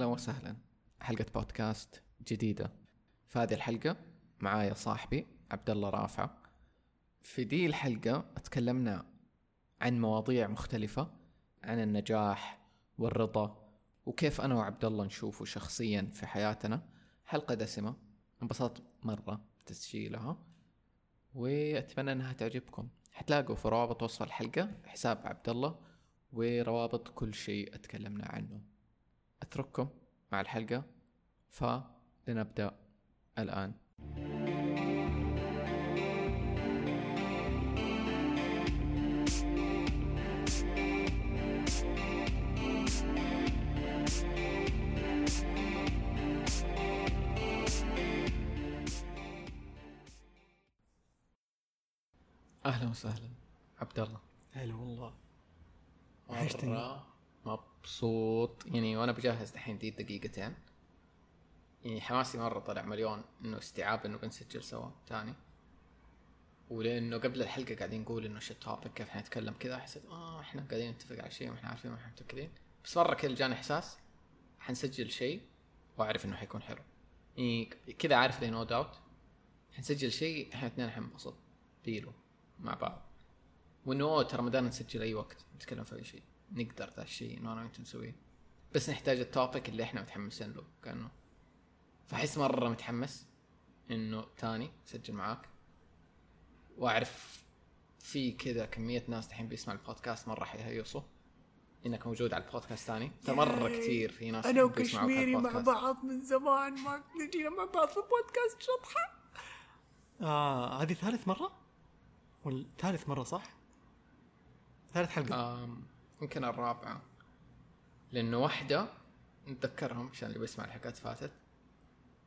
أهلا وسهلا. حلقة بودكاست جديدة. في هذه الحلقة معايا صاحبي عبد الله رافعة في دي الحلقة تكلمنا عن مواضيع مختلفة عن النجاح والرضا وكيف أنا وعبد الله نشوفه شخصيا في حياتنا. حلقة دسمة انبسطت مرة بتسجيلها وأتمنى إنها تعجبكم. حتلاقوا في روابط وصف الحلقة حساب عبد الله وروابط كل شيء اتكلمنا عنه. أترككم مع الحلقة فلنبدأ الآن. أهلا وسهلا. عبد الله. هلا والله. وحشتني. مبسوط. يعني وأنا بجهز دحين دي دقيقتين. يعني حماسي مرة طلع مليون إنه استيعاب إنه بنسجل سوا تاني. ولأنه قبل الحلقة قاعدين نقول إنه شو التوبك كيف حنتكلم كذا. حسيت آه إحنا قاعدين نتفق على شيء وإحنا عارفين وإحنا متأكدين. بس مرة كذا جاني إحساس حنسجل شيء وأعرف إنه حيكون حلو. يعني كذا عارف لي no doubt حنسجل شيء إحنا اثنين حنبسط فيه مع بعض. وإنه ترى مدانا نسجل أي وقت نتكلم في أي شيء. نقدر ذا الشيء انه أنا وأنت نسويه بس نحتاج ال topic اللي إحنا متحمسين له كأنه فأحس مرة متحمس إنه تاني اسجل معاك وأعرف في كذا كمية ناس الحين بيسمع البودكاست مرة حيهيصوا إنك موجود على البودكاست ثاني مرة. كثير في ناس أنا وكشميري مع. بعض من زمان ما جينا مع بعض في بودكاست شطحة آه هذه ثالث مرة؟ ولا ثالث مرة صح؟ ثالث حلقة آم، يمكن الرابعة. لأنه واحدة نتذكرهم عشان اللي بيسمع الحلقات فاتت.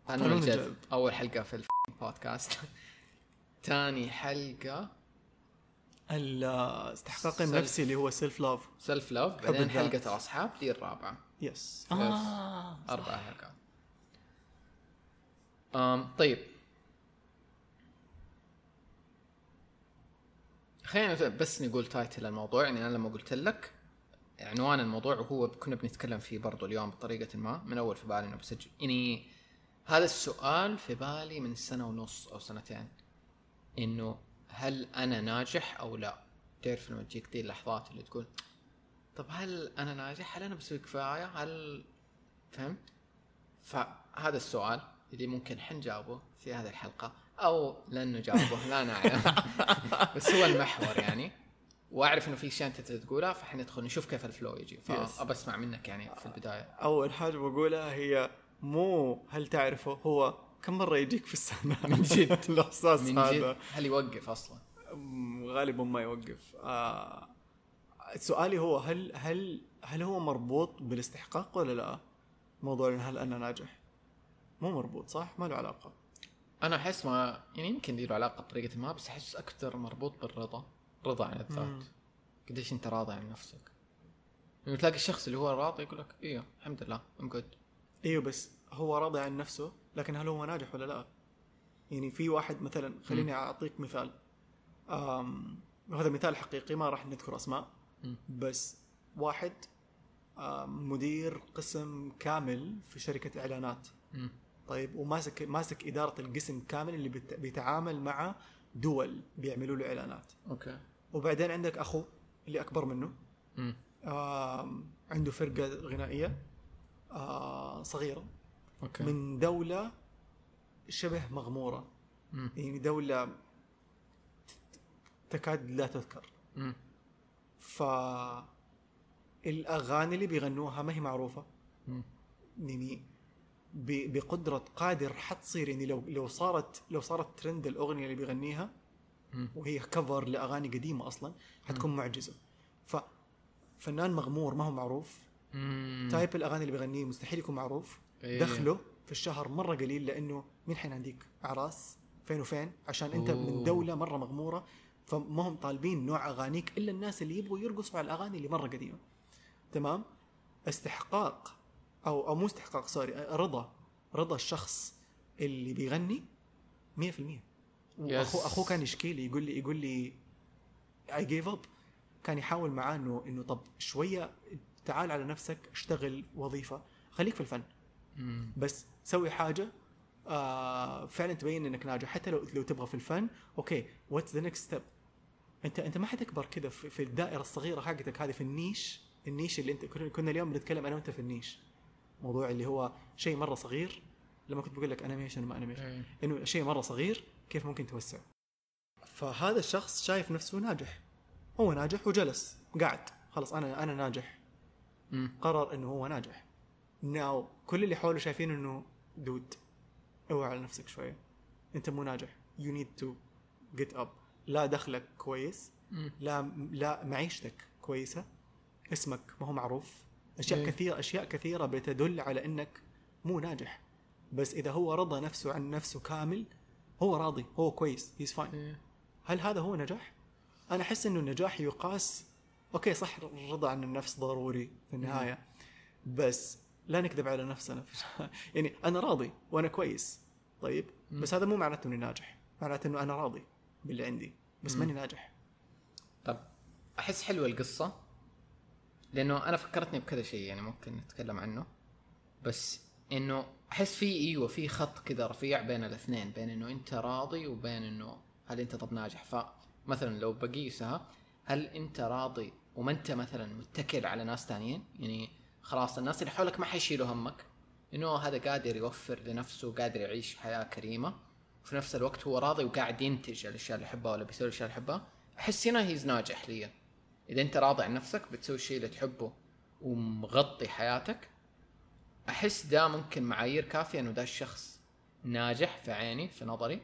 أنا جد. أول حلقة في البودكاست تاني حلقة الاستحقاق النفسي اللي هو self love self حب بعدين الذات. حلقة الأصحاب دي الرابعة. yes آه، آه أربع حلقات أم طيب. خلينا بس نقول تايتل الموضوع يعني أنا لما قلت لك عنوان الموضوع وهو كنا بنتكلم فيه برضو اليوم بطريقة ما من أول في بالي إنه بسجل يعني هذا السؤال في بالي من سنة ونص أو سنتين. إنه هل أنا ناجح أو لا؟ تعرف لما تجيك دي اللحظات اللي تقول طب هل أنا ناجح؟ هل أنا بسوي كفاية؟ هل فهمت فهذا السؤال اللي ممكن حنجاوبه في هذه الحلقة أو لن نجاوبه لا نعلم. بس هو المحور يعني. وأعرف إنه في اشياء أنت تقولها فحندخل نشوف كيف الفلو يجي. فأبى أسمع منك يعني في البداية أول حاجة بقولها هي مو هل تعرفه هو كم مرة يجيك في السنة من جد. الأحساس من هذا جد هل يوقف أصلا؟ غالبا ما يوقف آه سؤالي هو هل هل هل هو مربوط بالاستحقاق ولا لا؟ موضوع إن هل أنا ناجح؟ مو مربوط صح؟ ما له علاقة أنا أحس ما يعني يمكن له علاقة بطريقة ما بس أحس أكثر مربوط بالرضا رضا عن الذات. قديش انت راضي عن نفسك. يعني تلاقي الشخص اللي هو راضي يقول لك أيوه الحمد لله ام جود أيوه بس هو راضي عن نفسه لكن هل هو ناجح ولا لا؟ يعني في واحد مثلا خليني أعطيك مثال. آم وهذا مثال حقيقي ما راح نذكر أسماء. بس واحد مدير قسم كامل في شركة إعلانات. طيب وماسك ماسك إدارة القسم كامل اللي بيتعامل مع دول بيعملوا له إعلانات. okay. وبعدين عندك اخوه اللي أكبر منه امم آم، عنده فرقة غنائية آه، صغيرة okay من دولة شبه مغمورة مم. يعني دولة تكاد لا تذكر مم. ف الأغاني اللي بيغنوها ما هي معروفة مم. يعني بقدرة قادر حتصير يعني لو لو صارت لو صارت ترند الأغنية اللي بيغنيها. وهي كفر لأغاني قديمة أصلا حتكون معجزة. ف فنان مغمور ما هو معروف. مم. تايب الأغاني اللي بيغنيه مستحيل يكون معروف. إيه. دخله في الشهر مرة قليل لأنه مين حيناديك أعراس فين وفين؟ عشان أنت أوه. من دولة مرة مغمورة فما هم طالبين نوع أغانيك إلا الناس اللي يبغوا يرقصوا على الأغاني اللي مرة قديمة. تمام؟ استحقاق أو أو مو استحقاق sorry رضا. رضا الشخص اللي بيغني 100% واخوه أخوه كان يشكي لي يقول لي يقول لي I give up كان يحاول معاه انه إنه طب شوية تعال على نفسك اشتغل وظيفة. خليك في الفن. مم. بس سوي حاجة آه فعلا تبين إنك ناجح. حتى لو لو تبغى في الفن okay what's the next step انت أنت ما حتكبر كذا في, في الدائرة الصغيرة حقتك. هذه في ال niche ال niche اللي انت كنا- اليوم بنتكلم أنا وأنت في ال niche. موضوع اللي هو شيء مرة صغير. لما كنت بقول لك animation ما animation. إنه شيء مرة صغير كيف ممكن توسع. فهذا الشخص شايف نفسه ناجح. هو ناجح وجلس قاعد خلاص أنا أنا ناجح. قرر إنه هو ناجح. now كل اللي حوله شايفين إنه dude. اوعى على نفسك شوية. أنت مو ناجح. you need to get up لا دخلك كويس. لا لا معيشتك كويسة. اسمك ما هو معروف. أشياء إيه. كثيرة أشياء كثيرة بتدل على إنك مو ناجح. بس إذا هو رضى نفسه عن نفسه كامل هو راضي هو كويس he's fine. هل هذا هو نجاح؟ أنا أحس إنه النجاح يقاس okay صح الرضا عن النفس ضروري في النهاية بس لا نكذب على نفسنا. يعني أنا راضي وأنا كويس طيب؟ بس هذا مو معناته إني ناجح معناته إنه أنا راضي باللي عندي بس ماني ناجح. طب أحس حلوة القصة لأنه أنا فكرتني بكذا شيء يعني ممكن نتكلم عنه بس إنه أحس في إيوه في خط كذا رفيع بين الاثنين بين إنه أنت راضي وبين إنه هل أنت طب ناجح. فمثلا لو بقيسها هل أنت راضي وما أنت مثلا متكل على ناس ثانيين يعني خلاص الناس اللي حولك ما حيشيلوا همك. إنه هذا قادر يوفر لنفسه قادر يعيش حياة كريمة. وفي نفس الوقت هو راضي وقاعد ينتج الأشياء اللي يحبها ولا بيسوي الأشياء اللي يحبها. أحس هنا هيز ناجح لي. إذا أنت راضي عن نفسك بتسوي الشيء اللي تحبه ومغطي حياتك. أحس ده ممكن معايير كافية إنه ده الشخص ناجح في عيني في نظري.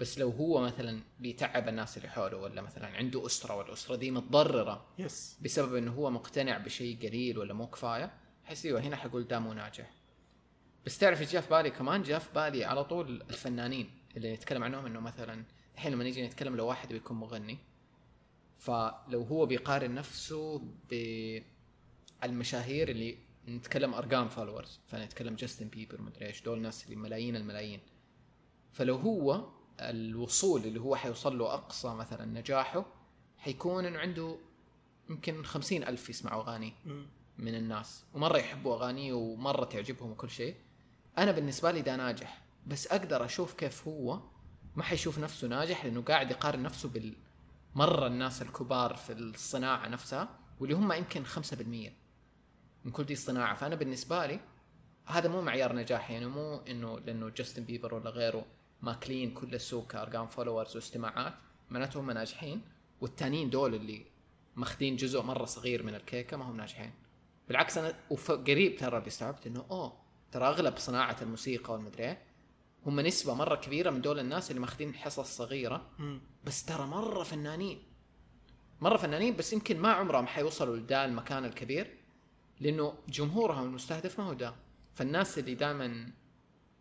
بس لو هو مثلا بيتعب الناس اللي حوله ولا مثلا عنده أسرة والأسرة دي متضررة يس بسبب إنه هو مقتنع بشيء قليل ولا مو كفاية أحس أيوه هنا حقول ده مو ناجح. بس تعرف إيش جاء في بالي؟ كمان جاء في بالي على طول الفنانين اللي نتكلم عنهم إنه مثلا الحين لما نيجي نتكلم لو واحد بيكون مغني فلو هو بيقارن نفسه بالمشاهير اللي نتكلم أرقام followers فنتكلم جاستن بيبر مدري إيش دول الناس اللي ملايين الملايين. فلو هو الوصول اللي هو حيوصل له أقصى مثلا نجاحه حيكون إنه عنده يمكن خمسين ألف يسمعوا أغاني. من الناس ومرة يحبوا أغانيه ومرة تعجبهم وكل شيء. أنا بالنسبة لي ده ناجح بس أقدر أشوف كيف هو ما حيشوف نفسه ناجح لأنه قاعد يقارن نفسه بال مرة الناس الكبار في الصناعة نفسها واللي هم يمكن 5% من كل دي الصناعة. فأنا بالنسبة لي هذا مو معيار نجاح يعني مو إنه لأنه جاستن بيبر ولا غيره ماكلين كل السوق كأرقام followers واستماعات معناته هم ناجحين. والتانيين دول اللي ماخذين جزء مرة صغير من الكيكة ما هم ناجحين. بالعكس أنا قريب ترى اللي استوعبت إنه أوه ترى أغلب صناعة الموسيقى والمدري إيه هم نسبة مرة كبيرة من دول الناس اللي ماخذين حصص صغيرة. مم. بس ترى مرة فنانين. مرة فنانين بس يمكن ما عمرهم حيوصلوا لدا المكان الكبير. لأنه جمهورهم المستهدف ما هو ده. فالناس اللي دائما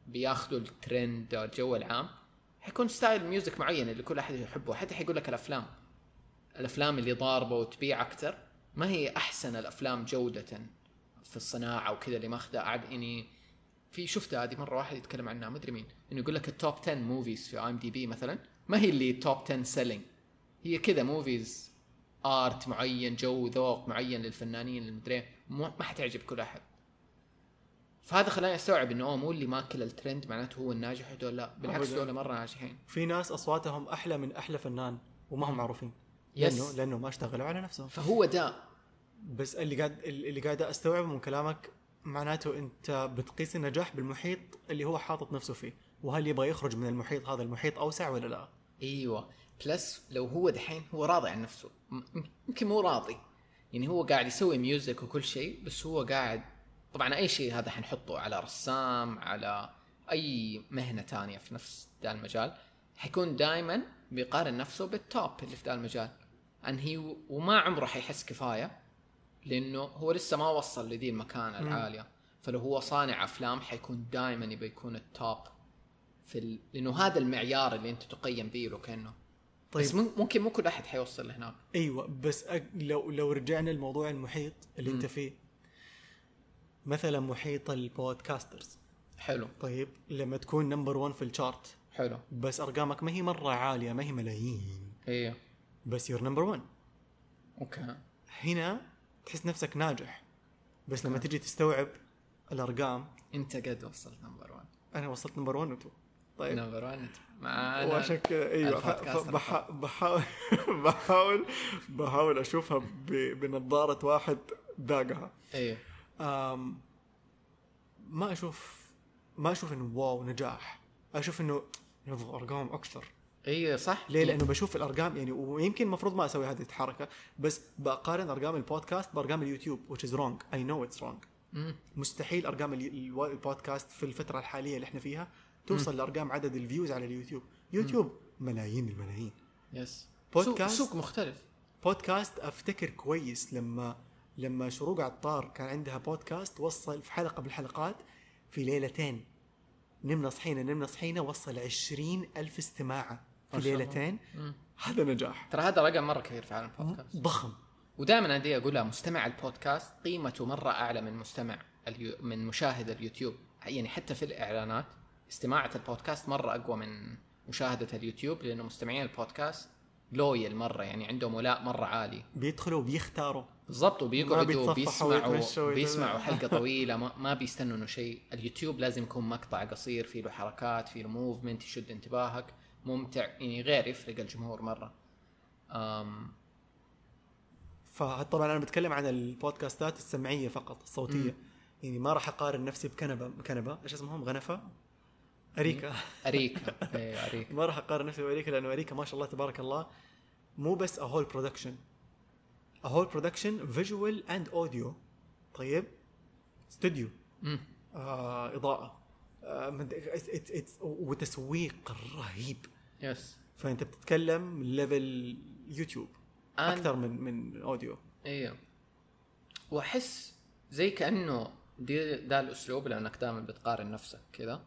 بياخذوا الترند أو الجو العام حيكون style music معين اللي كل أحد يحبه. حتى حيقول لك الأفلام. الأفلام اللي ضاربة وتبيع أكثر ما هي أحسن الأفلام جودة في الصناعة وكذا اللي ماخذة. قاعد يعني في شفتها هذه مرة واحد يتكلم عنها ما أدري مين إنه يقول لك ال top 10 movies في IMDb مثلا ما هي اللي top 10 selling هي كذا movies art معين جو ذوق معين للفنانين المدري إيه، مو- ما حتعجب كل أحد. فهذا خلاني أستوعب إنه مو اللي ماكل الترند معناته هو الناجح ودول لا بالعكس. دول مرة ناجحين. في ناس أصواتهم أحلى من أحلى فنان وما هم معروفين. yes. لأنه لأنه ما اشتغلوا على نفسهم. فهو ده. بس اللي قاعد اللي قاعد أستوعبه من كلامك معناته أنت بتقيس النجاح بالمحيط اللي هو حاطط نفسه فيه. وهل يبغى يخرج من المحيط هذا المحيط أوسع ولا لا؟ أيوه. plus لو هو دحين هو راضي عن نفسه. يمكن مو راضي. يعني هو قاعد يسوي music وكل شيء بس هو قاعد طبعا أي شيء هذا حنحطه على رسام على أي مهنة تانية في نفس ذا المجال حيكون دائما بيقارن نفسه بال top اللي في ذا المجال. ان هي وما عمره حيحس كفاية لأنه هو لسه ما وصل لذي المكانة العالية. فلو هو صانع أفلام حيكون دائما يبي يكون ال top في ال... لأنه هذا المعيار اللي أنت تقيم به له كأنه طيب. بس مم- ممكن مو كل أحد حيوصل لهناك. أيوه بس أ... لو لو رجعنا لموضوع المحيط اللي أنت مم. فيه. مثلا محيط ال podcasters. حلو. طيب لما تكون number 1 في ال chart حلو. بس أرقامك ما هي مرة عالية ما هي ملايين. أيوه بس you're number 1 okay. هنا تحس نفسك ناجح. بس لما تجي تستوعب الأرقام. أنت قد وصلت number 1 أنا وصلت number 1 و 2 طيب. number 1 مع وعشان كذا أيوه فبح- بحاول بحاول بحاول أشوفها بنظارة واحد داقها. أيوه ما أشوف ما أشوف إنه wow نجاح. أشوف إنه يبغى أرقام أكثر. أيوه صح. ليه؟ لأنه بشوف الأرقام يعني ويمكن المفروض ما أسوي هذه الحركة بس بقارن أرقام البودكاست بأرقام اليوتيوب which is wrong. I know it's wrong. مستحيل أرقام ال- ال- البودكاست في الفترة الحالية اللي إحنا فيها توصل لأرقام عدد ال views على اليوتيوب. يوتيوب ملايين الملايين. yes بودكاست؟ سوق, مختلف. بودكاست أفتكر كويس لما لما شروق عطار كان عندها بودكاست وصل في حلقة من الحلقات في ليلتين. نمنا صحينا نمنا صحينا وصل عشرين ألف استماعة في. ليلتين. هذا نجاح. ترى هذا رقم مرة كبير في عالم البودكاست ضخم. ودائما أنا دي اقولها مستمع البودكاست قيمته مرة أعلى من مستمع اليو... من مشاهد اليوتيوب. يعني حتى في الإعلانات استماعة البودكاست مرة أقوى من مشاهدة اليوتيوب لأنه مستمعين البودكاست loyal مرة يعني عندهم ولاء مرة عالي. بيدخلوا وبيختاروا. بالضبط وبيقعدوا بيسمعوا. بيسمعوا حلقة طويلة ما, ما بيستنوا إنه شيء. اليوتيوب لازم يكون مقطع قصير فيه له حركات فيه له movement يشد انتباهك. ممتع يعني غير يفرق الجمهور مرة. أم فطبعا أنا بتكلم عن البودكاستات السمعية فقط الصوتية. مم. يعني ما راح أقارن نفسي بكنبه بكنبة. إيش اسمهم؟ غنفة؟ أريكا. أريكا. إيه أريكا. ما راح أقارن نفسي بأريكا لأنه أريكا ما شاء الله تبارك الله مو بس production. A whole production visual and audio. طيب؟ استوديو. آه إضاءة. آه وتسويق رهيب. yes فأنت بتتكلم level يوتيوب أكثر من من audio أيوه وأحس زي كأنه دي ده الأسلوب لأنك دائما بتقارن نفسك كذا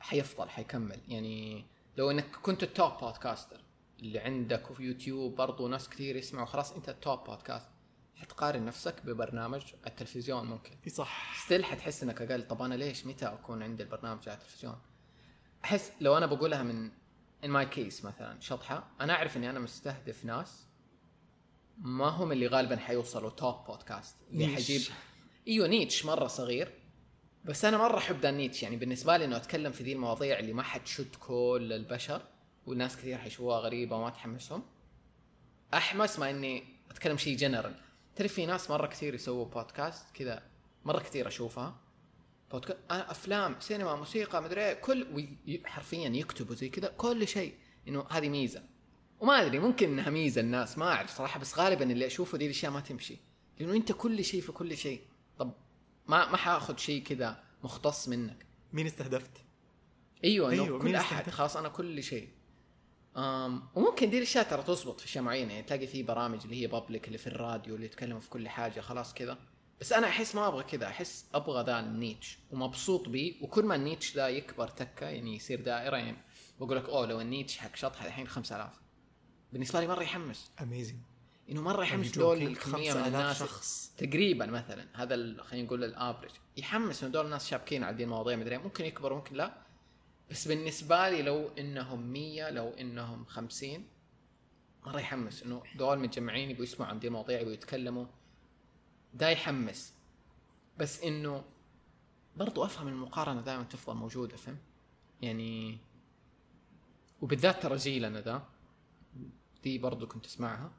حيفضل حيكمل. يعني لو إنك كنت ال top podcaster اللي عندك وفي يوتيوب برضو ناس كثير يسمعوا خلاص أنت ال top podcast حتقارن نفسك ببرنامج التلفزيون ممكن. في صح. still حتحس إنك أقل. طب أنا ليش متى أكون عندي البرنامج على التلفزيون؟ أحس لو أنا بقولها من in my case مثلا شطحة أنا أعرف إني أنا مستهدف ناس ما هم اللي غالبا حيوصلوا top podcast اللي niche. حجيب إيوه niche مرة صغير. بس أنا مرة أحب ذا ال niche يعني بالنسبة لي إنه أتكلم في ذي المواضيع اللي ما حتشد كل البشر والناس كثير حيشوفوها غريبة وما تحمسهم. أحمس ما إني أتكلم شيء جنرال تعرف في ناس مرة كثير يسووا بودكاست كذا مرة كثير أشوفها. بودكاست آه أفلام سينما موسيقى مدري إيه، كل حرفيا يكتبوا زي كذا كل شيء إنه هذه ميزة. وما أدري ممكن إنها ميزة الناس ما أعرف صراحة بس غالبا اللي أشوفه دي الأشياء ما تمشي. لأنه أنت كل شيء في كل شيء. ما ما حاخذ شيء كذا مختص منك. مين استهدفت؟ أيوه أيوة، كل أحد؟ خلاص أنا كل شيء. أم وممكن دي الأشياء ترى تزبط في اشياء معينه يعني تلاقي في برامج اللي هي public اللي في الراديو اللي يتكلموا في كل حاجة خلاص كذا. بس أنا أحس ما أبغى كذا أحس أبغى ذا ال niche ومبسوط بيه. وكل ما ال niche ذا يكبر تكة يعني يصير دائرة يعني بقول لك أوه لو ال niche حق شطحة الحين 5000 بالنسبة لي مرة يحمس. amazing إنه مرة يحمس دول الكميه من الناس شخص. تقريبا مثلا هذا خلينا نقول ال average يحمس إنه دول الناس شابكين على دي المواضيع مدري. ممكن يكبر ممكن لا. بس بالنسبة لي لو إنهم 100 لو إنهم 50 مرة يحمس إنه دول متجمعين يبغوا يسمعوا عن دي المواضيع يبغوا يتكلموا. ده يحمس. بس إنه برضو أفهم المقارنة دائما تفضل موجودة فهم؟ يعني وبالذات ترى جيلنا ذا دي برضو كنت أسمعها.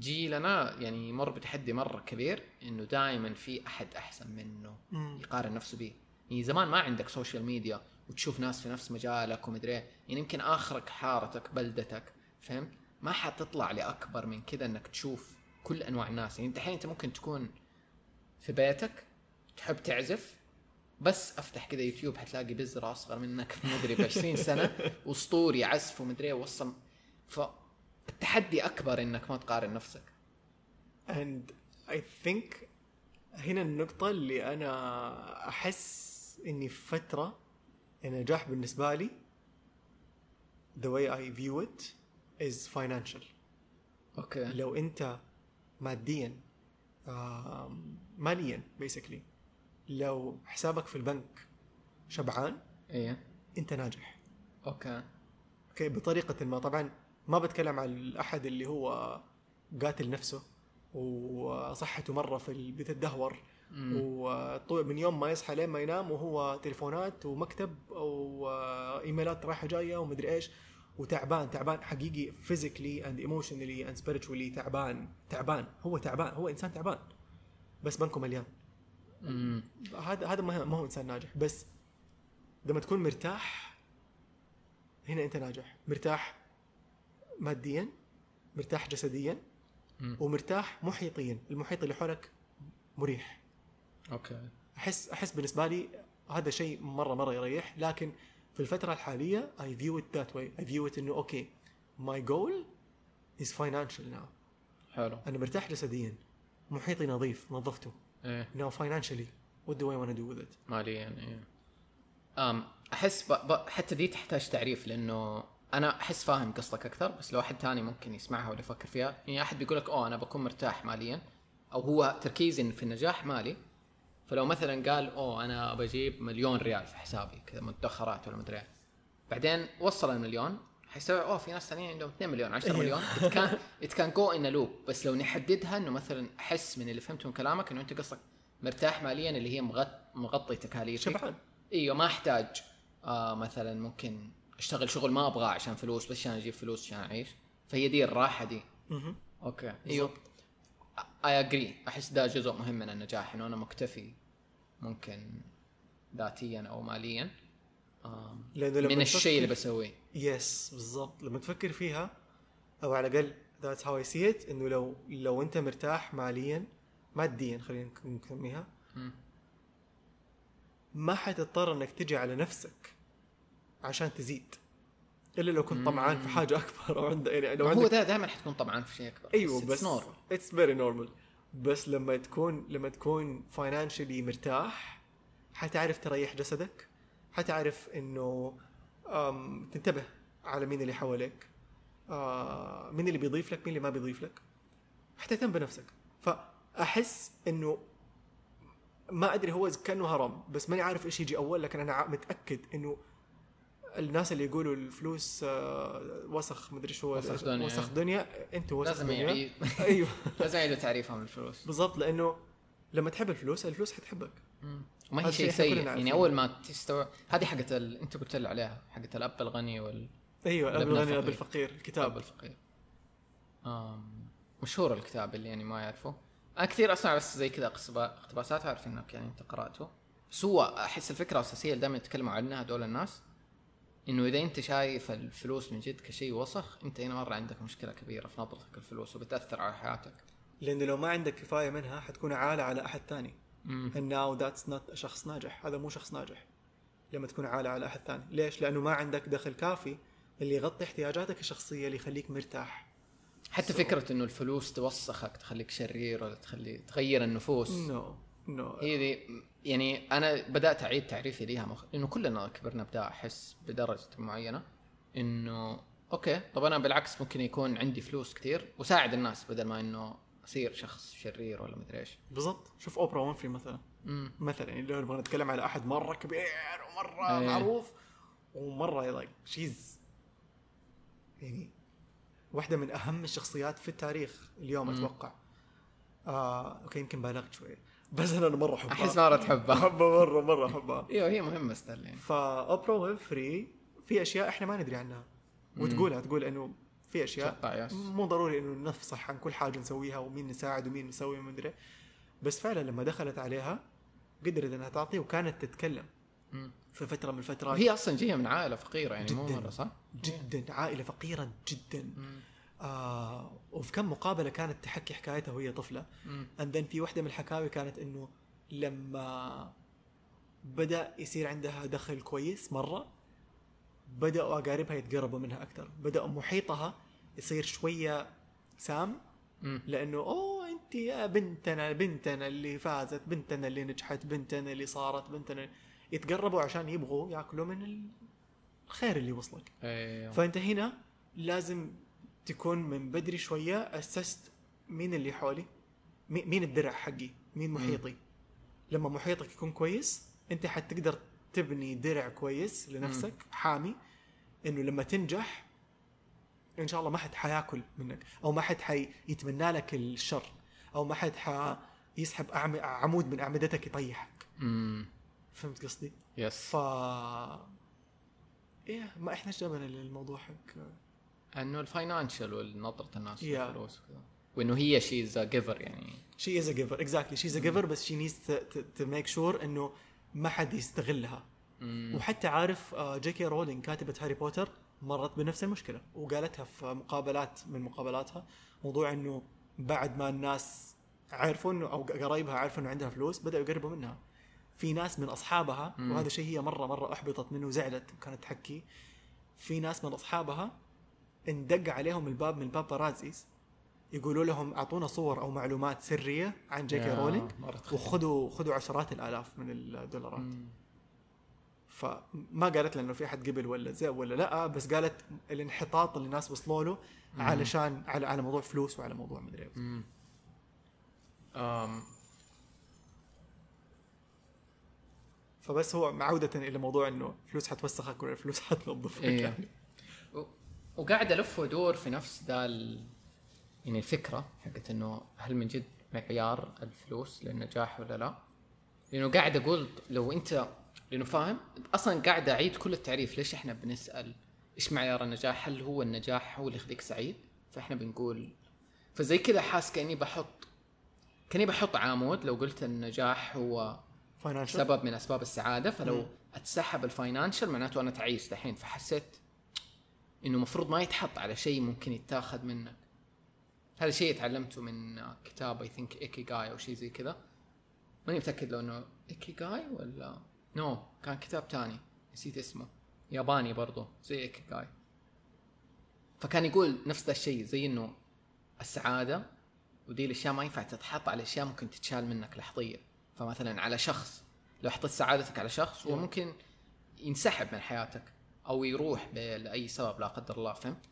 جيلنا يعني يمر بتحدي مرة كبير إنه دائما في أحد أحسن منه. يقارن نفسه به يعني زمان ما عندك social media وتشوف ناس في نفس مجالك ومدري إيه. يعني يمكن آخرك حارتك بلدتك فهمت ما حتطلع لأكبر من كذا إنك تشوف كل أنواع الناس يعني انت الحين أنت ممكن تكون في بيتك تحب تعزف بس أفتح كذا يوتيوب حتلاقي بزرة اصغر منك مدري ب 20 سنة واسطوري عزف ومدري إيه وصل فالتحدي أكبر إنك ما تقارن نفسك. And I think هنا النقطة اللي أنا أحس إني في فترة النجاح بالنسبة لي the way I view it is financial. okay. لو أنت ماديا ماليا basically لو حسابك في البنك شبعان إيه. أنت ناجح. okay. Okay؟ بطريقة ما. طبعا ما بتكلم عن الأحد اللي هو قاتل نفسه وصحته مرة في ال- بتتدهور وطول من يوم ما يصحى لين ما ينام وهو تليفونات ومكتب وإيميلات رايحة جاية ومدري إيش وتعبان تعبان حقيقي physically and emotionally and spiritually تعبان تعبان هو تعبان هو إنسان تعبان بس بنكه مليان. هذا هذا ما هو- ما هو إنسان ناجح. بس لما تكون مرتاح هنا أنت ناجح. مرتاح ماديا مرتاح جسديا. ومرتاح محيطيا. المحيط اللي حولك مريح. okay. أحس أحس بالنسبة لي هذا شيء مرة مرة يريح. لكن في الفترة الحالية I view it that way. I view it إنه أوكي my goal is financial now. حلو. أنا مرتاح جسديا. محيطي نظيف نظفته. إيه. Now financially what do I want to do with it ماليا إيه. أم أحس ب... ب... حتى دي تحتاج تعريف لأنه أنا أحس فاهم قصتك أكثر بس لو أحد تاني ممكن يسمعها ولا يفكر فيها. يعني أحد بيقول لك أوه أنا بكون مرتاح ماليا. أو هو تركيزي في النجاح مالي. فلو مثلا قال أوه أنا بجيب مليون ريال في حسابي كذا مدخرات ولا مدري إيه. بعدين وصل المليون حيسوي أوه في ناس ثانيين عندهم 2 مليون 10 أيوه. مليون. Can go in a loop. بس لو نحددها إنه مثلا أحس من اللي فهمته من كلامك إنه أنت قصدك مرتاح ماليا اللي هي مغط... مغطي تكاليفك. شبعان. إيوه ما أحتاج آه مثلا ممكن اشتغل شغل ما أبغاه عشان فلوس بس عشان أجيب فلوس عشان أعيش. فهي دي الراحة دي. مهم. okay. أيوه. I agree أحس ده جزء مهم من النجاح إنه أنا مكتفي ممكن ذاتيا أو ماليا لأنه لما من الشيء اللي بسويه. yes بالضبط. لما تفكر فيها أو على الأقل that's how I see it إنه لو لو أنت مرتاح ماليا ماديا خلينا نسميها. ما حتضطر إنك تجي على نفسك. عشان تزيد. إلا لو كنت طمعان في حاجة أكبر أو عندك يعني لو هو عندك ده دائما حتكون طبعا في شيء أكبر. أيوه بس it's very normal بس لما تكون لما تكون financially مرتاح حتعرف تريح جسدك حتعرف إنه تنتبه على مين اللي حواليك آه، مين اللي بيضيف لك مين اللي ما بيضيف لك. حتهتم بنفسك. فأحس إنه ما أدري هو كأنه هرم بس ماني عارف إيش يجي أول لكن أنا متأكد إنه الناس اللي يقولوا الفلوس آه، وسخ مدري شو وسخ دنيا. وسخ دنيا. انت وسخ لازم دنيا. يعيد. أيوه. لازم يعيدوا تعريفهم للفلوس بالضبط لأنه لما تحب الفلوس الفلوس حتحبك. وما هي شيء سيء. يعني أول ما تستوعب هذه حقت ال... انت قلت لي عليها حقت الأب الغني وال أيوه الأب الغني الفقير. الأب الفقير. الاب الكتاب. الفقير. آم... مشهور الكتاب اللي يعني ما يعرفه أنا كثير أسمع بس زي كذا اقتبا- اقتباسات أعرف إنك يعني انت قراته بس هو أحس الفكرة الاساسيه اللي دائما يتكلموا عنها هذول الناس. إنه إذا أنت شايف الفلوس من جد كشيء وسخ أنت هنا مرة عندك مشكلة كبيرة في نظرتك الفلوس وبتأثر على حياتك. لأنه لو ما عندك كفاية منها حتكون عالة على أحد ثاني. and now that's not شخص ناجح. هذا مو شخص ناجح لما تكون عالة على أحد ثاني. ليش؟ لأنه ما عندك دخل كافي اللي يغطي احتياجاتك الشخصية اللي يخليك مرتاح. حتى So- فكرة إنه الفلوس توسخك تخليك شرير ولا تخلي تغير النفوس. no no هي يعني أنا بدأت أعيد تعريفي ليها مخ... انه كلنا كبرنا بدا أحس بدرجة معينة إنه okay طب أنا بالعكس ممكن يكون عندي فلوس كثير وساعد الناس بدل ما إنه أصير شخص شرير ولا مدري إيش. بالضبط. شوف أوبرا وينفري مثلا. امم مثلا يعني لو نبغى نتكلم على أحد مرة كبير ومرة إيه. معروف ومرة like she's يعني واحدة من أهم الشخصيات في التاريخ اليوم مم. أتوقع. آه، okay يمكن بالغت شوية. بس أنا مرة أحبها. أحس مرة تحبها. أحبها مرة مرة أحبها. إيوه هي مهمة still يعني فاوبرا وينفري في أشياء إحنا ما ندري عنها. وتقولها تقول إنه في أشياء مو ضروري إنه نفصح عن كل حاجة نسويها ومين نساعد ومين نسوي ومين ندري بس فعلا لما دخلت عليها قدرت إنها تعطي وكانت تتكلم. في فترة من الفترات. وهي أصلا جاية من عائلة فقيرة يعني مو جداً. مرة صح؟ جدا عائلة فقيرة جدا. مم. آه وفي كم مقابلة كانت تحكي حكايتها وهي طفلة. اند ذن في واحدة من الحكاوي كانت إنه لما بدأ يصير عندها دخل كويس مرة بدأوا أقاربها يتقربوا منها أكثر بداوا محيطها يصير شوية سام مم. لأنه أوه أنت يا بنتنا بنتنا اللي فازت بنتنا اللي نجحت بنتنا اللي صارت بنتنا يتقربوا عشان يبغوا ياكلوا من الخير اللي وصلك أيوه فأنت هنا لازم تكون من بدري شوية اسست مين اللي حولي مي- مين الدرع حقي مين محيطي. لما محيطك يكون كويس أنت حتقدر تبني درع كويس لنفسك حامي إنه لما تنجح إن شاء الله ما حد حياكل منك أو ما حد حيتمنى لك الشر أو ما حد ح... يسحب أعم- عمود من أعمدتك يطيحك. امم فهمت قصدي؟ yes ف إيه ما إحنا إيش جابنا للموضوع حق انه ال financial والنظرة الناس Yeah. للفلوس وكذا. وإنه هي she is giver يعني. she is a giver exactly she is a giver بس she needs to make sure إنه ما حد يستغلها. مم. وحتى عارف جي كي رولينج كاتبة هاري بوتر مرت بنفس المشكلة وقالتها في مقابلات من مقابلاتها موضوع إنه بعد ما الناس عرفوا إنه أو قرايبها عرفوا إنه عندها فلوس بدأوا يقربوا منها. في ناس من أصحابها. وهذا شيء هي مرة مرة أحبطت منه وزعلت وكانت تحكي. في ناس من أصحابها اندق عليهم الباب من ال paparazzis يقولوا لهم أعطونا صور أو معلومات سرية عن جي كي رولينج. وخذوا خذوا عشرات الآلاف من الدولارات مم. فما قالت لأنه في أحد قبل ولا زي ولا لأ بس قالت الانحطاط اللي الناس وصلوا له علشان على على موضوع فلوس وعلى موضوع مدري. مم. أم فبس هو معودة إلى موضوع إنه فلوس حتوسخك ولا فلوس حتنظفك إيه. يعني وقاعد ألف وادور في نفس ذا. يعني الفكرة حقت إنه هل من جد معيار الفلوس للنجاح ولا لا؟ لأنه قاعد أقول لو انت لأنه فاهم أصلا قاعد أعيد كل التعريف ليش إحنا بنسأل إيش معيار النجاح؟ هل هو النجاح هو اللي يخليك سعيد؟ فإحنا بنقول فزي كذا حاس كأني بحط كأني بحط عامود لو قلت النجاح هو financial سبب من أسباب السعادة فلو. اتسحب ال financial معناته أنا تعيس دحين فحسيت إنه المفروض ما يتحط على شيء ممكن يتاخذ منك هذا شيء تعلمته من كتاب I think Ikigai أو شيء زي كذا. ماني متأكد لو إنه ايكي جاي ولا نو no. كان كتاب تاني نسيت اسمه. ياباني برضو زي Ikigai فكان يقول نفس ذا الشيء زي إنه السعادة ودي الأشياء ما ينفع تتحط على أشياء ممكن تتشال منك لحظيا فمثلا على شخص لو حطيت سعادتك على شخص هو. ممكن ينسحب من حياتك. أو يروح لاي سبب لا قدر الله فهمت؟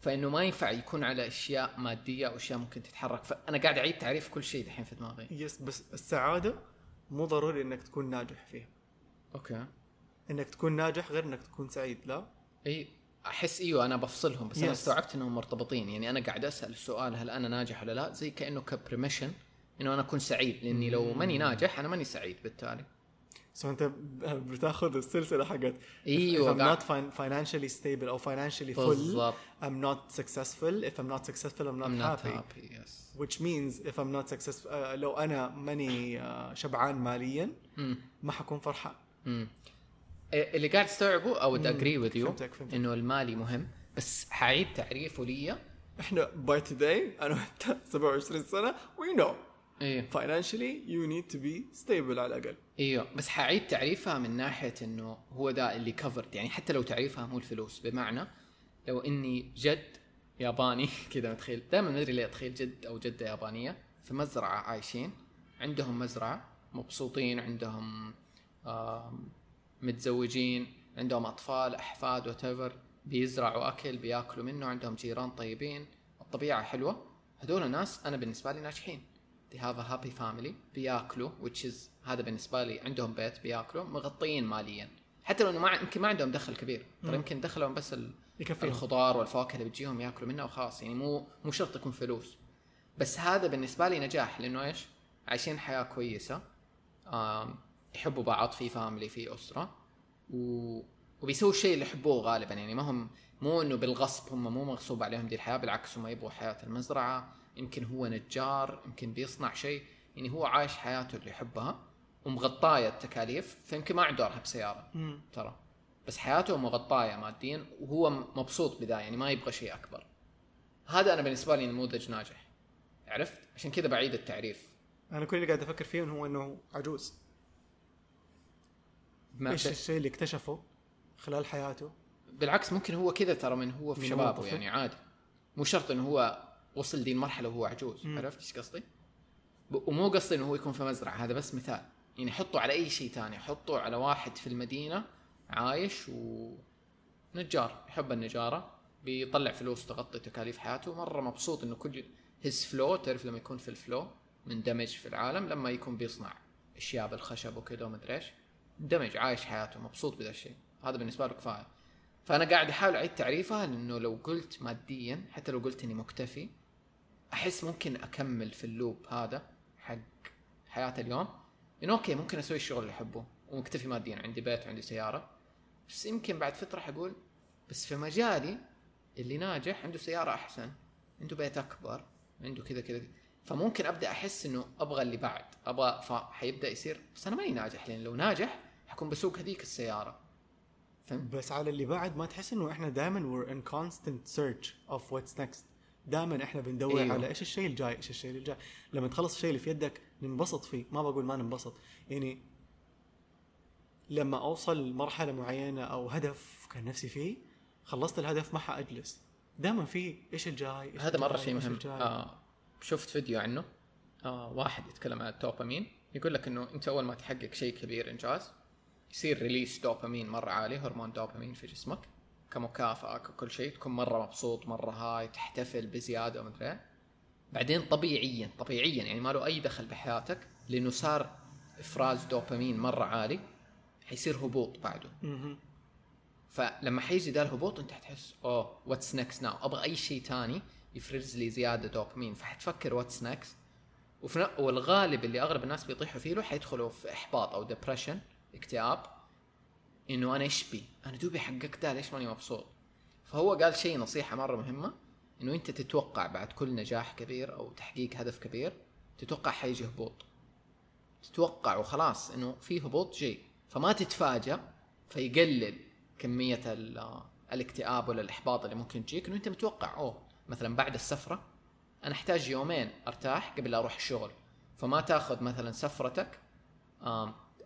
فإنه ما ينفع يكون على أشياء مادية أو أشياء ممكن تتحرك. فأنا قاعد أعيد تعريف كل شيء دحين في دماغي. yes بس السعادة مو ضروري إنك تكون ناجح فيها. okay. إنك تكون ناجح غير إنك تكون سعيد لا؟ إي أحس إيوه أنا بفصلهم بس أنا Yes. استوعبت إنهم مرتبطين. يعني أنا قاعد أسأل السؤال هل أنا ناجح ولا لا؟ زي كأنه ك premise إنه أنا أكون سعيد لأني لو ماني ناجح أنا ماني سعيد بالتالي. so انت ب- بتاخذ السلسله حقت إيوه if I'm not fin- financially stable أو financially full بالضبط I'm not successful if I'm not successful I'm not, I'm not happy. happy yes which means if I'm not successful uh, لو أنا ماني uh, شبعان ماليا مم. ما حكون فرحان مم. إيه، اللي قاعد استوعبه أو. I agree with you. إنه المالي مهم بس حعيد تعريفه لي إحنا باي today أنا وأنت 27 سنة we know إيه. Financially you need to be stable على الأقل. إيوه. بس حعيد تعريفها من ناحية إنه هو ده اللي كفرد يعني حتى لو تعريفها مو الفلوس. بمعنى لو إني جد ياباني كذا متخيل. دائما ما أدري ليه أتخيل جد أو جدة يابانية في مزرعة عايشين. عندهم مزرعة مبسوطين عندهم متزوجين عندهم أطفال أحفاد وات بيزرعوا أكل بياكلوا منه عندهم جيران طيبين. الطبيعة حلوة. هذول ناس أنا بالنسبة لي ناجحين. They have a happy family بياكلوا which is هذا بالنسبة لي عندهم بيت بياكلوا مغطيين ماليا. حتى لو إنه ما يمكن ما عندهم دخل كبير. ترى يمكن دخلهم بس ال... يكفيهم. الخضار والفواكه اللي بتجيهم ياكلوا منها وخلاص. يعني مو مو شرط يكون فلوس. بس هذا بالنسبة لي نجاح لأنه إيش؟ عايشين حياة كويسة. يحبوا بعض في فاميلي في أسرة. و... وبيسووا الشيء اللي يحبوه غالبا. يعني ما هم مو إنه بالغصب هم مو مغصوب عليهم دي الحياة بالعكس هم يبغوا حياة المزرعة. يمكن هو نجار يمكن بيصنع شيء. يعني هو عايش حياته اللي يحبها ومغطاية التكاليف فيمكن ما عنده ارهب سيارة مم. ترى. بس حياته مغطاية ماديا وهو مبسوط بذا يعني ما يبغى شيء أكبر. هذا أنا بالنسبة لي نموذج ناجح. عرفت؟ عشان كذا بعيد التعريف. أنا كل اللي قاعد أفكر فيه هو إنه عجوز. ما إيش الشيء اللي اكتشفه خلال حياته؟ بالعكس ممكن هو كذا ترى من هو في من شبابه. يعني عادي. مو شرط إنه هو وصل دي المرحلة وهو عجوز. مم. عرفت إيش قصدي؟ ومو قصدي إنه هو يكون في مزرعة هذا بس مثال. يعني حطه على أي شيء تاني حطه على واحد في المدينة عايش ونجار يحب النجارة بيطلع فلوس تغطي تكاليف حياته. مرة مبسوط إنه كل هز فلو تعرف لما يكون في الفلو مندمج في العالم لما يكون بيصنع أشياء بالخشب وكذا ومدري إيش مندمج عايش حياته مبسوط بذا الشيء. هذا بالنسبة له كفاية. فأنا قاعد أحاول أعيد تعريفها لأنه لو قلت ماديا حتى لو قلت إني مكتفي أحس ممكن أكمل في ال loop هذا حق حياته اليوم. انه okay ممكن أسوي الشغل اللي أحبه ومكتفي ماديا عندي بيت وعندي سيارة. بس يمكن بعد فترة حقول بس في مجالي اللي ناجح عنده سيارة أحسن عنده بيت أكبر عنده كذا كذا فممكن أبدأ أحس إنه أبغى اللي بعد أبغى فحيبدا يصير. بس أنا ماني ناجح لأن لو ناجح حكون بسوق هذيك السيارة. فهمت؟ بس على اللي بعد ما تحس إنه إحنا دائما we're in constant search of what's next. دائما إحنا بندور أيوه. على إيش الشيء الجاي إيش الشيء الجاي لما تخلص الشيء اللي في يدك ننبسط فيه. ما بقول ما ننبسط. يعني لما أوصل لمرحلة معينة أو هدف كان نفسي فيه خلصت الهدف ما حأجلس. دائما في إيش الجاي إيش هذا مرة؟ شيء مهم؟ آه شفت فيديو عنه. آه واحد يتكلم عن الدوبامين. يقول لك إنه أنت أول ما تحقق شيء كبير إنجاز يصير release دوبامين مرة عالي هرمون دوبامين في جسمك. كمكافأة ككل شيء تكون مرة مبسوط مرة high تحتفل بزيادة ومدري إيه. بعدين طبيعيا طبيعيا يعني ما له أي دخل بحياتك لأنه صار إفراز دوبامين مرة عالي حيصير هبوط بعده. فلما حيجي ذا الهبوط أنت حتحس أوه what's next now أبغى أي شيء تاني يفرز لي زيادة دوبامين. فحتفكر what's next وفي والغالب اللي أغلب الناس بيطيحوا فيه له حيدخلوا في إحباط أو depression اكتئاب. إنه أنا إيش بي؟ أنا دوبي حققت ده ليش ماني مبسوط؟ فهو قال شيء نصيحة مرة مهمة إنه أنت تتوقع بعد كل نجاح كبير أو تحقيق هدف كبير تتوقع حيجي هبوط تتوقع وخلاص إنه في هبوط جاي فما تتفاجأ فيقلل كمية ال- الاكتئاب ولا الإحباط اللي ممكن تجيك إنه أنت متوقع أوه مثلا بعد السفرة أنا أحتاج يومين أرتاح قبل لا أروح الشغل فما تاخذ مثلا سفرتك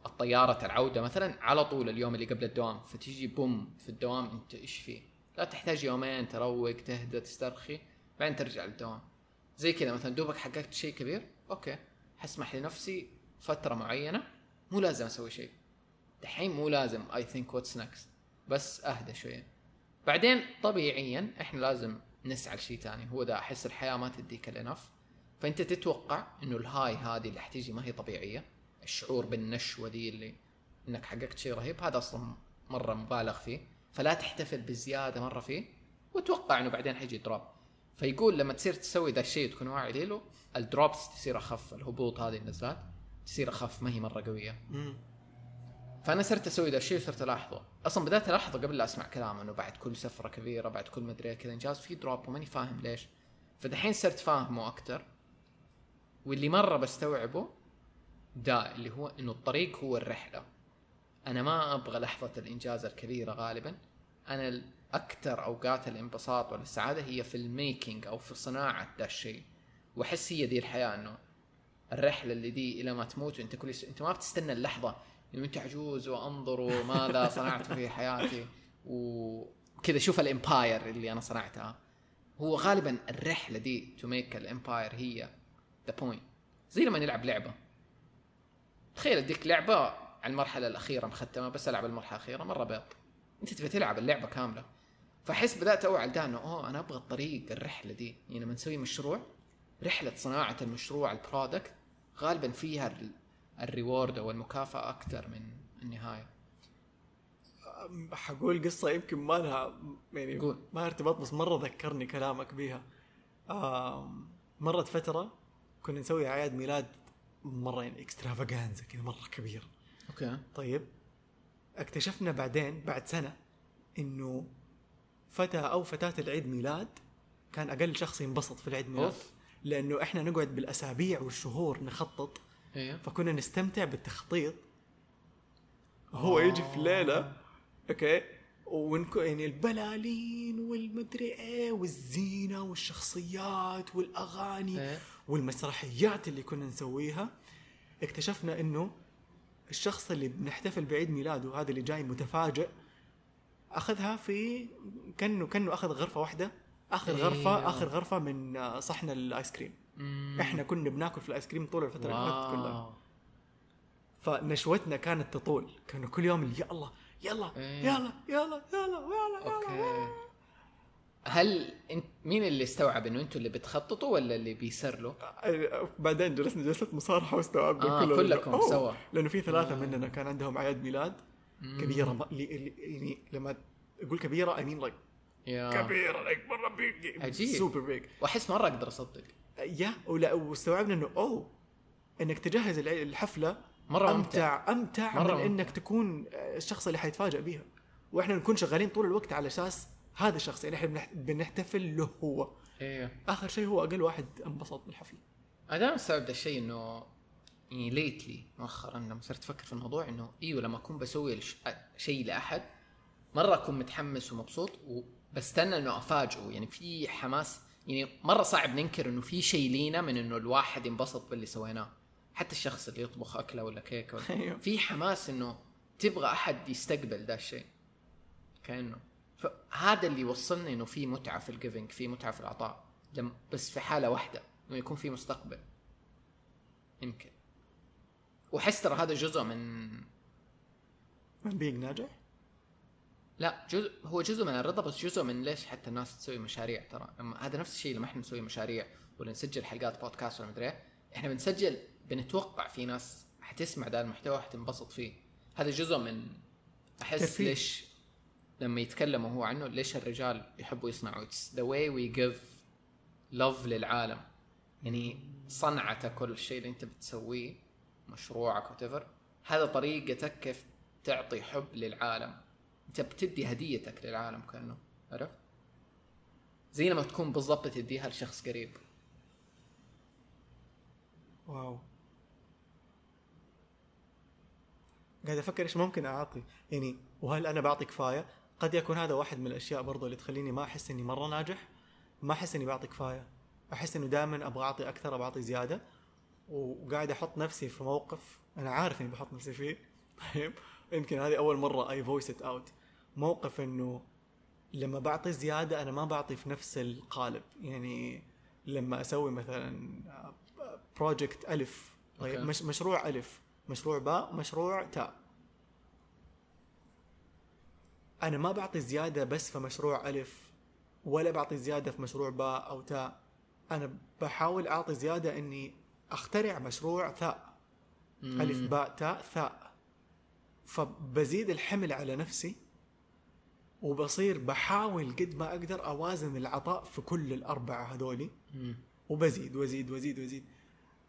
آم، الطيارة العودة مثلا على طول اليوم اللي قبل الدوام فتيجي بوم في الدوام أنت إيش فيه؟ لا تحتاج يومين تروق تهدى تسترخي بعدين ترجع للدوام. زي كذا مثلا دوبك حققت شيء كبير okay حسمح لنفسي فترة معينة مو لازم أسوي شيء. دحين مو لازم I think what's next بس أهدى شوية. بعدين طبيعيا إحنا لازم نسعى لشيء ثاني هو ده أحس الحياة ما تديك ال enough فأنت تتوقع إنه ال high هذه اللي حتيجي ما هي طبيعية؟ الشعور بالنشوة دي اللي إنك حققت شيء رهيب هذا أصلا مرة مبالغ فيه. فلا تحتفل بزيادة مرة فيه وتوقع إنه بعدين حيجي drop. فيقول لما تصير تسوي ذا الشيء تكون واعي له ال drops تصير أخف الهبوط هذه النزلات تصير أخف ما هي مرة قوية. مم. فأنا صرت أسوي ذا الشيء وصرت ألاحظه. أصلا بدأت ألاحظه قبل لا أسمع كلامه إنه بعد كل سفرة كبيرة بعد كل مدري كذا انجاز في drop وماني فاهم ليش. فدحين صرت فاهمه أكثر واللي مرة بستوعبه ده اللي هو إنه الطريق هو الرحلة. أنا ما أبغى لحظة الإنجاز الكبيرة غالبا. أنا أكثر أوقات الانبساط ولا السعاده هي في ال making أو في صناعة ذا الشيء. وأحس هي دي الحياة إنه الرحلة اللي دي إلى ما تموت وأنت كل س... أنت ما بتستنى اللحظة. انه أنت عجوز وانظروا ماذا صنعت في حياتي. وكذا شوف ال empire اللي أنا صنعتها. هو غالبا الرحلة دي to make ال empire هي the point زي لما نلعب لعبة. تخيل أديك لعبة على المرحلة الأخيرة مختمه بس ألعب المرحلة الأخيرة مرة بيض. أنت تبي تلعب اللعبة كاملة. فأحس بدأت اوعى ده انه أوه أنا أبغى الطريق الرحلة دي. يعني لما نسوي مشروع رحلة صناعة المشروع ال product غالبا فيها ال- ال reward أو المكافأة أكثر من النهاية. حقول قصة يمكن ما لها يعني قول. ما ارتباط بس مرة ذكرني كلامك بيها. مرت فترة كنا نسوي أعياد ميلاد مرة يعني extravaganza كذا مرة كبيرة. okay. طيب اكتشفنا بعدين بعد سنة إنه فتى أو فتاة العيد ميلاد كان أقل شخص ينبسط في العيد ميلاد. أوف. لأنه إحنا نقعد بالأسابيع والشهور نخطط. أيوه فكنا نستمتع بالتخطيط. هو يجي في ليله okay ونكو يعني البلالين والمدري إيه والزينة والشخصيات والأغاني إيه. والمسرحيات اللي كنا نسويها اكتشفنا إنه الشخص اللي بنحتفل بعيد ميلاده هذا اللي جاي متفاجئ أخذها في كانه كأنه أخذ غرفة واحدة اخر إيه. غرفه اخر غرفة من آه، صحن الآيس كريم مم. إحنا كنا بناكل في الآيس كريم طول الفترة اللي فاتت كلها. فنشوتنا كانت تطول كانوا كل يوم يا الله يلا إيه. يلا يلا يلا يلا يلا okay هل انت مين اللي استوعب إنه أنتوا اللي بتخططوا ولا اللي بيسر له؟ بعدين جلسنا جلسه مصارحة واستوعبنا آه، كلنا كلكم. سوا. لأنه في ثلاثة آه. مننا كان عندهم اعياد ميلاد كبيرة ما- اللي- اللي- يعني لما أقول كبيرة I mean like كبيرة like مرة big عجيب. super big وأحس مرة أقدر أصدق يا ولا واستوعبنا إنه أوه إنك تجهز الحفلة مرة أمتع أمتع مرة من ممتع. إنك تكون الشخص اللي حيتفاجئ بيها. وإحنا نكون شغالين طول الوقت على أساس هذا الشخص. يعني إحنا بنح- بنحتفل له هو. أيوه آخر شيء هو أقل واحد انبسط بالحفله أنا دائما أستوعب ده الشيء إنه يعني ليتلي مؤخرا لما صرت أفكر في الموضوع إنه إيوه لما أكون بسوي الش- شيء لأحد مرة أكون متحمس ومبسوط وبستنى إنه أفاجئه. يعني في حماس يعني مرة صعب ننكر إنه في شيء لينا من إنه الواحد ينبسط باللي سويناه. حتى الشخص اللي يطبخ أكلة ولا كيكة ولا أيوه. في حماس إنه تبغى أحد يستقبل ده الشيء. كأنه. فهذا اللي يوصلني إنه في متعة في الجيفنج في متعة في العطاء لم بس في حالة واحدة إنه يكون في مستقبل. يمكن. وأحس ترى هذا جزء من من بيج ناجح؟ لا جزء هو جزء من الرضا بس جزء من ليش حتى الناس تسوي مشاريع ترى. هذا نفس الشيء لما إحنا نسوي مشاريع ولا نسجل حلقات بودكاست ولا مدري إيه، إحنا بنسجل بنتوقع في ناس حتسمع ده المحتوى حتنبسط فيه. هذا جزء من أحس ترفيه. ليش لما يتكلموا هو عنه ليش الرجال يحبوا يصنعوا؟ it's the way we give love للعالم. يعني صنعتك كل الشيء اللي انت بتسويه مشروعك وتفر هذا طريقتك كيف تعطي حب للعالم. انت بتدي هديتك للعالم كأنه عرفت؟ زي لما تكون بالضبط تديها لشخص قريب. wow. قاعد أفكر إيش ممكن أعطي. يعني وهل أنا بعطي كفاية؟ قد يكون هذا واحد من الأشياء برضو اللي تخليني ما أحس إني مرة ناجح. ما أحس إني بعطي كفاية. أحس إنه دائما أبغى أعطي أكثر أبغى أعطي زيادة. وقاعد أحط نفسي في موقف أنا عارف إني بحط نفسي فيه. طيب يمكن هذه أول مرة I voice it out موقف إنه لما بعطي زيادة أنا ما بعطي في نفس القالب. يعني لما أسوي مثلا بروجكت ألف طيب. مش مشروع ألف. مشروع باء مشروع تاء أنا ما بعطي زيادة بس في مشروع ألف ولا بعطي زيادة في مشروع باء أو تاء أنا بحاول أعطي زيادة إني أخترع مشروع ثاء ألف باء تاء ثاء فبزيد الحمل على نفسي وبصير بحاول قد ما أقدر أوازن العطاء في كل الأربعة هذولي. وبزيد وازيد وازيد وازيد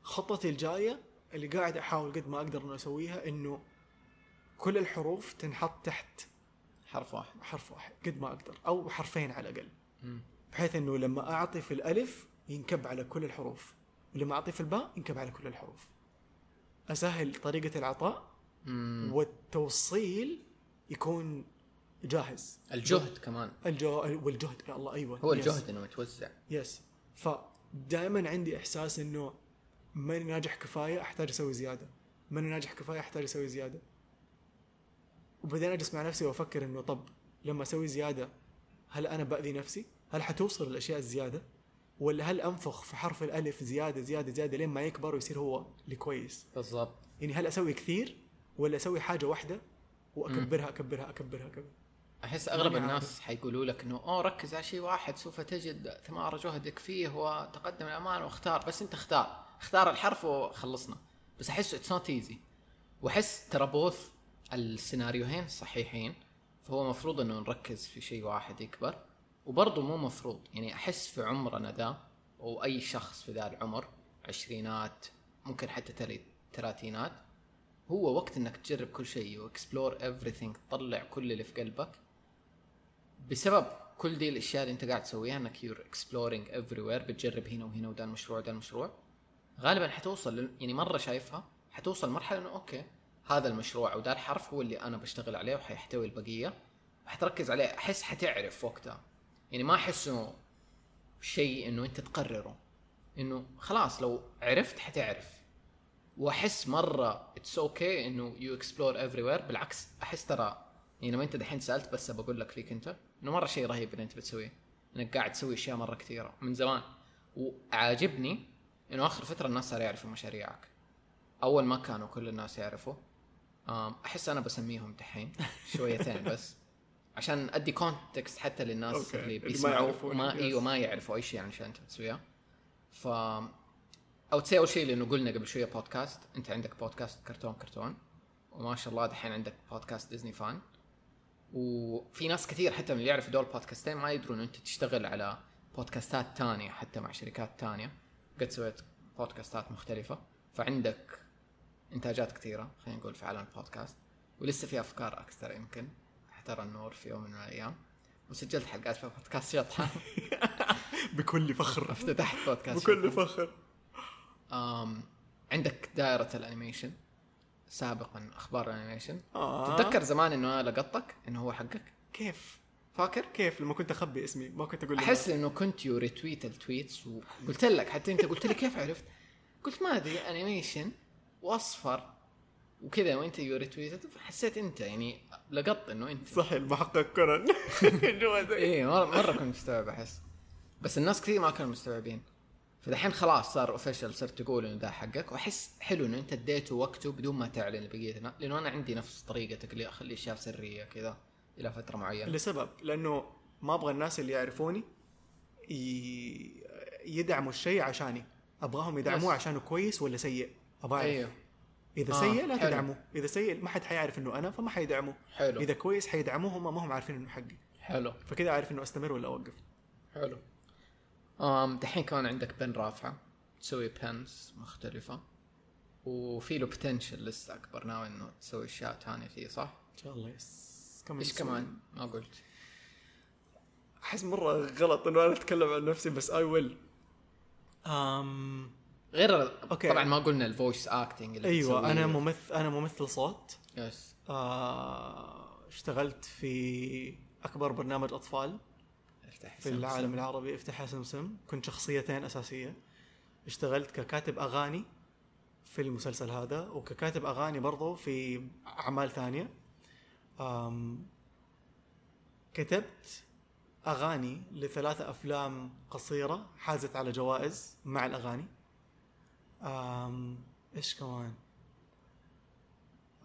خطتي الجاية اللي قاعد أحاول قد ما أقدر إنه أسويها إنه كل الحروف تنحط تحت حرف واحد. حرف واحد قد ما أقدر أو حرفين على الأقل. بحيث إنه لما أعطي في الألف ينكب على كل الحروف ولما أعطي في الباء ينكب على كل الحروف. أسهل طريقة العطاء مم. والتوصيل يكون جاهز. الجهد كمان. الجو والجهد يا الله أيوه هو يس. الجهد إنه متوزع. يس فدائما عندي إحساس إنه ماني ناجح كفاية أحتاج أسوي زيادة. ماني ناجح كفاية أحتاج أسوي زيادة. وبعدين أجلس مع نفسي وأفكر إنه طب لما أسوي زيادة هل أنا بأذي نفسي؟ هل حتوصل الأشياء الزيادة؟ ولا هل أنفخ في حرف الألف زيادة زيادة زيادة لين ما يكبر ويصير هو الكويس؟ بالضبط. يعني هل أسوي كثير ولا أسوي حاجة واحدة وأكبرها أكبرها أكبرها أكبرها؟ أحس أغلب الناس حيقولوا لك إنه أوه ركز على شيء واحد سوف تجد ثمار جهدك فيه وتقدم الامام واختار. بس أنت اختار. اختار الحرف وخلصنا. بس أحس it's not easy وأحس ترى both السيناريوهين صحيحين فهو مفروض إنه نركز في شيء واحد يكبر. وبرضه مو مفروض يعني أحس في عمرنا ذا أو أي شخص في ذا العمر عشرينات ممكن حتى ثلاثينات هو وقت إنك تجرب كل شيء و explore everything تطلع كل اللي في قلبك. بسبب كل دي الأشياء اللي أنت قاعد تسويها إنك you're exploring everywhere بتجرب هنا وهنا وده المشروع ده المشروع غالبا حتوصل يعني مرة شايفها حتوصل مرحله إنه okay هذا المشروع أو ده الحرف هو اللي أنا بشتغل عليه وحيحتوي البقية. وحتركز عليه أحس حتعرف وقتها. يعني ما أحس إنه شيء إنه أنت تقرره. إنه خلاص لو عرفت حتعرف. وأحس مرة it's okay إنه you explore everywhere بالعكس أحس ترى يعني لما أنت دحين سألت بس بقول لك ليك أنت إنه مرة شيء رهيب اللي أنت بتسويه. إنك قاعد تسوي أشياء مرة كثيرة من زمان. وعاجبني إنه آخر فترة الناس صاروا يعرفوا مشاريعك. أول ما كانوا كل الناس يعرفوا. أحس أنا بسميهم دحين شويتين بس. عشان أدي context حتى للناس okay. اللي اللي ما بيسمعوا. yes. أيوه ما يعرفوا أي شيء عن اللي أنت بتسويها. ف أو تسوي أول شيء لأنه قلنا قبل شوية بودكاست أنت عندك بودكاست كرتون كرتون. وما شاء الله دحين عندك بودكاست ديزني فان وفي ناس كثير حتى من اللي يعرفوا دول البودكاستين ما يدرون أنت تشتغل على بودكاستات تانية حتى مع شركات تانية. قد سويت بودكاستات مختلفة فعندك إنتاجات كثيرة خلينا نقول في عالم البودكاست ولسه في أفكار أكثر يمكن. حترى النور في يوم من الأيام. وسجلت حلقات في بودكاست شطحه بكل فخر. افتتحت بودكاست بكل شطحة. فخر. آم عندك دائرة ال animation سابقا أخبار ال animation. آه. تتذكر زمان إنه أنا لقطتك إنه هو حقك؟ كيف؟ فاكر؟ كيف لما كنت أخبي اسمي؟ ما كنت أقول. أحس إنه كنت you retweet ال tweets وقلت لك حتى أنت قلت لي كيف عرفت؟ قلت ما أدري animation وأصفر وكذا. وأنت you retweet حسيت أنت يعني لقطت إنه أنت. صح المحقق كونان زي- إيه مره مرة كنت مستوعب أحس. بس الناس كثير ما كانوا مستوعبين. فدحين خلاص صار official صرت تقول إنه ده حقك. وأحس حلو إنه أنت اديته وقته بدون ما تعلن لبقيتنا لأنه أنا عندي نفس طريقتك اللي أخلي أشياء سرية كذا. إلى فترة معينة. لسبب لأنه ما أبغى الناس اللي يعرفوني ي... يدعموا الشيء عشاني. أبغاهم يدعموه. عشانه كويس ولا سيء؟ أبغى أعرف. أيوه. إذا آه، سيء لا. تدعموه إذا سيء ما حد حيعرف إنه أنا فما حيدعموه حلو. إذا كويس حيدعموه هم ما هم عارفين إنه حقي. حلو. فكذا عارف إنه أستمر ولا أوقف. حلو. آم دحين كمان عندك بن رافعة. تسوي بنز مختلفة. وفي له بوتنشل لسه أكبر. ناوي إنه تسوي أشياء ثانية فيه صح؟ إن شاء الله يس كم إيش؟ كمان؟ ما قلت أحس مرة غلط إنه أنا أتكلم عن نفسي بس I will أم... غير okay. طبعا ما قلنا ال voice acting أيوه. أنا ممثل أنا ممثل صوت yes آه... اشتغلت في أكبر برنامج أطفال افتح في العالم العربي افتح يا سمسم كنت شخصيتين أساسية اشتغلت ككاتب أغاني في المسلسل هذا وككاتب أغاني برضو في أعمال ثانية كتبت أغاني لثلاثة أفلام قصيرة حازت على جوائز مع الأغاني. أم إيش كمان؟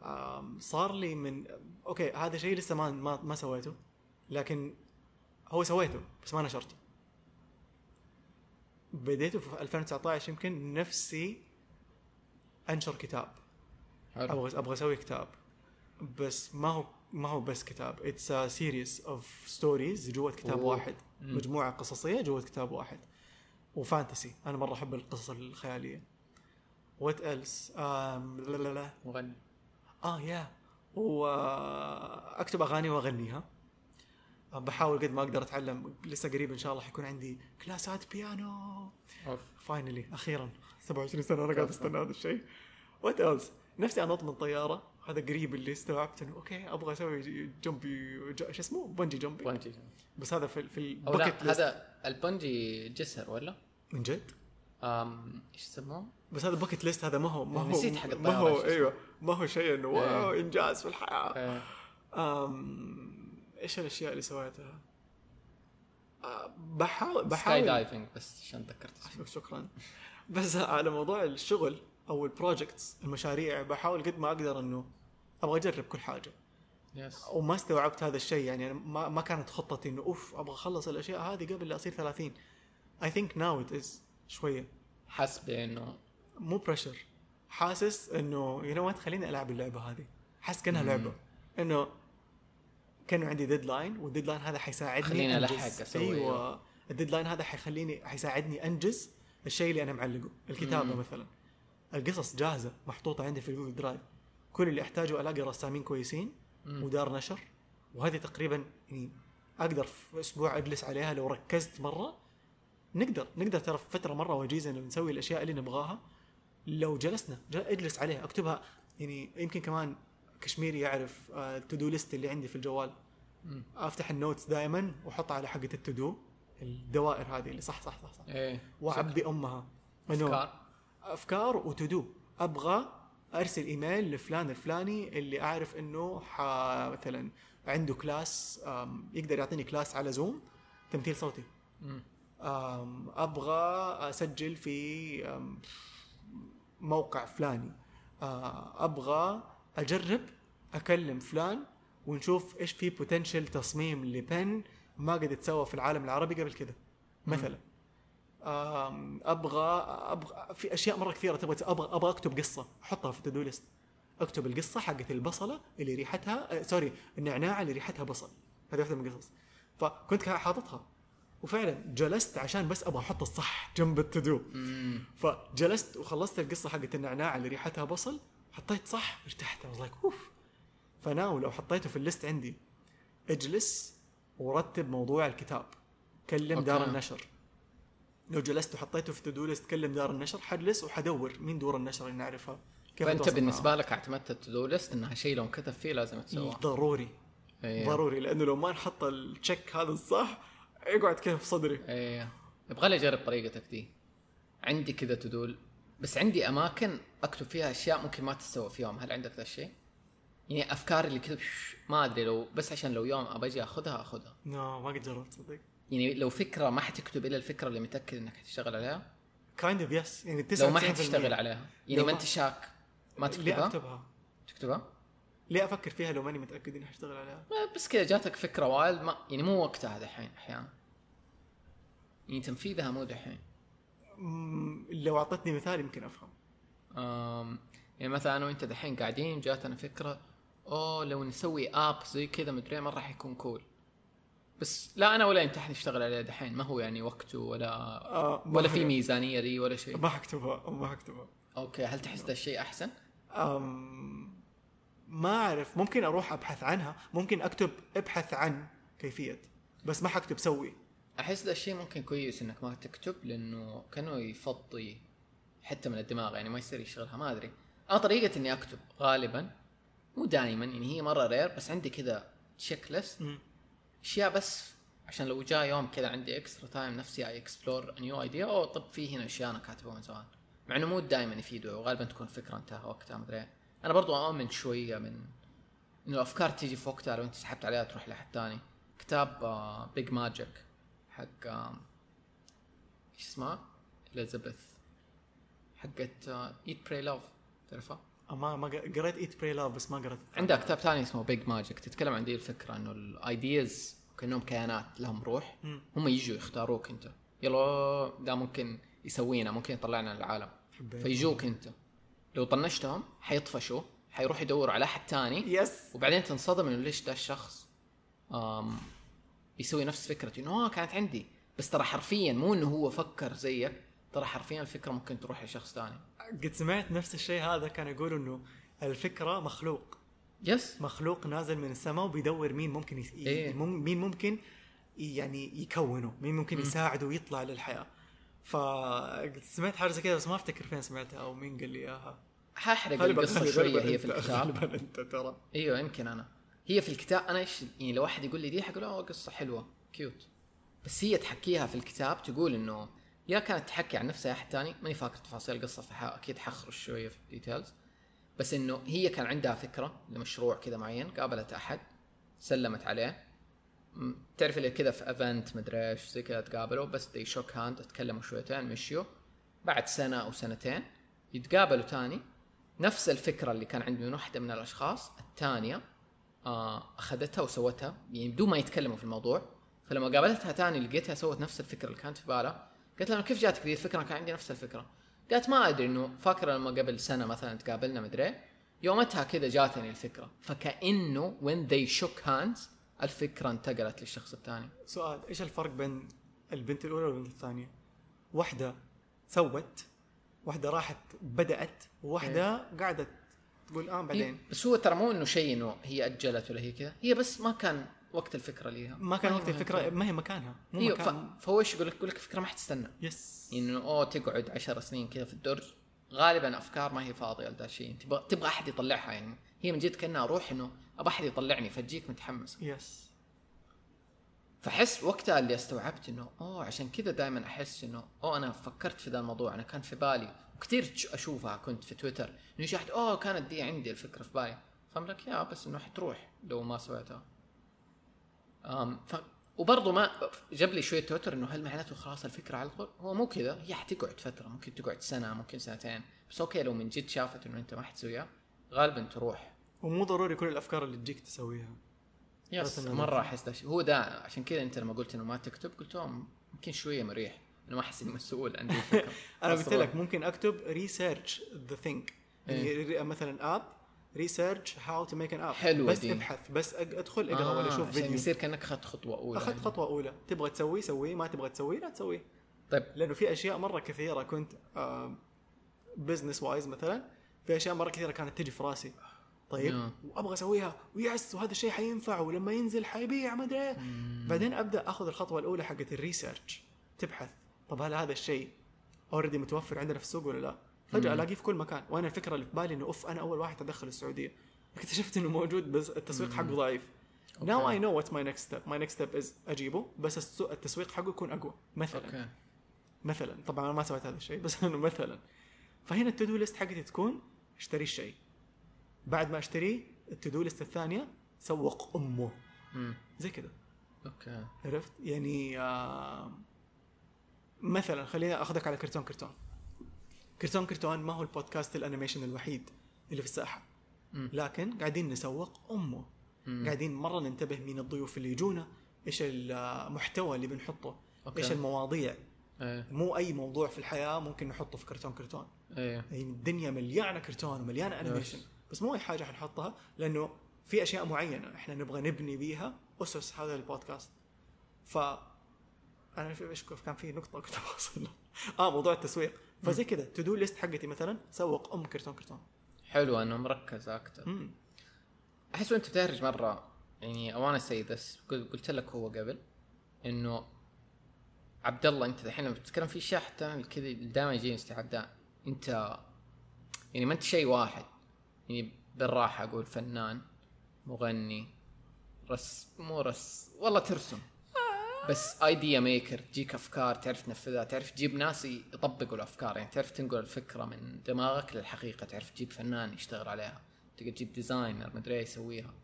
أم صار لي من أوكي هذا شيء لسه ما ما, ما سويته لكن هو سويته بس ما نشرته. بديته في 2019 يمكن نفسي أنشر كتاب. حلو. أبغى أبغى أسوي كتاب. بس ما هو ما هو بس كتاب. It's series of stories جوة كتاب أوه. واحد. مجموعة قصصية جوة كتاب واحد. و fantasy. أنا مرة أحب القصص الخيالية. What else لا لا لا. مغني. آه يا واكتب أغاني وأغنيها. آه، بحاول قد ما أقدر أتعلم. لسه قريب إن شاء الله حيكون عندي كلاسات بيانو. Finally أخيرا. 27 سنة. أنا قاعد أستنى هذا الشيء. What else نفسي أنط من طيارة. هذا قريب اللي استوعبت انه okay أبغى أسوي jumping شو اسمه bungee jumping bungee بس هذا في في ال bucket list هذا ال bungee جسر ولا؟ من جد أم إيش يسموه؟ بس هذا ال bucket list هذا ما هو ما هو نسيت حق ما هو. أيوه ما هو شيء إنه wow إيه. إنجاز في الحياة آه. أم... إيش الأشياء اللي سويتها؟ أه، بحاول sky بحاول diving بس عشان تذكرت شكرا بس على موضوع الشغل أو ال projects المشاريع بحاول قد ما أقدر إنه أبغى أجرب كل حاجة. Yes وما استوعبت هذا الشيء يعني ما ما كانت خطتي إنه oof أبغى أخلص الأشياء هذه قبل لا أصير 30 I think now it is شوية. حاسس بانه مو pressure حاسس إنه you know خليني ألعب اللعبة هذه. حاسس كأنها. لعبة. إنه كأنه عندي deadline وال deadline هذا حيساعدني خليني أنجز. ألحق أسوي، أيوه. ال deadline هذا حيخليني حيساعدني أنجز الشيء اللي أنا معلقه الكتابة مم. مثلا. القصص جاهزة محطوطة عندي في ال Google Drive كل اللي أحتاجه ألاقي رسامين كويسين. ودار نشر. وهذه تقريبا يعني أقدر في أسبوع أجلس عليها لو ركزت مرة. نقدر نقدر ترى في فترة مرة وجيزة إنه نسوي الأشياء اللي نبغاها. لو جلسنا أجلس عليها أكتبها. يعني يمكن كمان كشميري يعرف ال to-do list اللي عندي في الجوال. أفتح ال notes دائما واحطها على حقة ال to-do الدوائر هذه اللي صح صح صح, صح. إيه. وأعبي أمها. إنه أفكار و to-do أبغى أرسل إيميل لفلان الفلاني اللي أعرف إنه ح... مثلا عنده كلاس يقدر يعطيني كلاس على زوم تمثيل صوتي. أبغى أسجل في موقع فلاني. أبغى أجرب أكلم فلان ونشوف إيش في potential تصميم لبن ما قد يتسوى في العالم العربي قبل كذا مثلا. أبغى أبغى في أشياء مرة كثيرة تبغى أبغى أبغى أكتب قصة أحطها في ال to-do list أكتب القصة حقت البصلة اللي ريحتها آه، sorry النعناع اللي ريحتها بصل. هذه واحدة من القصص. فكنت حاططها. وفعلا جلست عشان بس أبغى أحط الصح جنب ال to-do فجلست وخلصت القصة حقت النعناع اللي ريحتها بصل حطيت صح ارتحت. I was like oof. ف now لو حطيته في ال list عندي اجلس ورتب موضوع الكتاب. كلم okay. دار النشر. لو جلست وحطيته في to-do list كلم دار النشر حجلس وحدور مين دور النشر اللي نعرفها؟ كيف فأنت بالنسبة. لك اعتمدت ال to-do list إنها شيء لو انكتب فيه لازم تسويه ضروري. إيه. ضروري لأنه لو ما نحط ال check هذا الصح يقعد كذا في صدري. إيه. يبغى لي أجرب طريقتك دي. عندي كذا to-do بس عندي أماكن أكتب فيها أشياء ممكن ما تستوى فيهم هل عندك ذا الشيء؟ يعني افكار اللي كذا ما أدري لو بس عشان لو يوم أبى أجي أخذها أخذها. No ما قد جربت صدق. يعني لو فكرة ما حتكتب إلا الفكرة اللي متأكد إنك حتشتغل عليها؟ Kind of yes يعني 99% لو ما حتشتغل عليها. يعني ما أنت شاك ما ليه تكتبها؟ أكتبها؟ تكتبها؟ ليه أفكر فيها لو ماني متأكد إني حاشتغل عليها؟ بس كذا جاتك فكرة وايد ما يعني مو وقتها دحين أحيانا. يعني تنفيذها مو دحين. لو أعطتني مثال يمكن أفهم. أم يعني مثلا أنا وأنت دحين قاعدين جاتنا فكرة أوه لو نسوي app زي كذا مدري مره حيكون cool بس لا أنا ولا انت حنشتغل عليه دحين. ما هو يعني وقته ولا آه ولا في هي- ميزانية لي ولا شيء؟ ما حكتبها ما حكتبها. okay هل تحس ذا الشيء أحسن؟ أم ما أعرف. ممكن أروح أبحث عنها. ممكن أكتب ابحث عن كيفية بس ما حكتب سوي. أحس ذا الشيء ممكن كويس إنك ما تكتب لأنه كأنه يفضي حتى من الدماغ. يعني ما يصير يشغلها ما أدري. أنا طريقة إني أكتب غالبا مو دائما يعني هي مرة rare بس عندي كذا checklist. أشياء بس عشان لو جاء يوم كذا عندي extra time نفسي I explore new idea أو طب في هنا أشياء أنا كاتبها من زمان مع إنه مو دائما يفيدوا وغالبا تكون فكرة انتهى وقتها مدري. أنا برضو اؤمن شوية من إنه الأفكار تيجي في وقتها لو أنت سحبت عليها تروح لحد ثاني كتاب Big Magic حق آم، إيش اسمها؟ Elizabeth حقت Eat Pray Love تعرفها؟ ما ما قريت Eat Pray Love بس ما قريت. عندها كتاب ثاني اسمه Big Magic تتكلم عن دي الفكرة إنه ال ideas كأنهم كيانات لهم روح. مم. هم يجوا يختاروك أنت. يلا ده ممكن يسوينا ممكن يطلعنا للعالم. فيجوك أنت. لو طنشتهم حيطفشوا حيروح يدوروا على أحد ثاني yes وبعدين تنصدم إنه ليش ده الشخص آم يسوي نفس فكرتي انه آه كانت عندي. بس ترى حرفيا مو إنه هو فكر زيك. ترى حرفيا الفكرة ممكن تروح لشخص ثاني. قد سمعت نفس الشيء هذا كان يقولوا إنه الفكرة مخلوق. Yes مخلوق نازل من السماء وبيدور مين ممكن يس... إيه. مين ممكن يعني يكونه مين ممكن يساعده ويطلع للحياة. ف سمعت حاجة زي كذا بس ما أفتكر فين سمعتها أو مين قال لي إياها. غالباً- القصة شوية هي في الكتاب. غالبا أنت ترى. أيوه يمكن أنا. هي في الكتاب أنا إيش يعني لو واحد يقول لي دي حقول له قصة حلوة. cute بس هي تحكيها في الكتاب تقول إنه يا كانت تحكي عن نفسها أحد ثاني ماني فاكر تفاصيل القصة فح أكيد حخرج شوية في ال details بس إنه هي كان عندها فكرة لمشروع كذا معين قابلت أحد سلمت عليه. تعرف اللي كذا في event مدري إيش زي كذا تقابلوا بس they shook hands تكلموا شويتين مشيوا. بعد سنة أو سنتين يتقابلوا تاني. نفس الفكرة اللي كان عند من واحدة من الأشخاص الثانية آه أخذتها وسوتها. يعني بدون ما يتكلموا في الموضوع فلما قابلتها تاني لقيتها سوت نفس الفكرة اللي كانت في بالها قلت لها كيف جاتك ذي الفكرة؟ كان عندي نفس الفكرة. قالت ما أدري إنه فاكرة لما قبل سنة مثلا تقابلنا مدري. يومتها كذا جاتني الفكرة. فكأنه when they shook hands الفكرة انتقلت للشخص الثاني. سؤال إيش الفرق بين البنت الأولى والبنت الثانية؟ واحدة سوت واحدة راحت بدأت وواحدة قاعدة تقول آه بعدين. بس هو ترى مو إنه شيء إنه هي أجلت ولا هي كذا. هي بس ما كان وقت الفكرة ليها. ما كان وقت الفكرة ما هي مكانها مو إيوه مكان ف... فهو إيش يقول لك؟ يقول لك فكرة ما حتستنى. يس إنه أوه تقعد عشر سنين كذا في الدرج. غالبا أفكار ما هي فاضية لذا الشيء تبغى تبغى أحد يطلعها يعني. هي من جد كأنها روح إنه أبغى أحد يطلعني فتجيك متحمس. yes فحس وقتها اللي استوعبت إنه أوه عشان كذا دائما أحس إنه أوه أنا فكرت في ذا الموضوع. أنا كان في بالي وكثير أشوفها كنت في تويتر. إنه احد أوه كانت دي عندي الفكرة في بالي. فهم لك يا بس إنه حتروح لو ما سويتها. ف وبرضه ما جاب لي شوية تويتر إنه هل معناته خلاص الفكرة على طول هو مو كذا هي حتقعد فترة ممكن تقعد سنة ممكن سنتين بس okay لو من جد شافت إنه أنت ما حتسويها غالبا تروح. ومو ضروري كل الأفكار اللي تجيك تسويها. yes مرة. أحس ده. هو ده عشان كذا أنت لما قلت إنه ما تكتب قلت يمكن شوية مريح أنا ما أحس إني مسؤول عندي الفكرة. أنا قلت لك ممكن أكتب research ذا يعني مثلا app research how to make an app حلوة بس دي. ابحث بس أدخل اقرا ولا شوف عشان فيديو. يصير كأنك اخذت خطوة أولى. أخذت خطوة أولى. تبغى تسوي سويه ما تبغى تسويه لا تسويه طيب. لأنه في أشياء مرة كثيرة كنت business wise مثلا في أشياء مرة كثيرة كانت تجي في راسي. طيب نعم. وأبغى أسويها. و yes وهذا الشيء حينفع. ولما ينزل حيبيع ما أدري إيه. بعدين أبدأ أخذ الخطوة الأولى حقت ال research تبحث. طب هل هذا الشيء already متوفر عندنا في السوق ولا لا؟ فجأة ألاقيه في كل مكان. وأنا الفكرة اللي في بالي إنه أوف أنا أول واحد أدخل السعودية. اكتشفت إنه موجود بس التسويق حقه ضعيف. now I know what's my next step my next step is أجيبه بس التسويق حقه يكون أقوى. مثلا. okay. مثلا. طبعا أنا ما سويت هذا الشيء بس إنه مثلا. فهنا ال to-do list حقتي تكون اشتري الشيء. بعد ما اشتريه ال to-do list الثانية سوق أمه. زي كذا okay. عرفت؟ يعني آه مثلا خليني أخذك على كرتون كرتون. كرتون كرتون ما هو البودكاست ال animation الوحيد اللي في الساحة. لكن قاعدين نسوق أمه. قاعدين مرة ننتبه مين الضيوف اللي يجونا إيش المحتوى اللي بنحطه okay. إيش المواضيع. إيه. مو أي موضوع في الحياة ممكن نحطه في كرتون كرتون. إيه. يعني الدنيا مليانة كرتون ومليانة animation بس مو أي حاجة حنحطها لأنه في أشياء معينة إحنا نبغى نبني بيها أسس هذا البودكاست. ف أنا في إيش كان في نقطة كنت آه موضوع التسويق. فزي كذا to-do list حقتي مثلا سوق أم كرتون كرتون. حلو أنه مركز أكثر. أحس وأنت تهرج مرة يعني I wanna say this قلت لك هو قبل إنه عبد الله أنت الحين لما بتتكلم في اشياء حتى كذا دائما يجيني استعداء أنت يعني ما أنت شيء واحد. يعني بالراحة أقول فنان مغني رس مو رس والله ترسم. بس ايديا ميكر تجيك أفكار تعرف تنفذها تعرف تجيب ناس يطبقوا الأفكار. يعني تعرف تنقل الفكرة من دماغك للحقيقة تعرف تجيب فنان يشتغل عليها. تقدر تجيب designer مدري يسويها.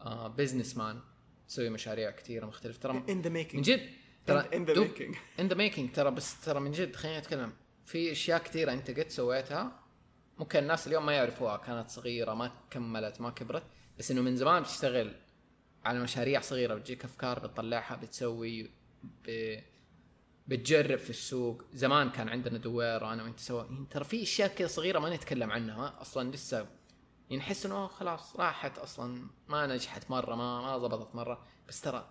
آه businessman تسوي مشاريع كثيره مختلفة. ترى in the من making جد ترى the دوب- making. in the making ترى بس ترى من جد خليني أتكلم. في أشياء كثيره أنت قد سويتها. ممكن الناس اليوم ما يعرفوها كانت صغيرة ما كملت ما كبرت. بس إنه من زمان بتشتغل على مشاريع صغيرة بتجيك أفكار بتطلعها بتسوي ب... بتجرب في السوق. زمان كان عندنا دويرة أنا وأنت سوا. يعني ترى في أشياء كذا صغيرة ما نتكلم عنها أصلا لسه. يعني نحس إنه خلاص راحت أصلا. ما نجحت مرة ما ما ضبطت مرة. بس ترى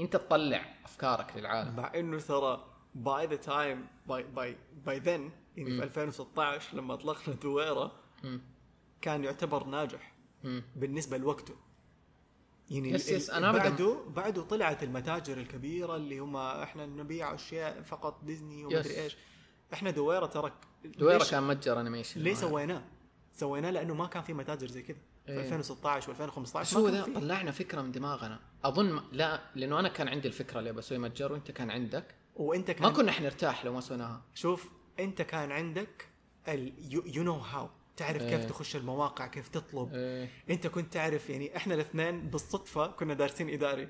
أنت تطلع أفكارك للعالم. مع إنه ترى by the time by by by then يعني في 2016 لما أطلقنا دويرة. كان يعتبر ناجح مم. بالنسبة لوقته. يعني yes- yes، أنا بعده بعده طلعت المتاجر الكبيرة اللي هم إحنا نبيع أشياء فقط ديزني ومدري. إيش إحنا دويرة ترى دويرة ليش- كان متجر animation ليه سويناه؟ سويناه لأنه ما كان في متاجر زي كذا في إيه. 2016 و2015 بس هو ذا. طلعنا فكرة من دماغنا أظن ما- لا لأنه أنا كان عندي الفكرة اللي بسوي متجر وأنت كان عندك وأنت كان ما كنا حنرتاح لو ما سويناها شوف أنت كان عندك you know how تعرف كيف إيه. تخش المواقع كيف تطلب إيه. انت كنت تعرف يعني إحنا الاثنين بالصدفة كنا دارسين إداري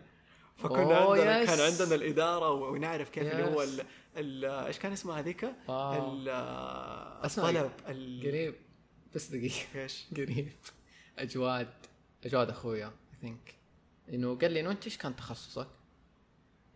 فكنا عندنا yes. كان عندنا الإدارة ونعرف كيف اللي هو yes. ال- ال- إيش كان اسمها هذيك؟ آه. الطلب ال- قريب بس دقيقة إيش؟ قريب أجواد أجواد أخويا I think إنه قال لي إنه أنت إيش كان تخصصك؟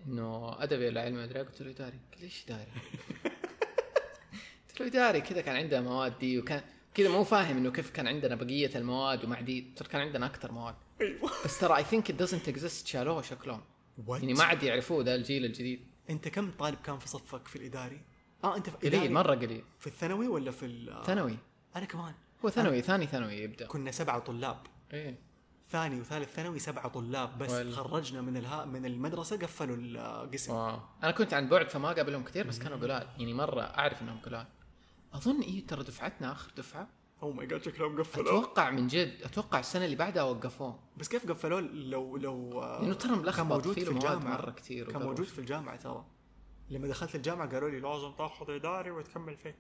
إنه أدبي ولا علمي أدري قلت له إداري قال لي إيش إداري؟ قلت له إداري كذا كان عندنا مواد دي وكان كذا مو فاهم إنه كيف كان عندنا بقية المواد ومعدي ترى كان عندنا أكثر مواد. أيوه. بس ترى I think it doesn't exist شالوه شكلهم. يعني ما عاد يعرفوه ذا الجيل الجديد. أنت كم طالب كان في صفك في الإداري؟ آه أنت في قليل مرة قليل. في الثانوي ولا في ال- ثانوي. أنا كمان. هو ثانوي ثاني ثانوي يبدأ. كنا سبعة طلاب. إيه. ثاني وثالث ثانوي سبعة طلاب. بس وال- تخرجنا من الها من المدرسة قفلوا القسم. wow. أنا كنت عن بعد فما قابلهم كثير بس كانوا قلال. يعني مرة أعرف إنهم قلال. أظن إيه ترى دفعتنا آخر دفعة. oh my God شكلهم قفلوا. أتوقع من جد أتوقع السنة اللي بعدها وقفوه. بس كيف قفلوا لو لو آه، لأنه ترى كان ملخبط موجود في الجامعة. مرة كثير كان. موجود في الجامعة ترى. لما دخلت الجامعة قالوا لي لازم تاخذ إداري وتكمل فيه.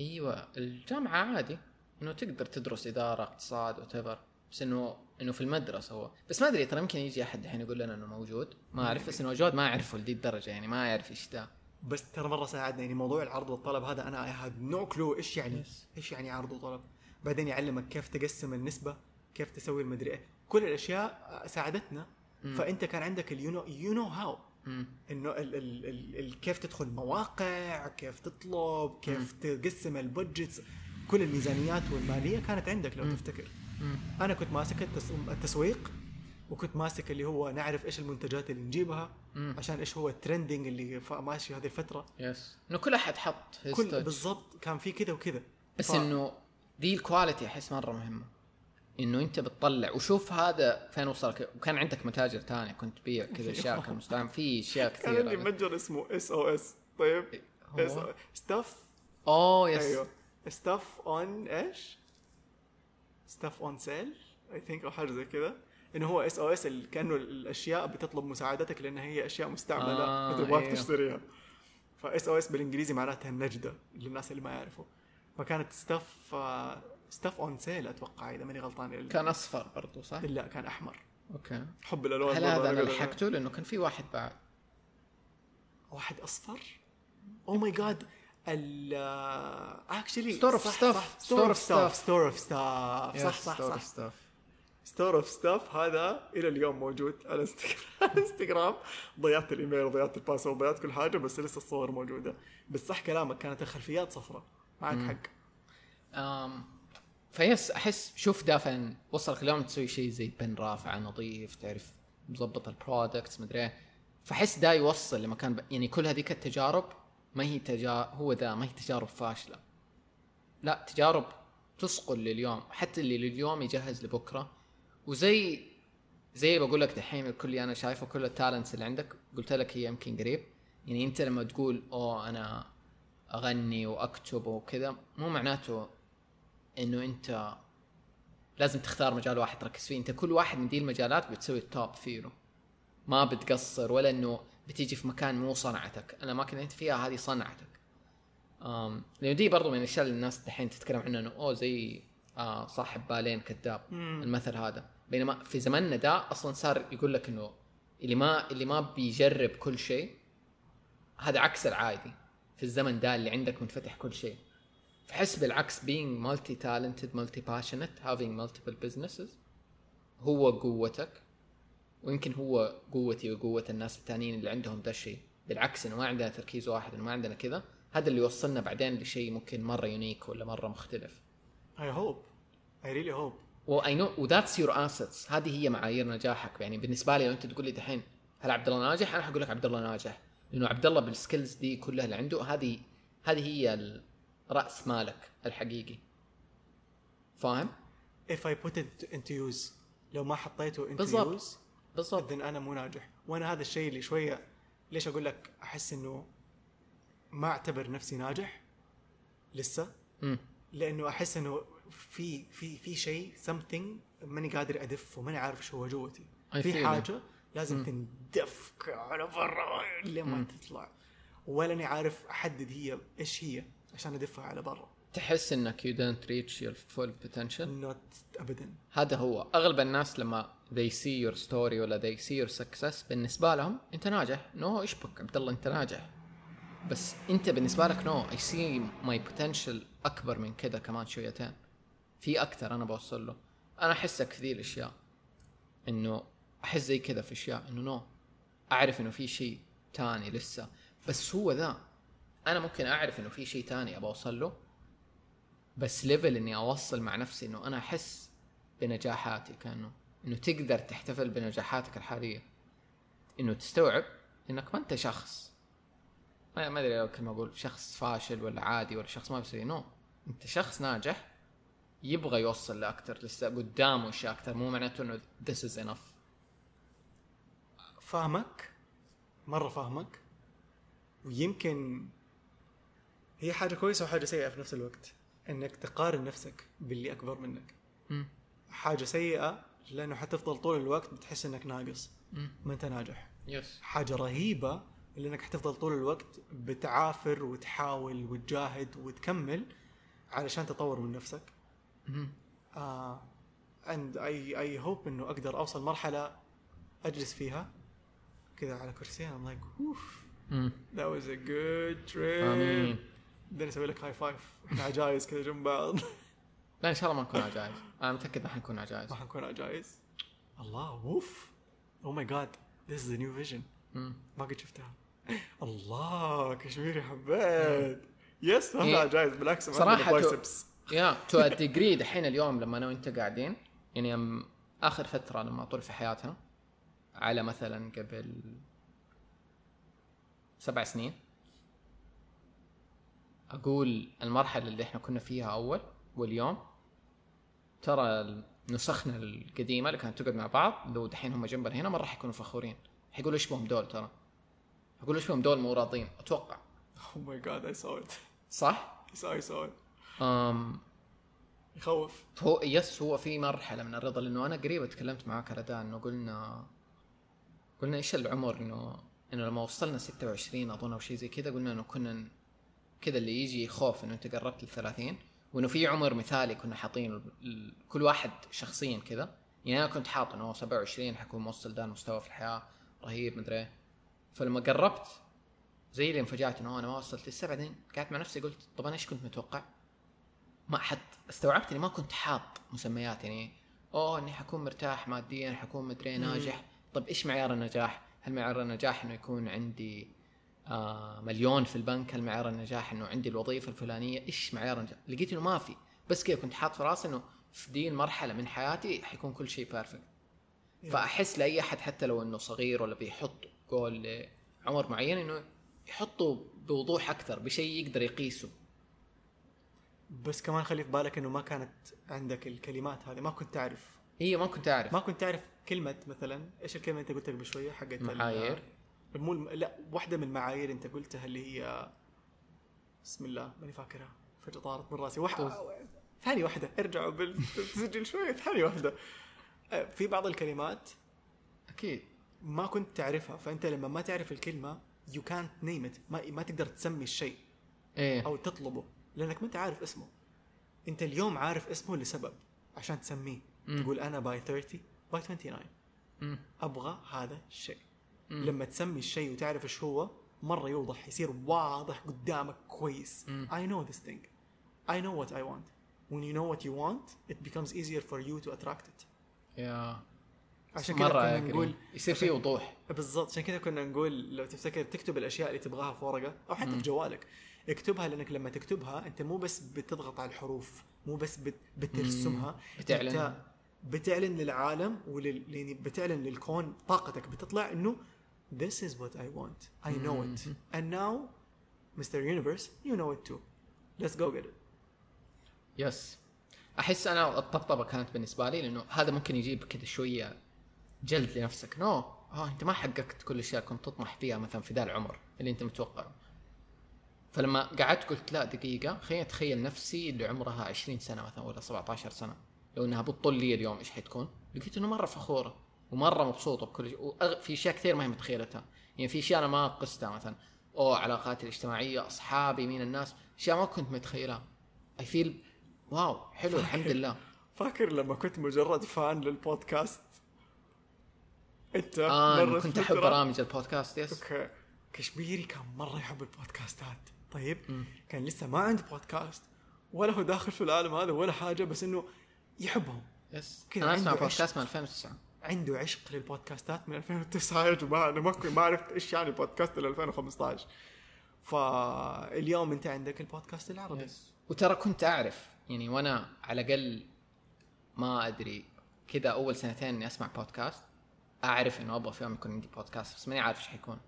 أيوه الجامعة عادي. إنه تقدر تدرس إدارة اقتصاد what بس إنه إنه في المدرسة هو. بس ما أدري ترى يمكن يجي أحد الحين يقول لنا إنه موجود. ما أعرف بس إنه جواد ما اعرفه لدي الدرجة يعني ما يعرف إيش ذا بس ترى مرة ساعدنا يعني موضوع العرض والطلب هذا أنا I had no clue إيش يعني Yes. إيش يعني عرض وطلب. بعدين يعلمك كيف تقسم النسبة كيف تسوي المدري إيه. كل الأشياء ساعدتنا. مم. فأنت كان عندك اليو نو يو نو هاو. إنه ال ال ال ال كيف تدخل مواقع كيف تطلب كيف تقسم ال budgets كل الميزانيات والمالية كانت عندك لو مم. تفتكر. أنا كنت ماسك التس... التسويق. وكنت ماسك اللي هو نعرف إيش المنتجات اللي نجيبها مم. عشان إيش هو ال trending اللي ماشي هذه الفترة. yes إنه كل أحد حط كل. بالضبط. كان في كذا وكذا. بس ف- إنه دي ال quality أحس مرة مهمة. إنه أنت بتطلع. وشوف هذا فين وصلك. وكان عندك متاجر تانية كنت تبيع كذا أشياء كمستعمل في أشياء كان عندي كثيره متجر اسمه SOS طيب؟ stuff oh yes أيوه. stuff on إيش؟ stuff on sale I think أو حاجة زي كذا. انه هو SOS كأنه الأشياء بتطلب مساعدتك لانها هي أشياء مستعملة آه، فتبغاك أيوه. تشتريها. ف SOS بالإنجليزي معناتها النجده للناس اللي ما يعرفوا. فكانت stuff stuff on sale أتوقع إذا ماني غلطان. كان أصفر برضو صح؟ لا كان أحمر. okay. حب الالوان هل هذا أنا لحقته؟ لأنه كان في واحد بعد. واحد أصفر؟ oh my God ال actually Store of stuff. store of stuff stuff. store of stuff صح صح صح. stuff store of stuff هذا إلى اليوم موجود على انستغرام ضيعت الإيميل وضيعت ال password ضيعت كل حاجة بس لسه الصور موجودة. بس صح كلامك كانت الخلفيات صفراء. معك حق. أم فيس أحس شوف دا فين وصلك اليوم تسوي شيء زي بن رافعه نظيف تعرف مظبط البرودكتس مدري. فحس دا يوصل لمكان ب... يعني كل هذيك التجارب ما هي تجارب هو ذا ما هي تجارب فاشلة. لا تجارب تصقل لليوم. حتى اللي لليوم يجهز لبكرة وزي زي بقول لك دحين الكل اللي أنا شايفه كل التالنتس اللي عندك قلت لك هي يمكن قريب. يعني أنت لما تقول أوه أنا أغني وأكتب وكذا. مو معناته إنه أنت لازم تختار مجال واحد تركز فيه. أنت كل واحد من دي المجالات بتسوي التوب فيه. ما بتقصر ولا إنه بتيجي في مكان مو صنعتك. الاماكن اللي انت فيها هذه صنعتك. أم لأنه دي برضو من الأشياء اللي الناس دحين تتكلم عنها إنه أوه زي آه صاحب بالين كذاب. المثل هذا. بينما في زماننا ده أصلا صار يقول لك إنه اللي ما اللي ما بيجرب كل شيء هذا عكس العادي في الزمن ده اللي عندك منفتح كل شيء. فحس بالعكس being multi talented multi passionate having multiple businesses هو قوتك ويمكن هو قوتي وقوة الناس التانيين اللي عندهم ده الشيء. بالعكس إنه ما عندنا تركيز واحد إنه ما عندنا كذا هذا اللي يوصلنا بعدين لشيء ممكن مرة unique ولا مرة مختلف. I hope I really hope و I know و that's your assets هذه هي معايير نجاحك. يعني بالنسبة لي لو أنت تقول لي دحين هل عبد الله ناجح؟ أنا حقول لك عبد الله ناجح. لأنه عبد الله بال skills دي كلها اللي عنده هذه هذه هي راس مالك الحقيقي. فاهم؟ If I put it into use لو ما حطيته into بالضبط. use بالضبط. اذا أنا مو ناجح. وأنا هذا الشيء اللي شوية ليش أقول لك؟ أحس إنه ما أعتبر نفسي ناجح لسه. امم لأنه أحس إنه في في في شيء something ماني قادر أدف وماني عارف إيش هو جواتي. في حاجة لازم تندف على برا لين ما تطلع. ولا أني عارف أحدد هي إيش هي عشان أدفها على برا. تحس إنك you don't reach your full potential not ابدا. هذا هو. أغلب الناس لما they see your story ولا they see your success بالنسبة لهم أنت ناجح. no إيش بك؟ عبد الله أنت ناجح. بس أنت بالنسبة لك no I see my potential أكبر من كذا كمان شويتين. في أكثر أنا بوصل له. أنا احسك في ذي الاشياء إنه أحس زي كذا في أشياء. إنه no أعرف إنه في شيء تاني لسه. بس هو ذا أنا ممكن أعرف إنه في شيء تاني ابى أوصل له. بس level إني أوصل مع نفسي إنه أنا أحس بنجاحاتي كأنه إنه تقدر تحتفل بنجاحاتك الحالية. إنه تستوعب إنك ما أنت شخص. ما أدري لو كلمة أقول شخص فاشل ولا عادي ولا شخص ما بيسوي. نو أنت شخص ناجح. يبغى يوصل لاكثر لسه قدامه اشياء أكثر مو معناته إنه this is enough. فاهمك؟ مرة فاهمك. ويمكن هي حاجة كويسة وحاجة سيئة في نفس الوقت إنك تقارن نفسك باللي أكبر منك. مم. حاجة سيئة لأنه حتفضل طول الوقت بتحس إنك ناقص. ما أنت ناجح. yes حاجة رهيبة لأنك حتفضل طول الوقت بتعافر وتحاول وتجاهد وتكمل علشان تطور من نفسك. And I I hope إنه أقدر أوصل مرحلة أجلس فيها. كذا على كرسيين I'm like أوف مم. that was a good trip. آمين. بعدين أسوي لك high five إحنا عجايز كذا جنب بعض. لا إن شاء الله ما نكون عجائز أنا متأكد ما حنكون عجائز ما حنكون عجايز. الله أوف. oh my God this is new vision. ما قد شفتها. الله كشميري حبيت. yes ما إيه. عجايز بالعكس صراحة. yeah to degree دحين اليوم لما أنا وأنت قاعدين يعني آخر فترة لما اطول في حياتها على مثلا قبل سبع سنين أقول المرحلة اللي إحنا كنا فيها أول واليوم ترى نسخنا القديمة اللي كانت تقعد مع بعض لو دحين هم جنبنا هنا ما راح يكونوا فخورين. حيقولوا إيش بهم دول ترى؟ يقولوا إيش بهم دول مو راضين أتوقع. oh my God I saw it صح؟ I saw it أم يخوف. هو yes هو في مرحلة من الرضا لأنه أنا قريب تكلمت معاك رداء إنه قلنا قلنا إيش العمر إنه إنه لما وصلنا 26 أظن أو شيء زي كذا قلنا إنه كنا كذا اللي يجي خوف إنه أنت قربت ال 30 وإنه في عمر مثالي كنا حاطين كل واحد شخصيا كذا. يعني أنا كنت حاط إنه 27 حكون موصل ذا المستوى في الحياة رهيب مدري إيه. فلما قربت زي اللي انفجعت إنه أنا ما وصلت لسه بعدين قعدت مع نفسي قلت طب أنا إيش كنت متوقع؟ ما حد استوعبت إني ما كنت حاط مسميات يعني أوه إني حكون مرتاح ماديا حكون مدري ناجح طب إيش معيار النجاح؟ هل معيار النجاح إنه يكون عندي آه مليون في البنك؟ هل معيار النجاح إنه عندي الوظيفة الفلانية؟ إيش معيار النجاح؟ لقيت إنه ما في بس كذا كنت حاط في راسي إنه في دي المرحله من حياتي حيكون كل شيء بيرفكت فأحس لأي أحد حتى لو إنه صغير ولا بيحط جول لعمر معين إنه يحطه بوضوح أكثر بشيء يقدر يقيسه بس كمان خلي في بالك إنه ما كانت عندك الكلمات هذه ما كنت تعرف. هي ما كنت أعرف. ما كنت تعرف كلمة مثلا إيش الكلمة اللي أنت قلتها قبل شوية؟ حقت معايير. مو. لا واحدة من المعايير أنت قلتها اللي هي بسم الله ماني فاكرها. فجأة طارت من راسي. واحدة ثانية واحدة. ارجعوا بالتسجيل شوية ثانية واحدة. آه، في بعض الكلمات أكيد. ما كنت تعرفها. فأنت لما ما تعرف الكلمة يو كانت نيم ما تقدر تسمي الشيء. إيه. أو تطلبه. لأنك ما أنت عارف اسمه. أنت اليوم عارف اسمه لسبب عشان تسميه. مم. تقول أنا باي 30 باي 29 مم. أبغى هذا الشيء. مم. لما تسمي الشيء وتعرف إيش هو مرة يوضح يصير واضح قدامك كويس. I know this thing. I know what I want. When you know what you want it becomes easier for you to attract it. يا. عشان كذا كنا. نقول يصير في وضوح. بالضبط. عشان كذا كنا نقول لو تفتكر تكتب الأشياء اللي تبغاها في ورقه أو حتى في جوالك. اكتبها لأنك لما تكتبها أنت مو بس بتضغط على الحروف مو بس بت بترسمها بتعلن. أنت بتعلن. للعالم ولل يعني بتعلن للكون طاقتك بتطلع إنه this is what I want. I know it. And now Mr. Universe you know it too. Let's go get it. yes أحس أنا الطبطبة كانت بالنسبة لي لأنه هذا ممكن يجيب كذا شوية جلد لنفسك. no آه أنت ما حققت كل الأشياء كنت تطمح فيها مثلا في ذا العمر اللي أنت متوقعه. فلما قعدت قلت لا دقيقة خليني أتخيل نفسي اللي عمرها 20 سنة مثلا ولا 17 سنة. لو إنها بتطل لي اليوم إيش حتكون؟ لقيت إنه مرة فخورة ومرة مبسوطة بكل شيء. وأغ... في أشياء كثير ما هي متخيلتها. يعني في أشياء أنا ما قستها مثلا. أو علاقاتي الاجتماعية أصحابي مين الناس؟ أشياء ما كنت متخيلها. I feel wow حلو الحمد لله. فاكر لما كنت مجرد fan للبودكاست؟ أنت أنا كنت أحب برامج البودكاست yes okay. كشميري كان مرة يحب البودكاستات. طيب كان لسه ما عنده بودكاست ولا هو داخل في العالم هذا ولا حاجة بس إنه يحبهم. yes كذا أنا أسمع بودكاست من 2009 عنده عشق للبودكاستات من 2009 يا جماعة أنا ما ما عرفت إيش يعني بودكاست إلا 2015 فاليوم أنت عندك البودكاست العربي. يس وترى كنت أعرف يعني وأنا على الأقل ما أدري كذا أول سنتين إني أسمع بودكاست أعرف إنه أبغى في يوم يكون عندي بودكاست بس ماني عارف إيش حيكون.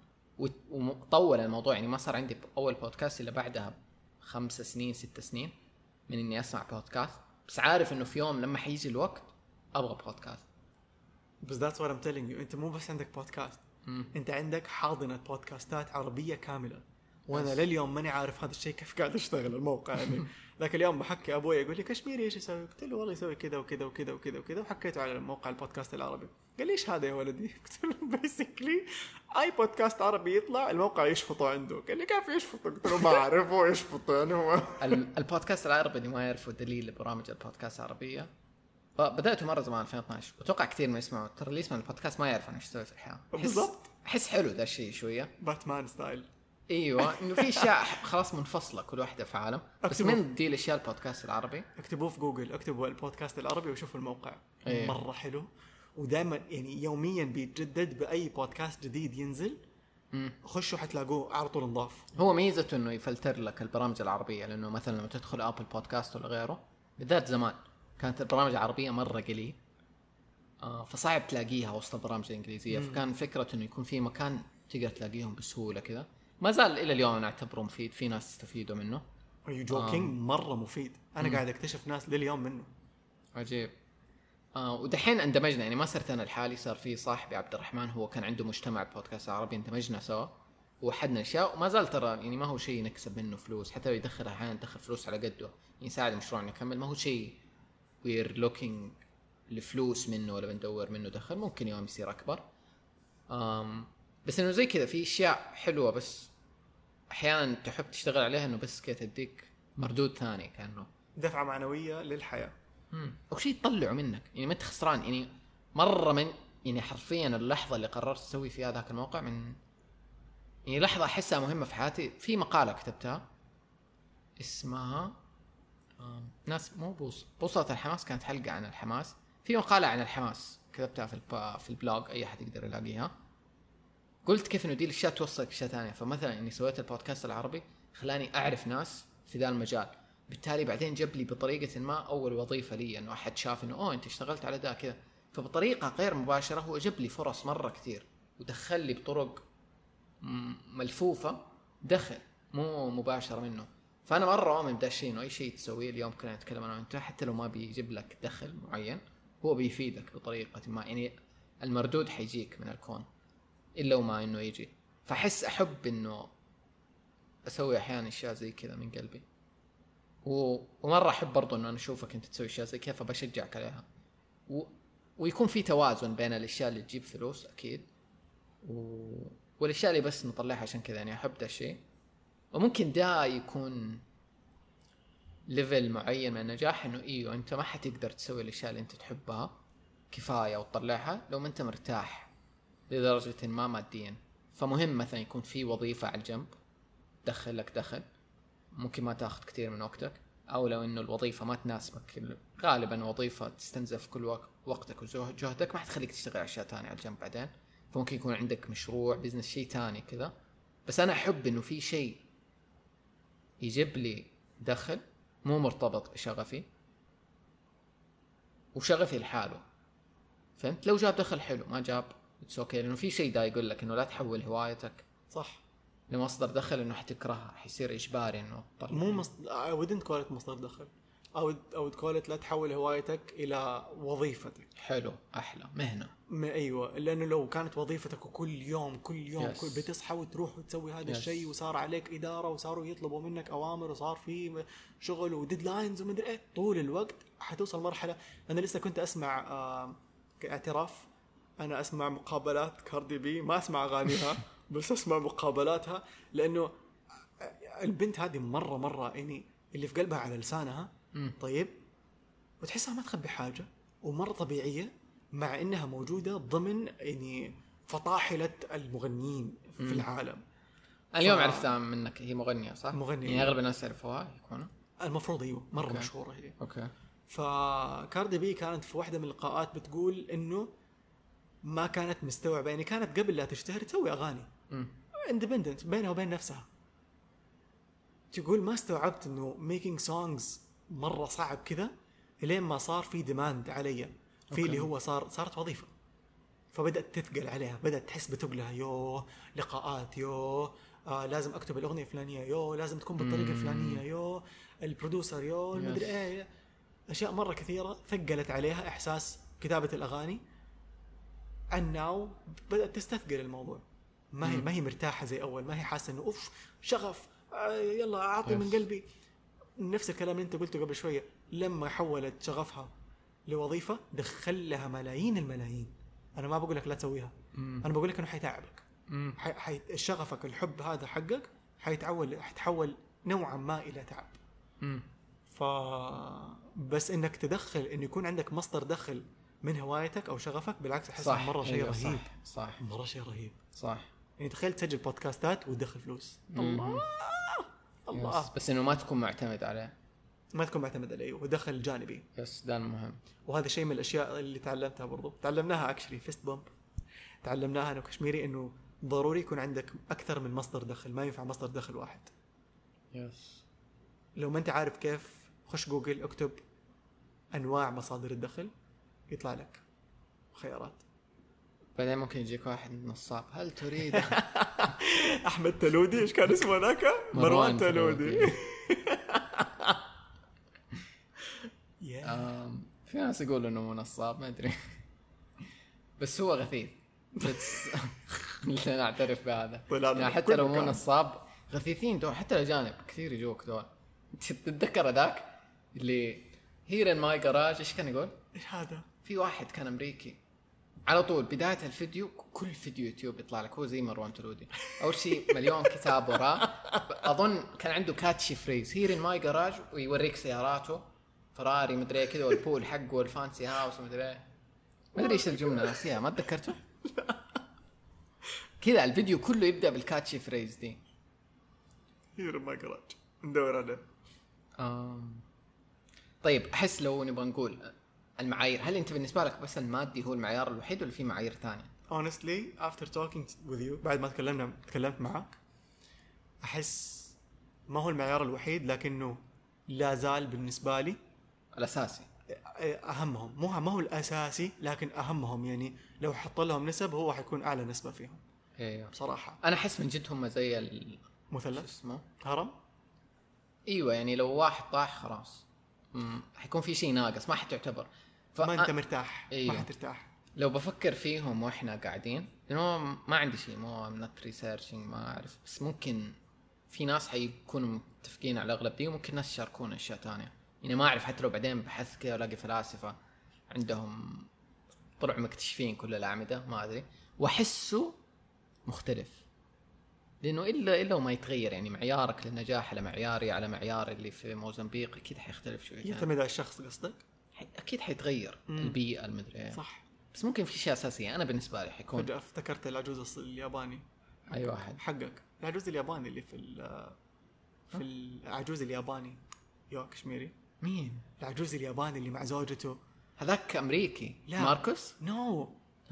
وطول الموضوع. يعني ما صار عندي أول بودكاست إلا بعدها خمس سنين ست سنين من إني أسمع بودكاست بس عارف إنه في يوم لما حيجي الوقت أبغى بودكاست بس that's what I'm telling you أنت مو بس عندك بودكاست مم. أنت عندك حاضنة بودكاستات عربية كاملة. وأنا بس. لليوم ماني عارف هذا الشيء كيف قاعد أشتغل الموقع. يعني ذاك اليوم بحكي أبوي يقول لي كشميري إيش يسوي؟ قلت له والله يسوي كذا وكذا وكذا وكذا وكذا. وحكيته على موقع البودكاست العربي. قال لي إيش هذا يا ولدي؟ قلت له basically أي بودكاست عربي يطلع الموقع يشفطه عنده. قال لي كيف يشفطه؟ قلت له ما أعرف هو يشفطه يعني هو. ال- البودكاست العربي اللي ما يعرفوا دليل لبرامج البودكاست العربية. ف- بدأته مرة زمان 2012 واتوقع كثير ما يسمعوا. ترى اللي يسمع البودكاست ما يعرف أنا إيش أسوي في الحياة. أحس- بالضبط. احس حلو ذا الشيء شوية. Batman style أيوه إنه في أشياء خلاص منفصلة كل واحدة في عالم. بس. من دي الأشياء البودكاست العربي. أكتبوه في جوجل أكتبوا البودكاست العربي وشوفوا الموقع. إيه. مرة حلو. ودائما يعني يوميا بيتجدد بأي بودكاست جديد ينزل. خشوا حتلاقوه على طول نضاف هو ميزته إنه يفلتر لك البرامج العربية لأنه مثلا لما تدخل ابل بودكاست ولا غيره بالذات زمان كانت البرامج العربية مرة قليل آه فصعب تلاقيها وسط البرامج الإنجليزية مم. فكان فكرة إنه يكون في مكان تقدر تلاقيهم بسهولة كذا ما زال إلى اليوم أنا اعتبره مفيد في ناس يستفيدوا منه Are you joking آم. مرة مفيد أنا مم. قاعد أكتشف ناس لليوم منه عجيب آه ودحين اندمجنا يعني ما صرت أنا لحالي صار في صاحبي عبد الرحمن هو كان عنده مجتمع بودكاست عربي اندمجنا سوا وحدنا أشياء وما زال ترى يعني ما هو شيء نكسب منه فلوس حتى لو يدخل أحيانا يدخل فلوس على قده يساعد المشروع انه يكمل ما هو شيء we're looking لفلوس منه ولا بندور منه دخل ممكن يوم يصير أكبر. آم بس إنه زي كذا في أشياء حلوة بس أحيانا تحب تشتغل عليها إنه بس كذا تديك مردود ثاني كأنه. دفعة معنوية للحياة. أو شيء تطلعه منك. يعني ما أنت خسران. يعني مرة من يعني حرفيا اللحظة اللي قررت تسوي فيها ذاك الموقع من يعني لحظة أحسها مهمة في حياتي. في مقالة كتبتها اسمها ناس مو بوص بوصلة الحماس كانت حلقة عن الحماس. في مقالة عن الحماس كتبتها في. في ال blog أي أحد يقدر يلاقيها. قلت كيف إنه دي الاشياء توصلك اشياء ثانية فمثلا اني سويت البودكاست العربي خلاني أعرف ناس في ذا المجال. بالتالي بعدين جاب لي بطريقة ما أول وظيفة لي إنه أحد شاف إنه أوه أنت اشتغلت على ذا كذا. فبطريقة غير مباشرة هو جاب لي فرص مرة كثير ودخل لي بطرق ملفوفة دخل مو مباشرة منه. فأنا مرة اؤمن بدا الشيء إنه أي شيء تسويه اليوم كنا نتكلم أنا وانت حتى لو ما بيجيب لك دخل معين هو بيفيدك بطريقة ما يعني المردود حيجيك من الكون إلا وما إنه يجي. فأحس أحب إنه أسوي أحيانا أشياء زي كذا من قلبي. و... ومره احب برضو إنه أنا أشوفك أنت تسوي أشياء زي كذا فبشجعك عليها. و... ويكون في توازن بين الأشياء اللي تجيب فلوس أكيد و... والأشياء اللي بس نطلعها عشان كذا يعني أحب ده الشيء. وممكن ده يكون ليفل معين من النجاح إنه إيوه أنت ما حتقدر تسوي الأشياء اللي أنت تحبها كفاية وتطلعها لو ما أنت مرتاح لدرجة ما ماديا. فمهم مثلا يكون في وظيفة على الجنب تدخل لك دخل. ممكن ما تاخذ كثير من وقتك أو لو إنه الوظيفة ما تناسبك غالبا وظيفة تستنزف كل وق- وقتك وجهدك ما حتخليك تشتغل على أشياء ثانية على الجنب بعدين. فممكن يكون عندك مشروع بزنس شيء ثاني كذا. بس أنا أحب إنه في شيء يجيب لي دخل مو مرتبط بشغفي وشغفي لحاله. فهمت؟ لو جاب دخل حلو ما جاب it's okay لأنه في شيء دا يقول لك إنه لا تحول هوايتك. صح. لمصدر دخل إنه حتكرهها حيصير إجباري إنه تطلع. مو مص... I wouldn't call it مصدر دخل. I would, I would call it لا تحول هوايتك إلى وظيفتك. حلو إلى مهنة. م- أيوه لأنه لو كانت وظيفتك وكل يوم كل يوم Yes. كل بتصحى وتروح وتسوي هذا Yes. الشيء وصار عليك إدارة وصاروا يطلبوا منك أوامر وصار في شغل و deadlines ومدري إيه طول الوقت حتوصل مرحلة. أنا لسه كنت أسمع آه كاعتراف. أنا أسمع مقابلات كاردي بي ما أسمع أغانيها. بس اسمع مقابلاتها لأنه البنت هذه مرة مرة يعني اللي في قلبها على لسانها. طيب وتحسها ما تخبي حاجة ومرة طبيعية مع إنها موجودة ضمن يعني فطاحلة المغنيين في مم. العالم اليوم ف- عرفتها منك هي مغنية صح؟ مغنية. يعني أغلب الناس يعرفوها يكونوا المفروض أيوه مرة okay. مشهورة هي okay فكاردي بي كانت في واحدة من اللقاءات بتقول إنه ما كانت مستوعبة يعني كانت قبل لا تشتهر تسوي أغاني. independent بينها وبين نفسها. تقول ما استوعبت إنه making songs مرة صعب كذا لين ما صار في demand علي في. اللي هو صار صارت وظيفة. فبدأت تثقل عليها بدأت تحس بتقلها. يو لقاءات يو آه لازم أكتب الأغنية الفلانية. يو لازم تكون بالطريقة. الفلانية. يو ال producer يو المدري. إيه. أشياء مرة كثيرة ثقلت عليها إحساس كتابة الأغاني. And now بدأت تستثقل الموضوع. ما هي. ما هي مرتاحة زي أول ما هي حاسة إنه أوف شغف آه يلا أعطي من. قلبي. نفس الكلام اللي أنت قلته قبل شوية لما حولت شغفها لوظيفة دخل لها ملايين الملايين. أنا ما بقول لك لا تسويها. مم. أنا بقول لك إنه حيتعبك. حي... شغفك الحب هذا حقك حيتعول حيتحول نوعا ما إلى تعب. مم. ف بس إنك تدخل إنه يكون عندك مصدر دخل من هوايتك أو شغفك بالعكس صح. مرة شيء أيوة، رهيب. صح صح. مرة شيء رهيب. صح. يعني تخيل تسجل بودكاستات وتدخل فلوس. الله. الله! يس. بس إنه ما تكون معتمد عليه. ما تكون معتمد عليه ودخل جانبي. yes ده المهم. وهذا شيء من الأشياء اللي تعلمتها برضو. تعلمناها actually fist bump تعلمناها أنا وكشميري إنه ضروري يكون عندك أكثر من مصدر دخل ما ينفع مصدر دخل واحد. yes. لو ما أنت عارف كيف خش جوجل اكتب أنواع مصادر الدخل يطلع لك خيارات. بعدين ممكن يجيك واحد نصاب هل تريد أحمد تلودي إيش كان اسمه ذاك؟ مروان تلودي. في ناس يقولوا إنه مو نصاب ما أدري بس هو غثيث لا نعترف بهذا يعني حتى لو مو. نصاب غثيثين دول حتى الأجانب كثير يجوك دول تتذكر ذاك اللي here in my garage إيش كان يقول؟ إيش هذا؟ في واحد كان أمريكي على طول بداية الفيديو كل فيديو يوتيوب يطلع لك هو زي مروان تلودي أول شيء مليون كتاب وراه. أظن كان عنده catchy phrase. here in my garage ويوريك سياراته. فراري مدري إيه كذا وال pool حقه وال fancy house ومدري إيه. ما أدري إيش الجملة ناسيها ما تذكرته؟ كذا الفيديو كله يبدأ بال catchy phrase دي. here in my garage ندور عليه. طيب أحس لو نبغى نقول المعايير. هل أنت بالنسبة لك بس المادي هو المعيار الوحيد ولا في معايير ثانية؟ honestly after talking with you بعد ما تكلمنا تكلمت معك أحس ما هو المعيار الوحيد لكنه لا زال بالنسبة لي الأساسي. أهمهم. مو ما هو الأساسي لكن أهمهم. يعني لو حط لهم نسب هو حيكون أعلى نسبة فيهم. أيوه. بصراحة. أنا أحس من جد هم زي ال شو مثلث اسمه؟ هرم؟ إيوه يعني لو واحد طاح خلاص. حيكون في شيء ناقص ما حتعتبر ف... ما انت مرتاح أيوه. ما حترتاح. لو بفكر فيهم وإحنا قاعدين لأنه ما عندي شيء مو نت ريسيرشنج ما أعرف. بس ممكن في ناس حيكونوا متفقين على الأغلب دي وممكن ناس يشاركون أشياء ثانية يعني ما أعرف حتى لو بعدين بحث كذا ألاقي فلاسفة عندهم طلعوا مكتشفين كل الأعمدة ما أدري. وأحسه مختلف. لأنه الا إلا وما يتغير يعني معيارك للنجاح على معياري على معيار اللي في موزمبيق أكيد حيختلف شوي يعتمد على الشخص قصدك؟ أكيد حيتغير. البيئة المدري إيه. صح. بس ممكن في اشياء اساسيه أنا بالنسبة لي حيكون فجأة افتكرت العجوز الياباني. أي واحد. حقك. العجوز الياباني اللي في ال- في العجوز الياباني. yo كشميري. مين؟ العجوز الياباني اللي مع زوجته. هذاك أمريكي. لا. ماركوس؟ no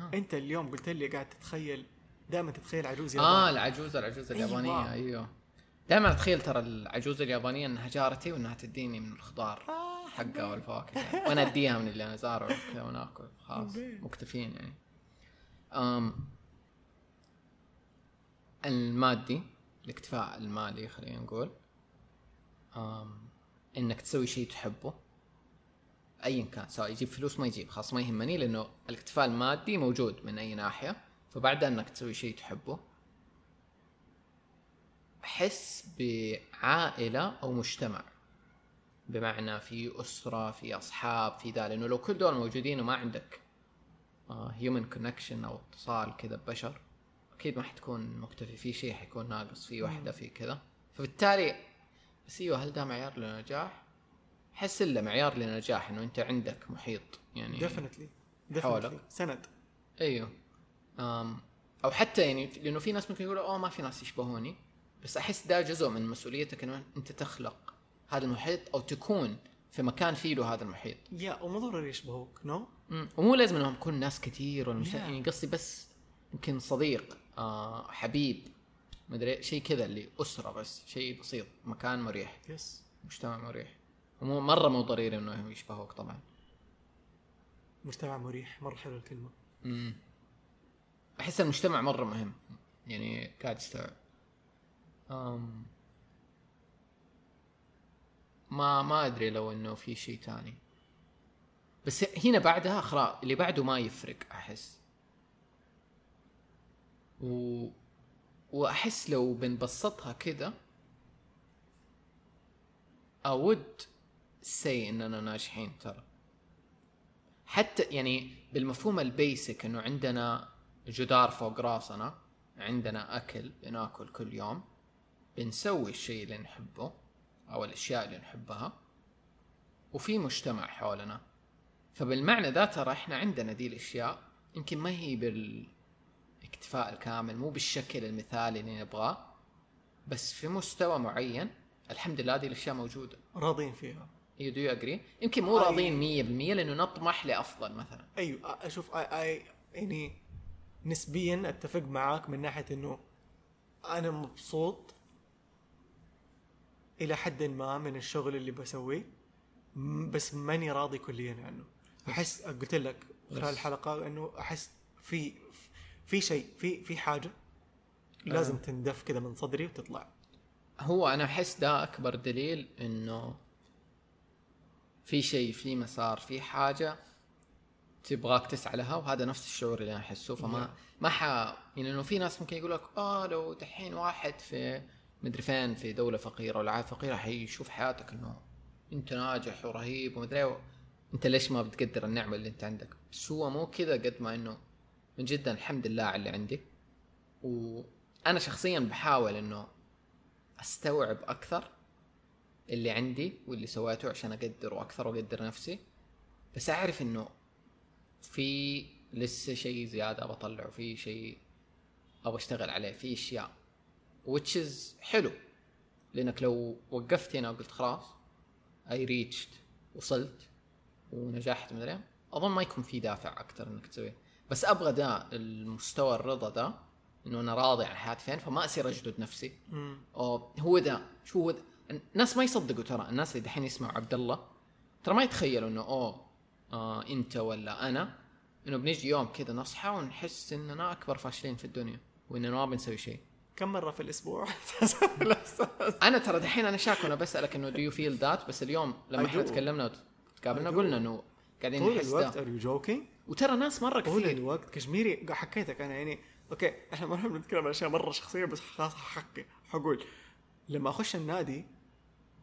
آه. أنت اليوم قلت لي قاعد تتخيل دائما تتخيل عجوز آه ياباني. العجوز العجوز أيوة. اليابانية أيوه. دائما أتخيل ترى العجوز اليابانية إنها جارتي وإنها تديني من الخضار. حقها والفواكه وأنا أديها من اللي أنا زارعه كذا وناكل. خلاص. مكتفين يعني. أم المادي الاكتفاء المالي خلينا نقول. أم إنك تسوي شيء تحبه. ايا كان سواء يجيب فلوس ما يجيب. خلاص ما يهمني لأنه الاكتفاء المادي موجود من أي ناحية. فبعدها إنك تسوي شيء تحبه حس بعائلة أو مجتمع. بمعنى في أسرة في أصحاب في ذا لأنه لو كل دول موجودين وما عندك human connection أو اتصال كذا ببشر أكيد ما حتكون مكتفي في شيء حيكون ناقص في وحدة في كذا. فبالتالي بس أيوه هل ده معيار للنجاح؟ حس إلا معيار للنجاح إنه أنت عندك محيط يعني definitely حولك. سند. أيوه. أم أو حتى يعني لأنه في ناس ممكن يقولوا أوه ما في ناس يشبهوني. بس أحس ده جزء من مسؤوليتك إنه أنت تخلق هذا المحيط أو تكون في مكان فيه له هذا المحيط. يا ومو ضروري يشبهوك نو. ومو لازم إنهم يكون ناس كثير ولا مش Yeah. يعني قصدي بس يمكن صديق آه حبيب مدري شيء كذا اللي أسرة بس شيء بسيط مكان مريح يس مجتمع مريح. ومو مرة مو ضروري إنه يشبهوك طبعا. مجتمع مريح مرة حلوة الكلمة. امم أحس المجتمع مرة مهم يعني قاعد استوعب أم. ما ما أدري لو إنه في شيء تاني. بس هنا بعدها خلاص اللي بعده ما يفرق أحس. و وأحس لو بنبسطها كده I'd say إننا ناجحين ترى. حتى يعني بالمفهوم ال basic إنه عندنا جدار فوق راسنا عندنا أكل بناكل كل يوم بنسوي الشيء اللي نحبه. أو الأشياء اللي نحبها وفي مجتمع حولنا. فبالمعنى ذا ترى إحنا عندنا دي الأشياء يمكن ما هي بالاكتفاء الكامل مو بالشكل المثالي اللي نبغاه بس في مستوى معين الحمد لله دي الأشياء موجودة. راضين فيها. you do agree يمكن مو أي. راضيين 100% لأنه نطمح لأفضل مثلا. أيوه أشوف اي يعني نسبيا أتفق معاك من ناحية إنه أنا مبسوط إلى حد ما من الشغل اللي بسويه بس ماني راضي كليا عنه. أحس قلت لك خلال. الحلقة إنه أحس في في شيء في في حاجة لازم تندف كذا من صدري وتطلع. هو أنا أحس ده أكبر دليل إنه في شيء في مسار في حاجة تبغاك تسعى لها وهذا نفس الشعور اللي أنا أحسه. فما ما ح يعني إنه في ناس ممكن يقول لك آه لو دحين واحد في مدري فين في دولة فقيرة ولا عاد فقيره حيشوف حياتك إنه أنت ناجح ورهيب ومدري إيه، أنت ليش ما بتقدر النعمة اللي أنت عندك؟ بس هو مو كذا قد ما إنه من جدا الحمد لله على اللي عندي. وأنا شخصيا بحاول إنه أستوعب أكثر اللي عندي واللي سويته عشان أقدره أكثر وأقدر نفسي. بس أعرف إنه في لسه شيء زيادة بطلعه في شيء أبغى أشتغل عليه في أشياء which is حلو. لأنك لو وقفت هنا وقلت خلاص اي ريتشت وصلت ونجحت مدري أظن ما يكون في دافع أكثر إنك تسويه. بس أبغى ده المستوى الرضا ده إنه أنا راضي عن حياتي فين فما أصير اجلد نفسي. أو هو ده شو هو ده؟ الناس ما يصدقوا ترى الناس اللي دحين يسمعوا عبد الله ترى ما يتخيلوا إنه أوه آه أنت ولا أنا. إنه بنيجي يوم كذا نصحى ونحس إننا أكبر فاشلين في الدنيا وإننا ما بنسوي شيء. كم مرة في الأسبوع؟ أنا ترى دحين أنا شاك وأنا بسألك إنه do you feel that بس اليوم لما إحنا. تكلمنا وتقابلنا. قلنا إنه قاعدين طول الوقت are you joking وترى ناس مرة طول كثير. الوقت. كشميري حكيتك أنا يعني. أوكي إحنا ما نحب نتكلم عن أشياء مرة شخصية بس خلاص ححكي حقول. لما أخش النادي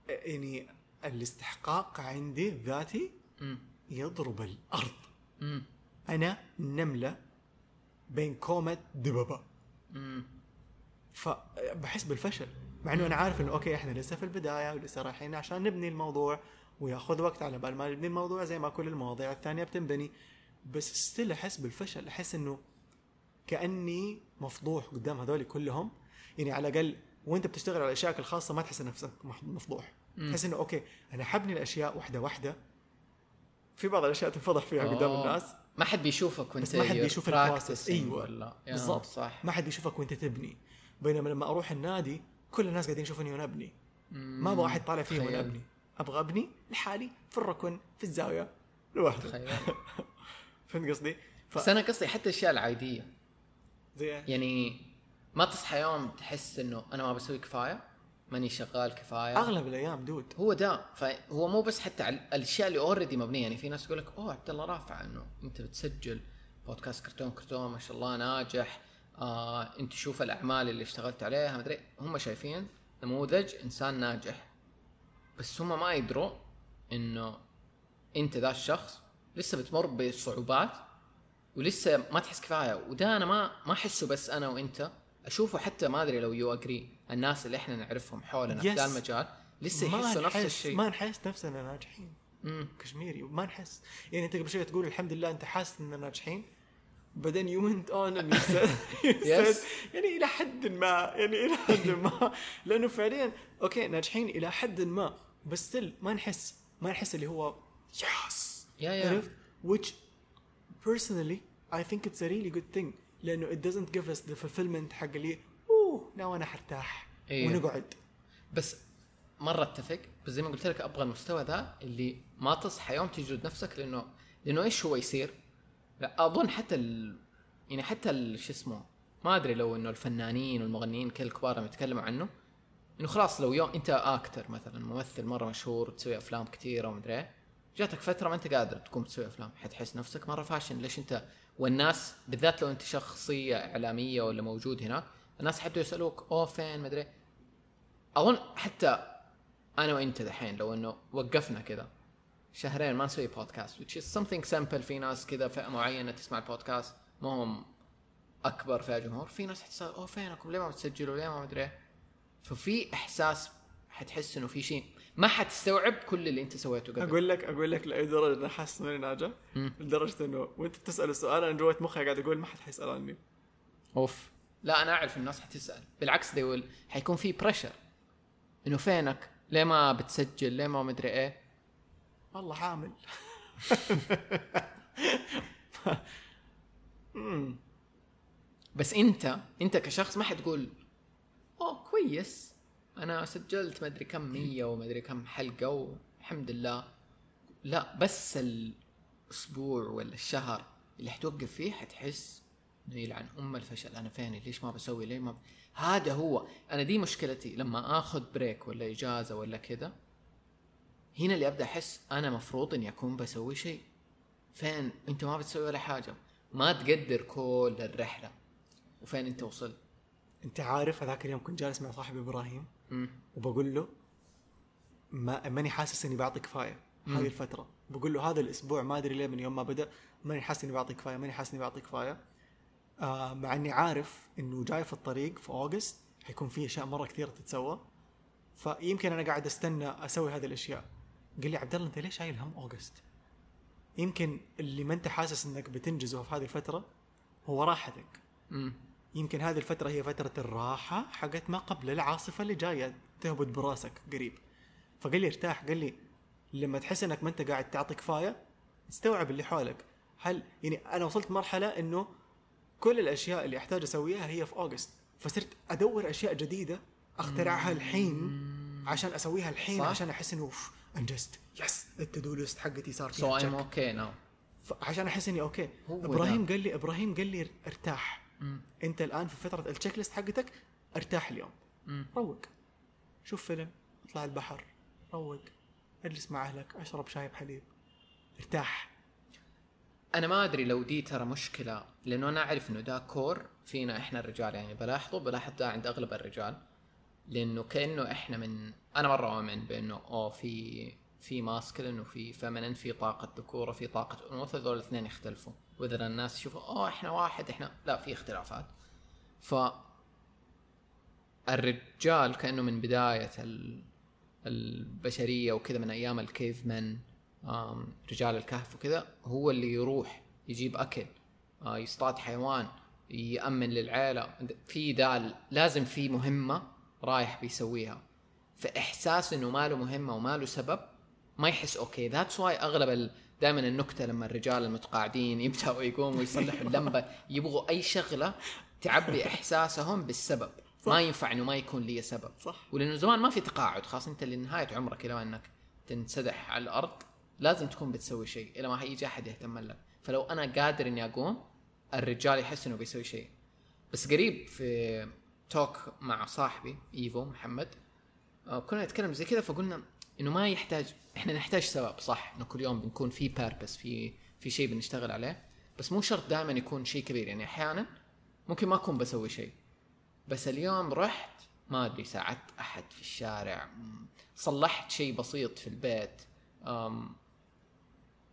يعني الاستحقاق عندي ذاتي مم. يضرب الأرض. أنا نملة بين كومة دببه. فبحس بالفشل. مع إنه أنا عارف إنه أوكي إحنا لسه في البداية ولسه رايحين عشان نبني الموضوع وياخذ وقت على بال ما نبني الموضوع زي ما كل المواضيع الثانية بتنبني. بس still أحس بالفشل أحس إنه كأني مفضوح قدام هذول كلهم. يعني على الأقل وأنت بتشتغل على اشيائك الخاصة ما تحس نفسك مفضوح. تحس إنه أوكي أنا حبني الأشياء واحدة واحدة. في بعض الأشياء تنفضح فيها قدام آه. الناس. ما حد بيشوفك وأنت بس ما حد بيشوف ال process أيوه بالضبط. صح. ما حد بيشوفك وأنت تبني. بينما لما أروح النادي كل الناس قاعدين يشوفوني وأنا أبني. ما أبغى احد طالع فيه وأنا. أبني. أبغى أبني لحالي في الركن في الزاوية لوحده تخيل. فهمت قصدي؟ ف... بس أنا قصدي حتى الأشياء العادية. زي يعني ما تصحى يوم تحس إنه أنا ما بسوي كفاية؟ ماني شغال كفاية؟ أغلب الأيام dude. هو ده فهو مو بس حتى على الأشياء اللي already مبنية. يعني في ناس يقول لك أوه عبد الله رافع إنه أنت بتسجل بودكاست كرتون كرتون ما شاء الله ناجح. آه انت شوف الأعمال اللي اشتغلت عليها مدري هم شايفين نموذج إنسان ناجح بس هم ما يدروا إنه أنت ذا الشخص لسه بتمر بصعوبات ولسه ما تحس كفاية. وده أنا ما ما أحسه بس أنا وأنت أشوفه حتى ما أدري لو you agree الناس اللي إحنا نعرفهم حولنا في. ذا المجال لسه يحسوا نفس الشيء. ما نحس نفسنا ناجحين. مم. كشميري ما نحس. يعني أنت قبل شوي تقول الحمد لله أنت حاسس إننا ناجحين. بعدين you went on and. يعني إلى حد ما يعني إلى حد ما. لأنه فعليا أوكي ناجحين إلى حد ما. بس still ما نحس ما نحس اللي هو yes yeah yeah عرفت؟ Which personally I think it's a really good thing. لأنه it doesn't give us the fulfillment حق اللي أوه now أنا حرتاح. إيه. ونقعد. بس مرة أتفق بس زي ما قلت لك أبغى المستوى ذا اللي ما تصحى يوم تجلد نفسك لأنه لأنه إيش هو يصير؟ لا أظن حتى ال... يعني حتى شو اسمه ما أدري لو إنه الفنانين والمغنيين كل الكبار لما يتكلموا عنه إنه خلاص لو يوم أنت أكتر مثلا ممثل مرة مشهور وتسوي أفلام كثيره ومدري إيه جاتك فترة ما أنت قادر تقوم تسوي أفلام حتحس نفسك مرة فاشل ليش أنت والناس بالذات لو أنت شخصية إعلامية ولا موجود هناك الناس حتى يسألوك أوه فين مدري. أظن حتى أنا وأنت دحين لو إنه وقفنا كذا شهرين ما نسوي بودكاست which is something simple. في ناس كذا فئة معينة تسمع البودكاست ما هم أكبر فئة جمهور. في ناس حتسال أوه فينكم؟ ليه ما بتسجلوا؟ ليه ما مدري إيه؟ ففي إحساس حتحس إنه في شيء ما حتستوعب كل اللي أنت سويته قبل. أقول لك أقول لك لأي درجة أنا حاسس اني ناجح. لدرجة إنه وأنت بتسال السؤال أنا جوة مخي قاعد أقول ما حد حيسأل عني. أوف. لا أنا أعرف الناس حتسأل. بالعكس will حيكون في بريشر إنه فينك؟ ليه ما بتسجل؟ ليه ما مدري إيه؟ والله حامل. بس انت انت كشخص ما حتقول أوه كويس. أنا سجلت مدري كم مية ومدري كم حلقة والحمد لله. لا بس الأسبوع ولا الشهر اللي حتوقف فيه حتحس إنه يلعن. أم الفشل أنا فيني ليش ما بسوي ليه ما ب... هذا هو. أنا دي مشكلتي لما آخذ بريك ولا إجازة ولا كذا هنا اللي أبدأ أحس أنا مفروض إني أكون بسوي شيء. فين؟ أنت ما بتسوي ولا حاجة. ما تقدر كل الرحلة. وفين أنت وصلت؟ أنت عارف هذاك اليوم كنت جالس مع صاحبي إبراهيم. مم. وبقول له ما ماني حاسس إني بعطي كفاية. هذه الفترة. بقول له هذا الأسبوع ما أدري ليه من يوم ما بدأ ماني حاسس إني بعطي كفاية ماني حاسس إني بعطي كفاية. آه مع إني عارف إنه جاي في الطريق في أوغست حيكون في أشياء مرة كثيرة تتسوى. فيمكن أنا قاعد أستنى أسوي هذه الأشياء. قال لي عبد الله أنت ليش شايل هم أوغست? يمكن اللي ما أنت حاسس إنك بتنجزه في هذه الفترة هو راحتك. مم. يمكن هذه الفترة هي فترة الراحة حقت ما قبل العاصفة اللي جاية تهبط براسك قريب. فقال لي ارتاح. قال لي لما تحس إنك ما أنت قاعد تعطي كفاية استوعب اللي حولك. هل يعني أنا وصلت مرحلة إنه كل الأشياء اللي أحتاج أسويها هي في August. فصرت أدور أشياء جديدة أخترعها الحين عشان أسويها الحين صح. عشان أحس إنه أوف انجزت. يس ال to-do list حقتي صار so فيها aim. Okay now عشان أحس إني okay إبراهيم. قال لي إبراهيم قال لي ارتاح. أنت الآن في فترة ال checklist حقتك ارتاح اليوم. روق. شوف فيلم اطلع البحر. روق. اجلس مع أهلك. أشرب شاي بحليب. ارتاح. أنا ما أدري لو دي ترى مشكلة لأنه أنا أعرف إنه ده core. فينا إحنا الرجال يعني بلاحظه بلاحظ ده عند أغلب الرجال. لأنه كأنه إحنا من أنا مرة اؤمن بأنه اوه في في masculine وفي feminine في طاقة ذكورة في طاقة أنوثة هذول الاثنين يختلفوا وإذا الناس يشوفوا أوه إحنا واحد إحنا لا في اختلافات. ف الرجال كأنه من بداية ال... البشرية وكذا من أيام الكيف آم، رجال الكهف وكذا هو اللي يروح يجيب أكل آه، يصطاد حيوان يأمن للعيلة. في دال لازم في مهمة رايح بيسويها. فاحساس إنه ما له مهمة وما له سبب ما يحس okay. That's why أغلب ال... دائما النكتة لما الرجال المتقاعدين يبدأوا يقوموا يصلحوا اللمبة يبغوا أي شغلة تعبي إحساسهم بالسبب. ما ينفع إنه ما يكون لي سبب. صح. ولأنه زمان ما في تقاعد خاص أنت لنهاية عمرك إلى إنك تنسدح على الأرض لازم تكون بتسوي شيء. إلى ما يجي احد يهتم لك فلو أنا قادر إني أقوم الرجال يحس إنه بيسوي شيء. بس قريب في talk مع صاحبي إيفو محمد كنا نتكلم زي كذا فقلنا إنه ما يحتاج إحنا نحتاج سبب صح؟ إنه كل يوم بنكون في بيربس في في شيء بنشتغل عليه. بس مو شرط دائما يكون شيء كبير. يعني أحيانا ممكن ما أكون بسوي شيء. بس اليوم رحت ما أدري ساعدت أحد في الشارع صلحت شيء بسيط في البيت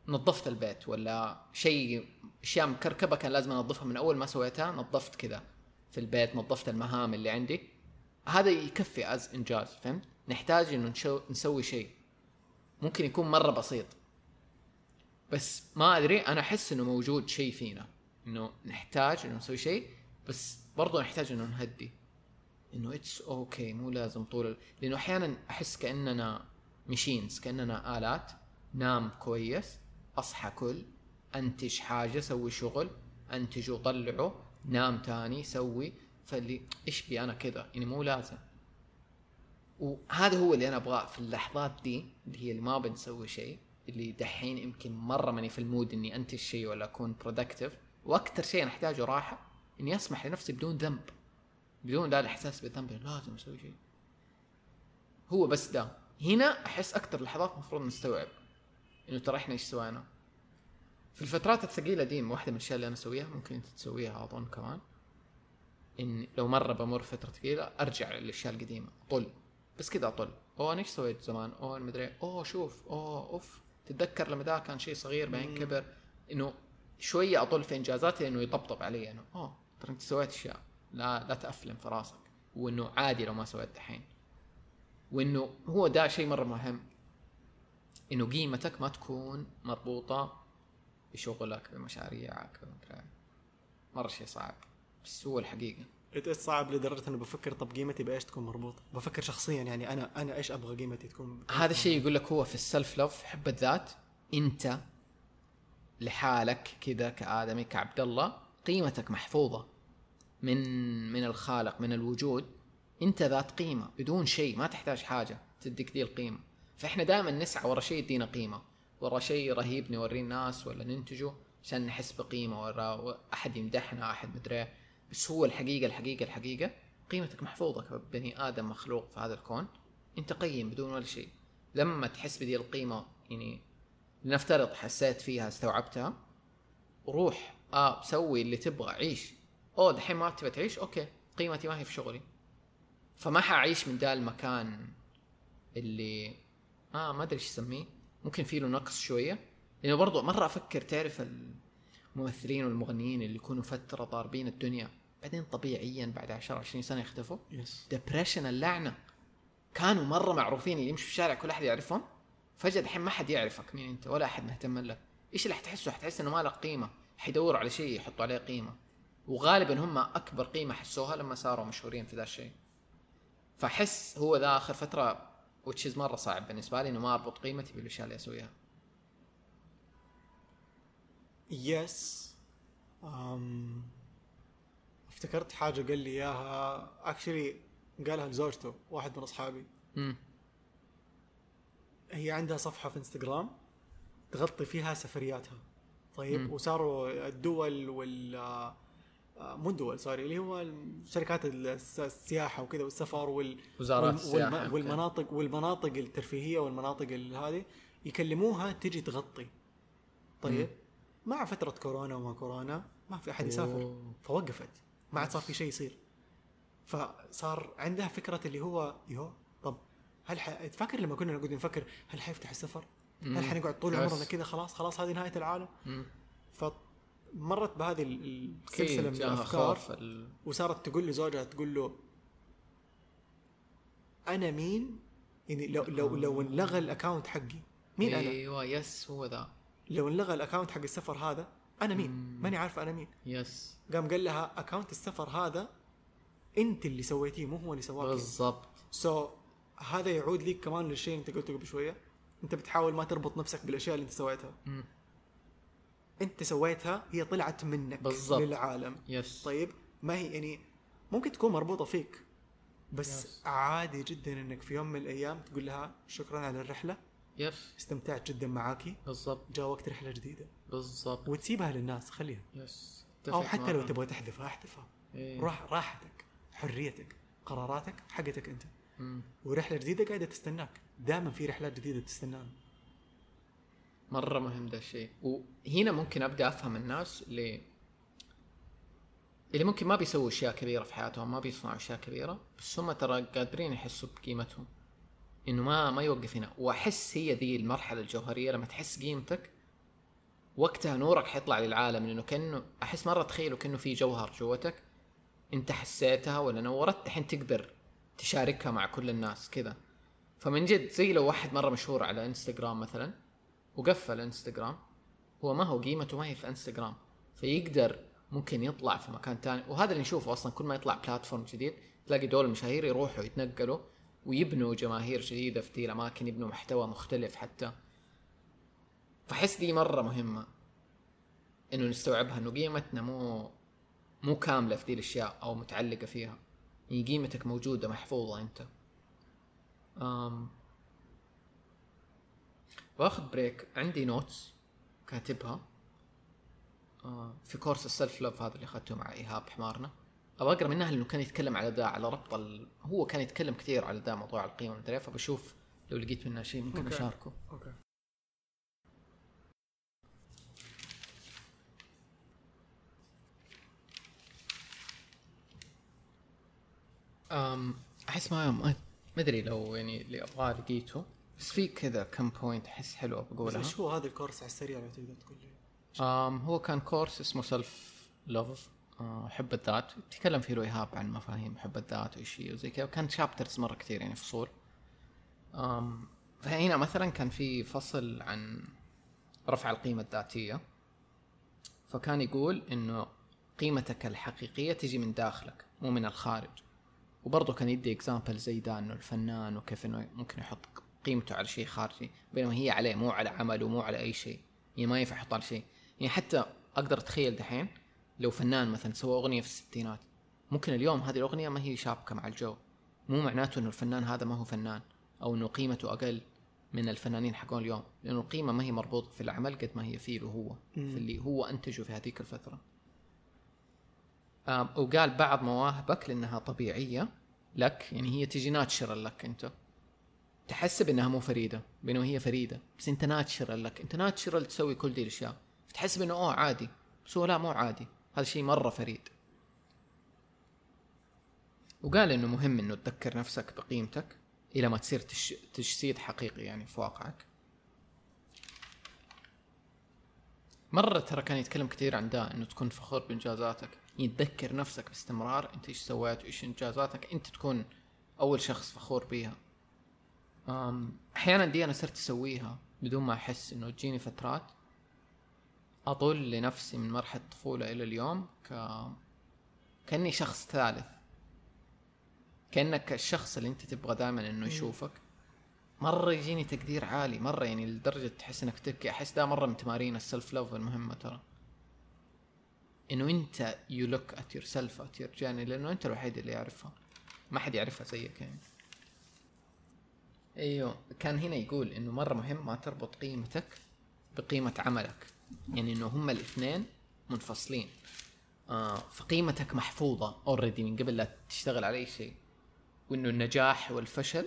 نظفت البيت ولا شيء أشياء مكركبة كان لازم أنظفها من أول ما سويتها نظفت كذا في البيت نظفت المهام اللي عندي. هذا يكفي as إنجاز فهمت؟ نحتاج إنه نشو نسوي شيء. ممكن يكون مرة بسيط. بس ما أدري أنا أحس إنه موجود شيء فينا. إنه نحتاج إنه نسوي شيء بس برضو نحتاج إنه نهدي. إنه it's okay مو لازم طول ال... لأنه أحيانا أحس كأننا machines كأننا آلات. نام كويس أصحى كل أنتج حاجة سوي شغل أنتجه طلعه نام تاني سوي. فاللي إيش بي أنا كذا يعني مو لازم. وهذا هو اللي أنا أبغاه في اللحظات دي اللي هي اللي ما بنسوي شيء اللي دحين يمكن مرة ماني في ال mood إني أنتج شيء ولا أكون productive وأكثر شيء أنا أحتاجه راحة إني أسمح لنفسي بدون ذنب. بدون ذا الإحساس بالذنب لازم أسوي شيء. هو بس ده. هنا أحس أكثر لحظات المفروض نستوعب. إنه ترى إحنا إيش سوينا؟ في الفترات الثقيلة دي واحدة من الأشياء اللي أنا أسويها ممكن أنت تسويها أظن كمان. ان لو مرة بمر فترة ثقيله أرجع للأشياء القديمة اطل بس كذا اطل أوه أنا إيش سويت زمان؟ أوه مدري أوه شوف. أوه أوف. تتذكر لما ده كان شيء صغير بعدين كبر؟ إنه شوية أطل في إنجازاتي انه يطبطب علي انه أوه ترى أنت سويت أشياء. لا لا تأفلم في راسك. وإنه عادي لو ما سويت دحين وإنه هو ده شيء مرة مهم. إنه قيمتك ما تكون مربوطة بشغلك بمشاريعك بمدري مرة شيء صعب. بس هو الحقيقة. اتس صعب لدرجة إنه بفكر طب قيمتي بإيش تكون مربوطة؟ بفكر شخصيا يعني أنا أنا إيش أبغى قيمتي تكون هذا الشيء يقول لك هو في السلف لوف حب الذات. أنت لحالك كذا كآدمي كعبد الله قيمتك محفوظة. من من الخالق من الوجود. أنت ذات قيمة بدون شيء ما تحتاج حاجة تديك دي القيمة. فإحنا دائما نسعى ورا شيء يدينا قيمة. ورا شيء رهيب نوريه الناس ولا ننتجه عشان نحس بقيمة ولا أحد يمدحنا أحد مدري إيه. بس هو الحقيقة الحقيقة الحقيقة. قيمتك محفوظة كبني آدم مخلوق في هذا الكون. أنت قيم بدون ولا شيء. لما تحس بدي القيمة يعني لنفترض حسيت فيها استوعبتها. روح آه سوي اللي تبغى عيش. أوه دحين ما تبغى تعيش؟ okay قيمتي ما هي في شغلي. فما حأعيش من دا المكان اللي آه ما أدري إيش أسميه. ممكن في له نقص شوية. لأنه برضو مرة أفكر تعرف الممثلين والمغنيين اللي يكونوا فترة ضاربين الدنيا بعدين طبيعيا بعد 10 20 سنة يختفوا. Yes depression اللعنة. كانوا مرة معروفين اللي يمشي في الشارع كل أحد يعرفهم. فجأة الحين ما حد يعرفك مين أنت؟ ولا أحد مهتم لك إيش اللي حتحسه؟ حتحس إنه ما لك قيمة. حيدوروا على شيء يحطوا عليه قيمة. وغالبا هم أكبر قيمة حسوها لما صاروا مشهورين في ذا الشيء. فاحس هو ذا آخر فترة which is مرة صعب بالنسبة لي إنه ما أربط قيمتي بالأشياء اللي أسويها. Yes أم... افتكرت حاجة قال لي إياها. Actually قالها لزوجته واحد من أصحابي. امم هي عندها صفحة في انستغرام تغطي فيها سفرياتها. طيب مم. وصاروا الدول وال آه، مو الدول سوري اللي هو شركات الس- السياحة وكذا والسفر وال وزارات السياحة والم- والمناطق والمناطق الترفيهية والمناطق ال- هذه يكلموها تجي تغطي. طيب مع فترة كورونا وما كورونا ما في أحد يسافر أوه. فوقفت ما عاد صار في شيء يصير فصار عندها فكرة اللي هو you طب هل ح... فاكر لما كنا نقعد نفكر هل حيفتح السفر؟ هل حنقعد طول. عمرنا كذا خلاص خلاص هذه نهاية العالم؟ فمرت بهذه ال- السلسله من الأفكار ال... وصارت تقول لزوجها تقول له أنا مين؟ يعني لو لو لو انلغى ال account حقي مين أنا؟ أيوه yes هو ذا لو انلغى ال account حق السفر هذا أنا مين؟ مم. ماني عارفه أنا مين yes قام قال لها account السفر هذا أنت اللي سويتيه مو هو اللي سواك بالضبط so هذا يعود لك كمان للشيء اللي أنت قلته قبل شوية أنت بتحاول ما تربط نفسك بالأشياء اللي أنت سويتها مم. أنت سويتها هي طلعت منك بالضبط. للعالم yes طيب ما هي يعني ممكن تكون مربوطة فيك بس Yes. عادي جدا إنك في يوم من الأيام تقول لها شكرا على الرحلة يس. استمتعت جدا معاكي. بالضبط. جاء وقت رحلة جديدة. بالضبط. وتسيبها للناس خليها. يس. أو حتى لو. تبغى تحذفها احذفها. إيه. راح راحتك حريتك قراراتك حقتك أنت. مم. ورحلة جديدة قاعدة تستناك. دائما في رحلات جديدة تستنانا. مرة مهم ده الشيء. وهنا ممكن أبدأ أفهم الناس اللي اللي ممكن ما بيسووا أشياء كبيرة في حياتهم ما بيصنعوا أشياء كبيرة بس هم ترى قادرين يحسوا بقيمتهم. إنه ما ما يوقف هنا. وأحس هي ذي المرحلة الجوهرية لما تحس قيمتك وقتها نورك حيطلع للعالم. لأنه كأنه أحس مرة تخيلوا كأنه في جوهر جوتك أنت حسيتها ولا نورت الحين تقدر تشاركها مع كل الناس كذا. فمن جد زي لو واحد مرة مشهور على إنستغرام مثلا وقفل إنستغرام هو ما هو قيمته ما هي في إنستغرام. فيقدر ممكن يطلع في مكان تاني. وهذا اللي نشوفه أصلا كل ما يطلع بلاتفورم جديد تلاقي دول المشاهير يروحوا يتنقلوا. ويبنوا جماهير جديدة في دي الاماكن يبنوا محتوى مختلف حتى. فحس دي مرة مهمة. إنه نستوعبها إنه قيمتنا مو مو كاملة في دي الاشياء أو متعلقة فيها. هي قيمتك موجودة محفوظة أنت. أم باخذ break. عندي notes كاتبها. آه، في course ال self love هذا اللي أخذته مع إيهاب حمارنا. أبغى أقرأ منها لأنه كان يتكلم على ذا على ربط ال... هو كان يتكلم كثير على ذا موضوع القيمه مدري فبشوف لو لقيت منها شيء ممكن okay. أشاركه. Okay. أم أحس ما ما أدري لو يعني اللي أبغاه لقيته. بس في كذا كم point أحس حلوة بس بقولها. إيش هو هذا ال course على السريع لو تقدر تقول لي؟ أم هو كان course اسمه self love حب الذات. تكلم فيه ايهاب عن مفاهيم حب الذات وإيش هي وزي كذا. وكان chapters مرة كثير يعني فصول. فهنا مثلا كان في فصل عن رفع القيمة الذاتية. فكان يقول إنه قيمتك الحقيقية تجي من داخلك مو من الخارج. وبرضه كان يدي example زي ده إنه الفنان وكيف إنه ممكن يحط قيمته على شيء خارجي. بينما هي عليه مو على عمله مو على أي شيء. يعني ما ينفع يحط على شيء. يعني حتى أقدر أتخيل دحين لو فنان مثلا سوى أغنية في الستينات ممكن اليوم هذه الأغنية ما هي شابكة مع الجو. مو معناته إنه الفنان هذا ما هو فنان أو إنه قيمته أقل من الفنانين حقون اليوم لأنه القيمة ما هي مربوطة في العمل قد ما هي فيه هو في اللي هو أنتجه في هذيك الفترة. وقال بعض مواهبك لأنها طبيعية لك يعني هي تجي ناتشرال لك أنت. تحسب انها مو فريدة بينما هي فريدة بس أنت ناتشرال لك. أنت ناتشرال تسوي كل دي الأشياء. تحسب انه أوه عادي. بس هو لا مو عادي. هذا شيء مرة فريد. وقال إنه مهم إنه تذكر نفسك بقيمتك إلى ما تصير تش... تجسيد حقيقي يعني في واقعك. مرة ترى كان يتكلم كثير عن ده إنه تكون فخور بإنجازاتك يعني تذكر نفسك باستمرار أنت إيش سويت وإيش إنجازاتك أنت تكون أول شخص فخور بيها. أحيانا دي أنا صرت أسويها بدون ما أحس إنه تجيني فترات. اطل لنفسي من مرحلة الطفوله إلى اليوم ك كأني شخص ثالث. كأنك الشخص اللي أنت تبغى دائما إنه يشوفك. مرة يجيني تقدير عالي مرة يعني لدرجة تحس إنك تبكي. أحس ده مرة من تمارين ال self love المهمة ترى. إنه أنت you look at yourself at your journey لأنه أنت الوحيد اللي يعرفها. ما حد يعرفها زيك يعني. أيوه كان هنا يقول إنه مرة مهم ما تربط قيمتك بقيمة عملك. يعني إنه هم الاثنين منفصلين. آه فقيمتك محفوظة اوريدي من قبل لا تشتغل على أي شيء. وإنه النجاح والفشل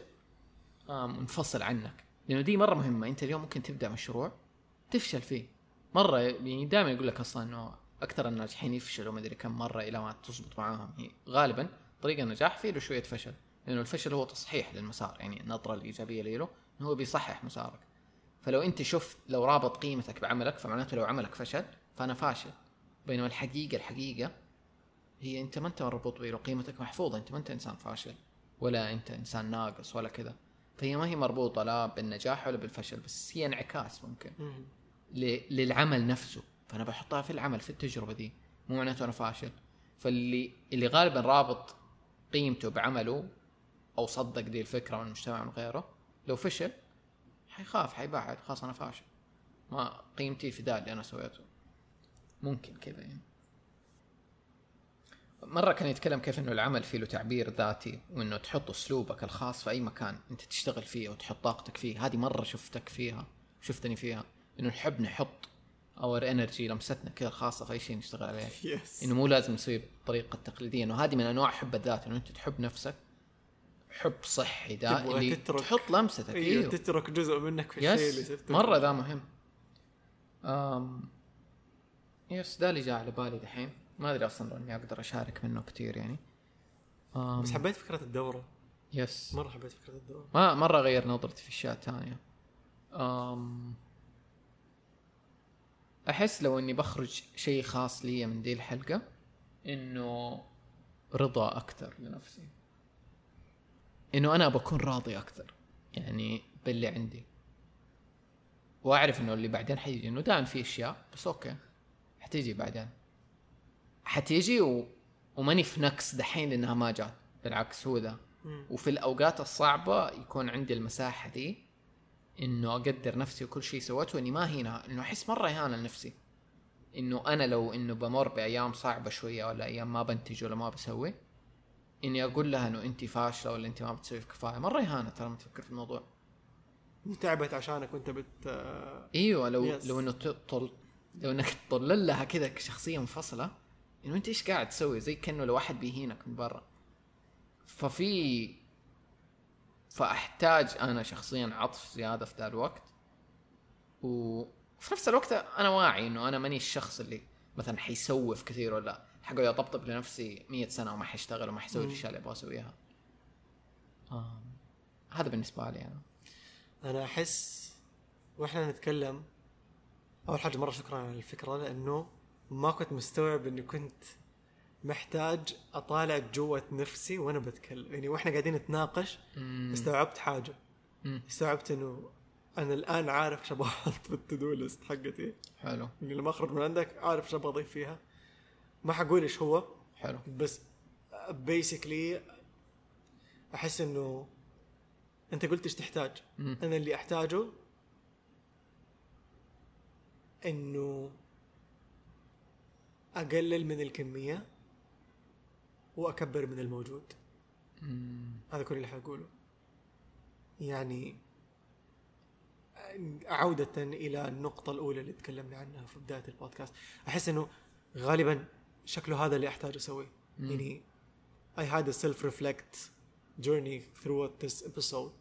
آه منفصل عنك. لأنه دي مرة مهمة. أنت اليوم ممكن تبدأ مشروع تفشل فيه. مرة يعني دائما يقول لك أصلا إنه أكثر الناجحين يفشلوا ما أدري كم مرة إلى ما تزبط معاهم. هي غالبا طريق النجاح فيه له شوية فشل. لأنه الفشل هو تصحيح للمسار. يعني النظرة الإيجابية له إنه هو بيصحح مسارك. فلو انت شفت لو رابط قيمتك بعملك فمعناته لو عملك فشل فأنا فاشل. بينما الحقيقة الحقيقة هي أنت ما أنت مربوط لو قيمتك محفوظة أنت ما أنت إنسان فاشل ولا أنت إنسان ناقص ولا كذا. فهي ما هي مربوطة لا بالنجاح ولا بالفشل بس هي انعكاس ممكن للعمل نفسه. فأنا بحطها في العمل في التجربة دي. مو معناته أنا فاشل. فاللي اللي غالبا رابط قيمته بعمله أو صدق دي الفكرة من المجتمع من غيره لو فشل حيخاف حيبعد. خلاص أنا فاشل. ما قيمتي في ده اللي أنا سويته. ممكن كذا يعني. مرة كان يتكلم كيف إنه العمل فيه له تعبير ذاتي وإنه تحط أسلوبك الخاص في أي مكان أنت تشتغل فيه وتحط طاقتك فيه. هذه مرة شفتك فيها شفتني فيها. إنه نحب نحط our energy لمستنا كذا الخاصة في أي شيء نشتغل عليه. yes إنه مو لازم نسويه بالطريقة التقليدية إنه هذه من أنواع حب الذات. إنه أنت تحب نفسك حب صحي ده اللي تترك- تحط لمستك أيوه إيوه. تترك جزء منك في الشيء اللي سبته مرة ذا مهم. أم yes ده اللي جاء على بالي دحين. ما أدري أصلا اني أقدر أشارك منه كثير يعني. أم بس حبيت فكرة الدورة. yes. مرة حبيت فكرة الدورة. ما مرة غير نظرتي في اشياء ثانية. أم أحس لو إني بخرج شيء خاص لي من دي الحلقة إنه رضا أكثر لنفسي. إنه أنا بكون راضي أكثر يعني باللي عندي. وأعرف إنه اللي بعدين حيجي إنه دائما في أشياء بس أوكي حتيجي بعدين. حتيجي و... وماني في نقص دحين لأنها ما جات بالعكس هو ذا. وفي الأوقات الصعبة يكون عندي المساحة دي إنه أقدر نفسي وكل شيء سويته اني ما هنا إنه أحس مرة اهانه لنفسي. إنه أنا لو إنه بمر بأيام صعبة شوية ولا أيام ما بنتج ولا ما بسوي إني أقول لها إنه انت فاشلة ولا انت ما بتسوي كفاية. مرة اهانه ترى لما تفكر في الموضوع. تعبت عشانك وأنت بت إيوه لو Yes. لو إنه تطل لو إنك تطلل لها كذا كشخصية منفصلة إنه أنت إيش قاعد تسوي؟ زي كأنه لو واحد بيهينك من برا. ففي فأحتاج أنا شخصيا عطف زيادة في ذا الوقت. وفي نفس الوقت أنا واعي إنه أنا ماني الشخص اللي مثلا حيسوف كثير ولا حقعد اطبطب لنفسي مية سنة وما حيشتغل وما حيسوي. الأشياء اللي أبغى أسويها آه. هذا بالنسبة لي أنا أنا أحس وإحنا نتكلم أول حاجة مرة شكرا على الفكرة لأنه ما كنت مستوعب إني كنت محتاج أطالع جوة نفسي وأنا بتكلم يعني وإحنا قاعدين نتناقش. استوعبت حاجة مم. استوعبت إنه أنا الآن عارف إيش أبغى أحط في التدو ليست حقتي حلو إني لما أخرج من عندك عارف إيش أبغى اضيف فيها ما حقول إيش هو. حلو. بس بيسكلي أحس إنه أنت قلت إيش تحتاج. مم. أنا اللي أحتاجه إنه أقلل من الكمية وأكبر من الموجود. مم. هذا كل اللي حقوله. يعني عودة إلى النقطة الأولى اللي تكلمنا عنها في بداية البودكاست. أحس أنه غالبا شكله هذا اللي أحتاج أسويه مم. يعني I had a self-reflect journey throughout this episode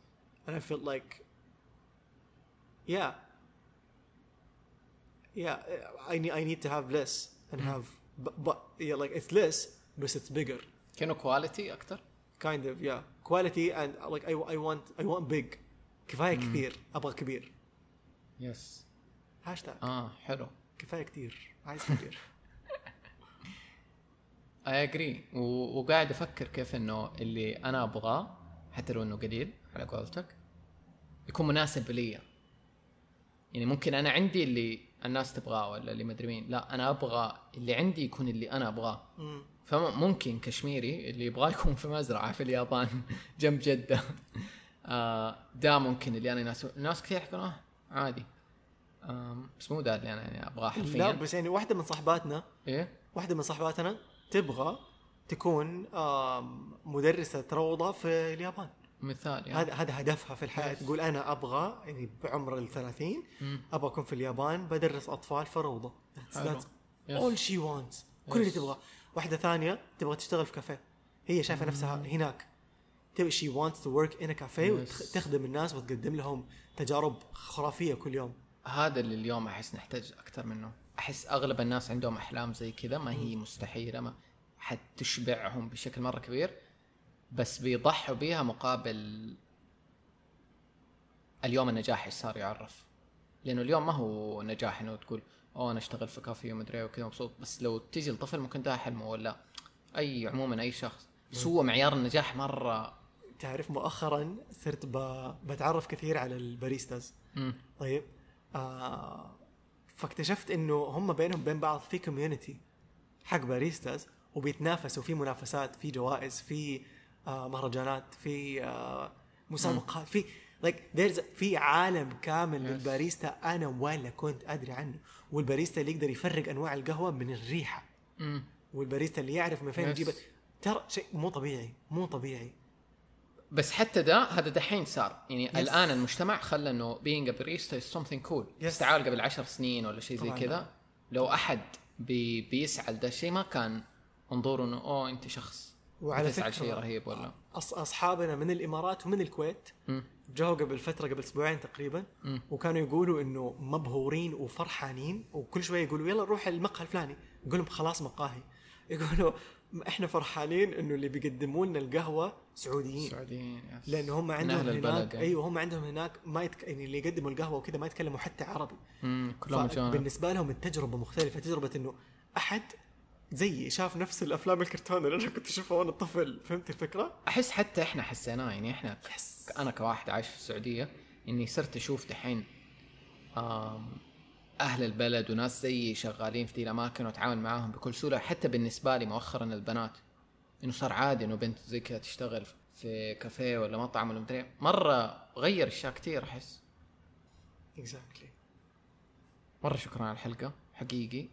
and I felt like yeah yeah I need, I need to have less and have but, but yeah like it's less but it's bigger كانه كواليتي أكثر kind of yeah quality and like I, I want I want big كفايه كثير أبغى كبير يس هاشتاج آه حلو كفايه كثير عايز كثير اي اجري وقاعد أفكر كيف إنه اللي أنا أبغاه حتى لو إنه قليل على قولتك يكون مناسب لي. يعني ممكن أنا عندي اللي الناس تبغاه ولا اللي مدري مين. لا أنا أبغى اللي عندي يكون اللي أنا أبغاه. مم. فممكن كشميري اللي يبغاه يكون في مزرعة في اليابان جنب جدة. آه ده ممكن اللي أنا يناسب. الناس كثير يحكون آه عادي. بس مو ده اللي أنا يعني أبغاه لا حرفيا. بس يعني واحدة من صاحباتنا إيه؟ واحدة من صاحباتنا تبغى تكون مدرسة روضة في اليابان. مثال يعني هذا هذا هدفها في الحياة. Yes. تقول أنا أبغى يعني بعمر ال 30 مم. أبغى أكون في اليابان بدرس أطفال في روضة. That's, all she wants. كل اللي. تبغاه. واحدة ثانية تبغى تشتغل في كافيه. هي شايفة نفسها هناك. تبغى she wants to work in a cafe Yes. وتخدم الناس وتقدم لهم تجارب خرافية كل يوم. هذا اللي اليوم أحس نحتاج أكثر منه. أحس أغلب الناس عندهم أحلام زي كذا ما هي مستحيلة ما حتشبعهم بشكل مرة كبير بس بيضحوا بيها مقابل اليوم النجاح إيش صار يعرف. لأنه اليوم ما هو نجاح إنه تقول أوه أنا أشتغل في كافي ومدري إيه وكذا مبسوط. بس لو تجي الطفل ممكن ده حلمه ولا أي عموما أي شخص. بس هو معيار النجاح مرة تعرف مؤخرا صرت ب... بتعرف كثير على ال baristas. طيب آه فاكتشفت إنه هم بينهم بين بعض في community حق baristas وبيتنافسوا في منافسات في جوائز في آه مهرجانات في آه مسابقات في like there's في عالم كامل Yes. للباريستا أنا ولا كنت أدري عنه والباريستا اللي يقدر يفرق أنواع القهوة من الريحة مم. والباريستا اللي يعرف من فين Yes. يجيب ترى شيء مو طبيعي مو طبيعي بس حتى ده هذا دحين صار يعني Yes. الآن المجتمع خلى إنه being a barista is something cool Yes. تعال قبل عشر سنين ولا شيء زي. كذا لو أحد بي بيسعى لده الشيء ما كان منظور إنه أوه أنت شخص وعلى فكرة لشيء رهيب ولا أص- أصحابنا من الإمارات ومن الكويت. جو قبل فترة قبل أسبوعين تقريبا مم. وكانوا يقولوا إنه مبهورين وفرحانين وكل شوية يقولوا يلا نروح المقهى الفلاني يقول لهم خلاص مقاهي يقولوا إحنا فرحانين إنه اللي بيقدموا لنا القهوة سعوديين سعوديين يس. لأنه هم عندهم أهل البلد هناك يعني. أيوه هم عندهم هناك ما يتك... يعني اللي يقدموا القهوة وكذا ما يتكلموا حتى عربي. كلهم اجانب بالنسبة لهم التجربة مختلفة تجربة إنه أحد زيي شاف نفس الأفلام الكرتون اللي أنا كنت أشوفها وأنا طفل فهمت الفكرة؟ أحس حتى إحنا حسيناه يعني إحنا yes أنا كواحد عايش في السعودية إني صرت أشوف دحين أهل البلد وناس زيي شغالين في دي الأماكن وأتعامل معاهم بكل سهولة حتى بالنسبة لي مؤخرا البنات إنه صار عادي إنه بنت زي كذا تشتغل في كافيه ولا مطعم ولا مدري إيه. مرة غير أشياء كثير أحس. exactly مرة شكرا على الحلقة حقيقي.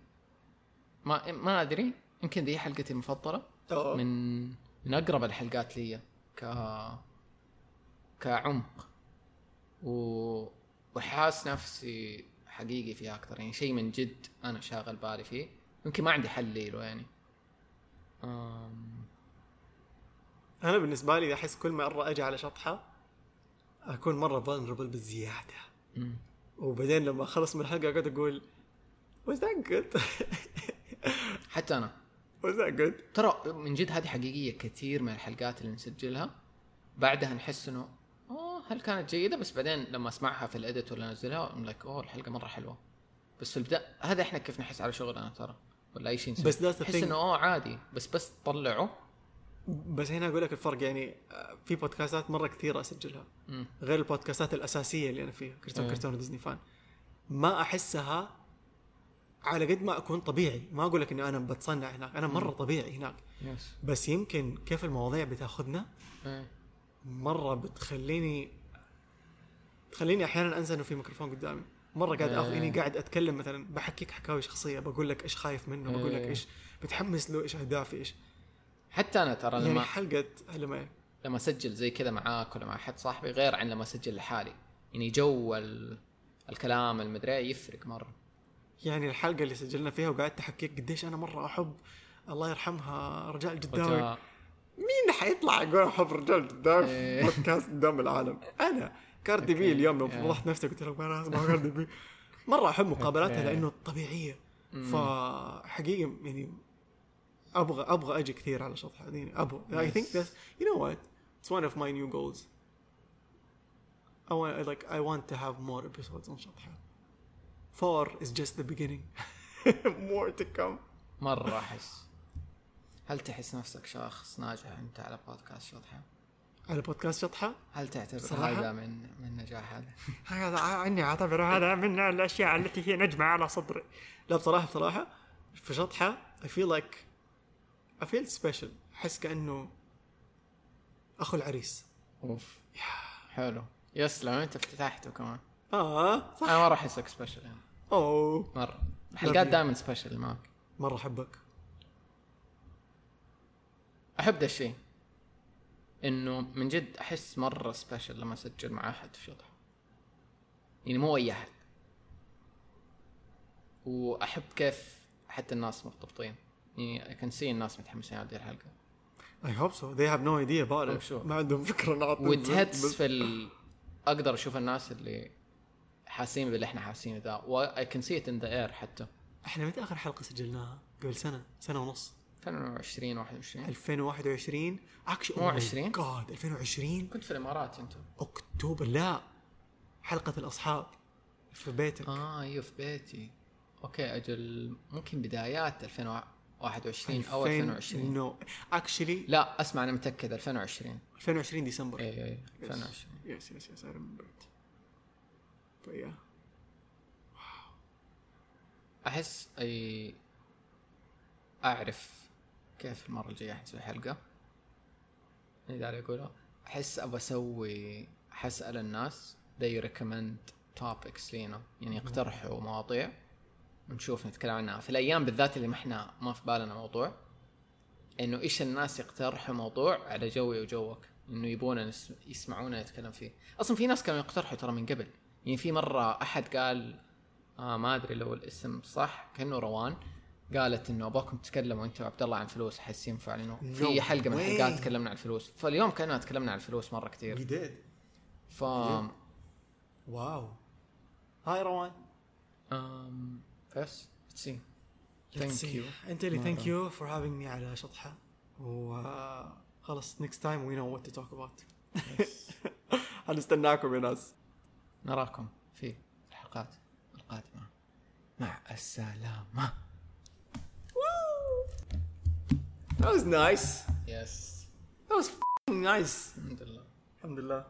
ما ما أدري يمكن دي حلقتي المفضلة. من من أقرب الحلقات لي ك كعمق. و... وحاس نفسي حقيقي فيها أكثر يعني شيء من جد أنا شاغل بالي فيه. يمكن ما عندي حل له يعني. أم... أنا بالنسبة لي أحس كل مره أجي على شطحة أكون مرة فولنربل بالزياده مم. وبعدين لما أخلص من الحلقة أقعد أقول was that good? حتى أنا. Was that good? ترى من جد هذه حقيقية كثير من الحلقات اللي نسجلها. بعدها نحس إنه هل كانت جيدة بس بعدين لما أسمعها في ال edit ولا أنزلها I'm like أوه الحلقة مرة حلوة. بس في البداية هذا إحنا كيف نحس على شغلنا ترى؟ ولا أي شيء نسوي بس نحس thing. إنه أوه عادي. بس بس تطلعه بس هنا أقول لك الفرق يعني آه، في podcastات مرة كثيرة أسجلها. مم. غير ال podcastات الأساسية اللي أنا فيها كرتون إيه. كرتون و Disney fan. ما أحسها على قد ما أكون طبيعي. ما أقول لك إني أنا بتصنع هناك أنا مرة طبيعي هناك. يس بس يمكن كيف المواضيع بتاخذنا إيه. مرة بتخليني تخليني أحيانا انسى إنه في ميكروفون قدامي. مرة قاعد اخذ. إني قاعد أتكلم مثلا بحكيك حكاوي شخصية بقول لك إيش خايف منه بقول لك إيه. إيش متحمس له إيش أهدافي إيش حتى أنا ترى يعني لما حلقة لما لما أسجل زي كذا معاك ولا مع حد صاحبي غير عن لما أسجل لحالي. يعني جو ال... الكلام المدري إيه يفرق مرة. يعني الحلقة اللي سجلنا فيها وقعدت أحكيك قديش أنا مرة أحب الله يرحمها رجاء. مين حيطلع يقول احب رجال جداوي إيه. بودكاست قدام العالم أنا كاردي بي. اليوم لو يا. فضحت نفسي قلت لك أنا اسمع كاردي بي مرة أحب مقابلاتها. لأنه طبيعية. فحقيقه يعني أبغى أبغى أجي كثير على شطحه يعني أبغى I think Nice. that's you know what it's one of my new goals I want like I want to have more episodes on شطحة four is just the beginning more to come مرة أحس هل تحس نفسك شخص ناجح أنت على بودكاست شطحة؟ على بودكاست شطحة؟ هل تعتبر صراحة؟ هذا من من نجاح هذا؟ هذا عني أعتبر هذا من الأشياء التي هي نجمة على صدري. لا بصراحة بصراحة في شطحة I feel like I feel special. أحس كأنه أخو العريس. أوف. حلو. يسلم أنت افتتحته كمان. آه صح. أنا ما راح أحسك سبيشل يعني. أوه. مرة. الحلقات. دائما سبيشل معك. مرة أحبك. أحب ذا الشيء. إنه من جد أحس مرة سبيشل لما أسجل مع أحد في شطحه يعني مو أي أحد. وأحب كيف حتى الناس مرتبطين. يعني I can see الناس متحمسين على الحلقة. I hope so. They have no idea about I'm it. sure. ما عندهم فكرة نعطي وتهتس في ال... أقدر أشوف الناس اللي حاسين باللي إحنا حاسين ذا و I can see it in the air حتى. إحنا متى آخر حلقة سجلناها؟ قبل سنة. سنة ونص. 2020 21 2021 اكشن مو 20. جاد 2020 كنت في الإمارات انت أكتوبر لا. حلقة الأصحاب في بيتك. آه أيوه في بيتي. okay أجل ممكن بدايات 2021 أو 2020 no. actually لا أسمع أنا متأكد 2020 2020 ديسمبر. اي اي 2020 yes yes yes remembered but yeah. أحس أي أعرف كيف المره الجايه حنسوي حلقه اللي داري اقوله أحس ابى أسوي حسال الناس they recommend topics لينا. يعني يقترحوا مواضيع ونشوف نتكلم عنها. في الأيام بالذات اللي ما إحنا ما في بالنا موضوع إنه إيش الناس يقترحوا موضوع على جوي وجوك. إنه يبونا. يسمعونا نتكلم فيه. أصلا في ناس كانوا يقترحوا ترى من قبل. يعني في مرة أحد قال آه ما أدري لو الاسم صح كأنه روان. قالت إنه ابغاكم تتكلموا انت وعبد الله عن فلوس أحس ينفع لأنه في حلقة من. الحلقات تكلمنا عن الفلوس. فاليوم كنا تكلمنا عن الفلوس مرة كثير. Did. ف واو. هاي روان. um, بس سي Let's ثانك see. يو أنت اللي. ثانك يو فور هافينج مي على شطحة. وخلص next time we know what to talk about. هنستناكم يا ناس. نراكم في الحلقات القادمة. مع السلامة. That was nice يس That was f***ing nice الحمد لله الحمد لله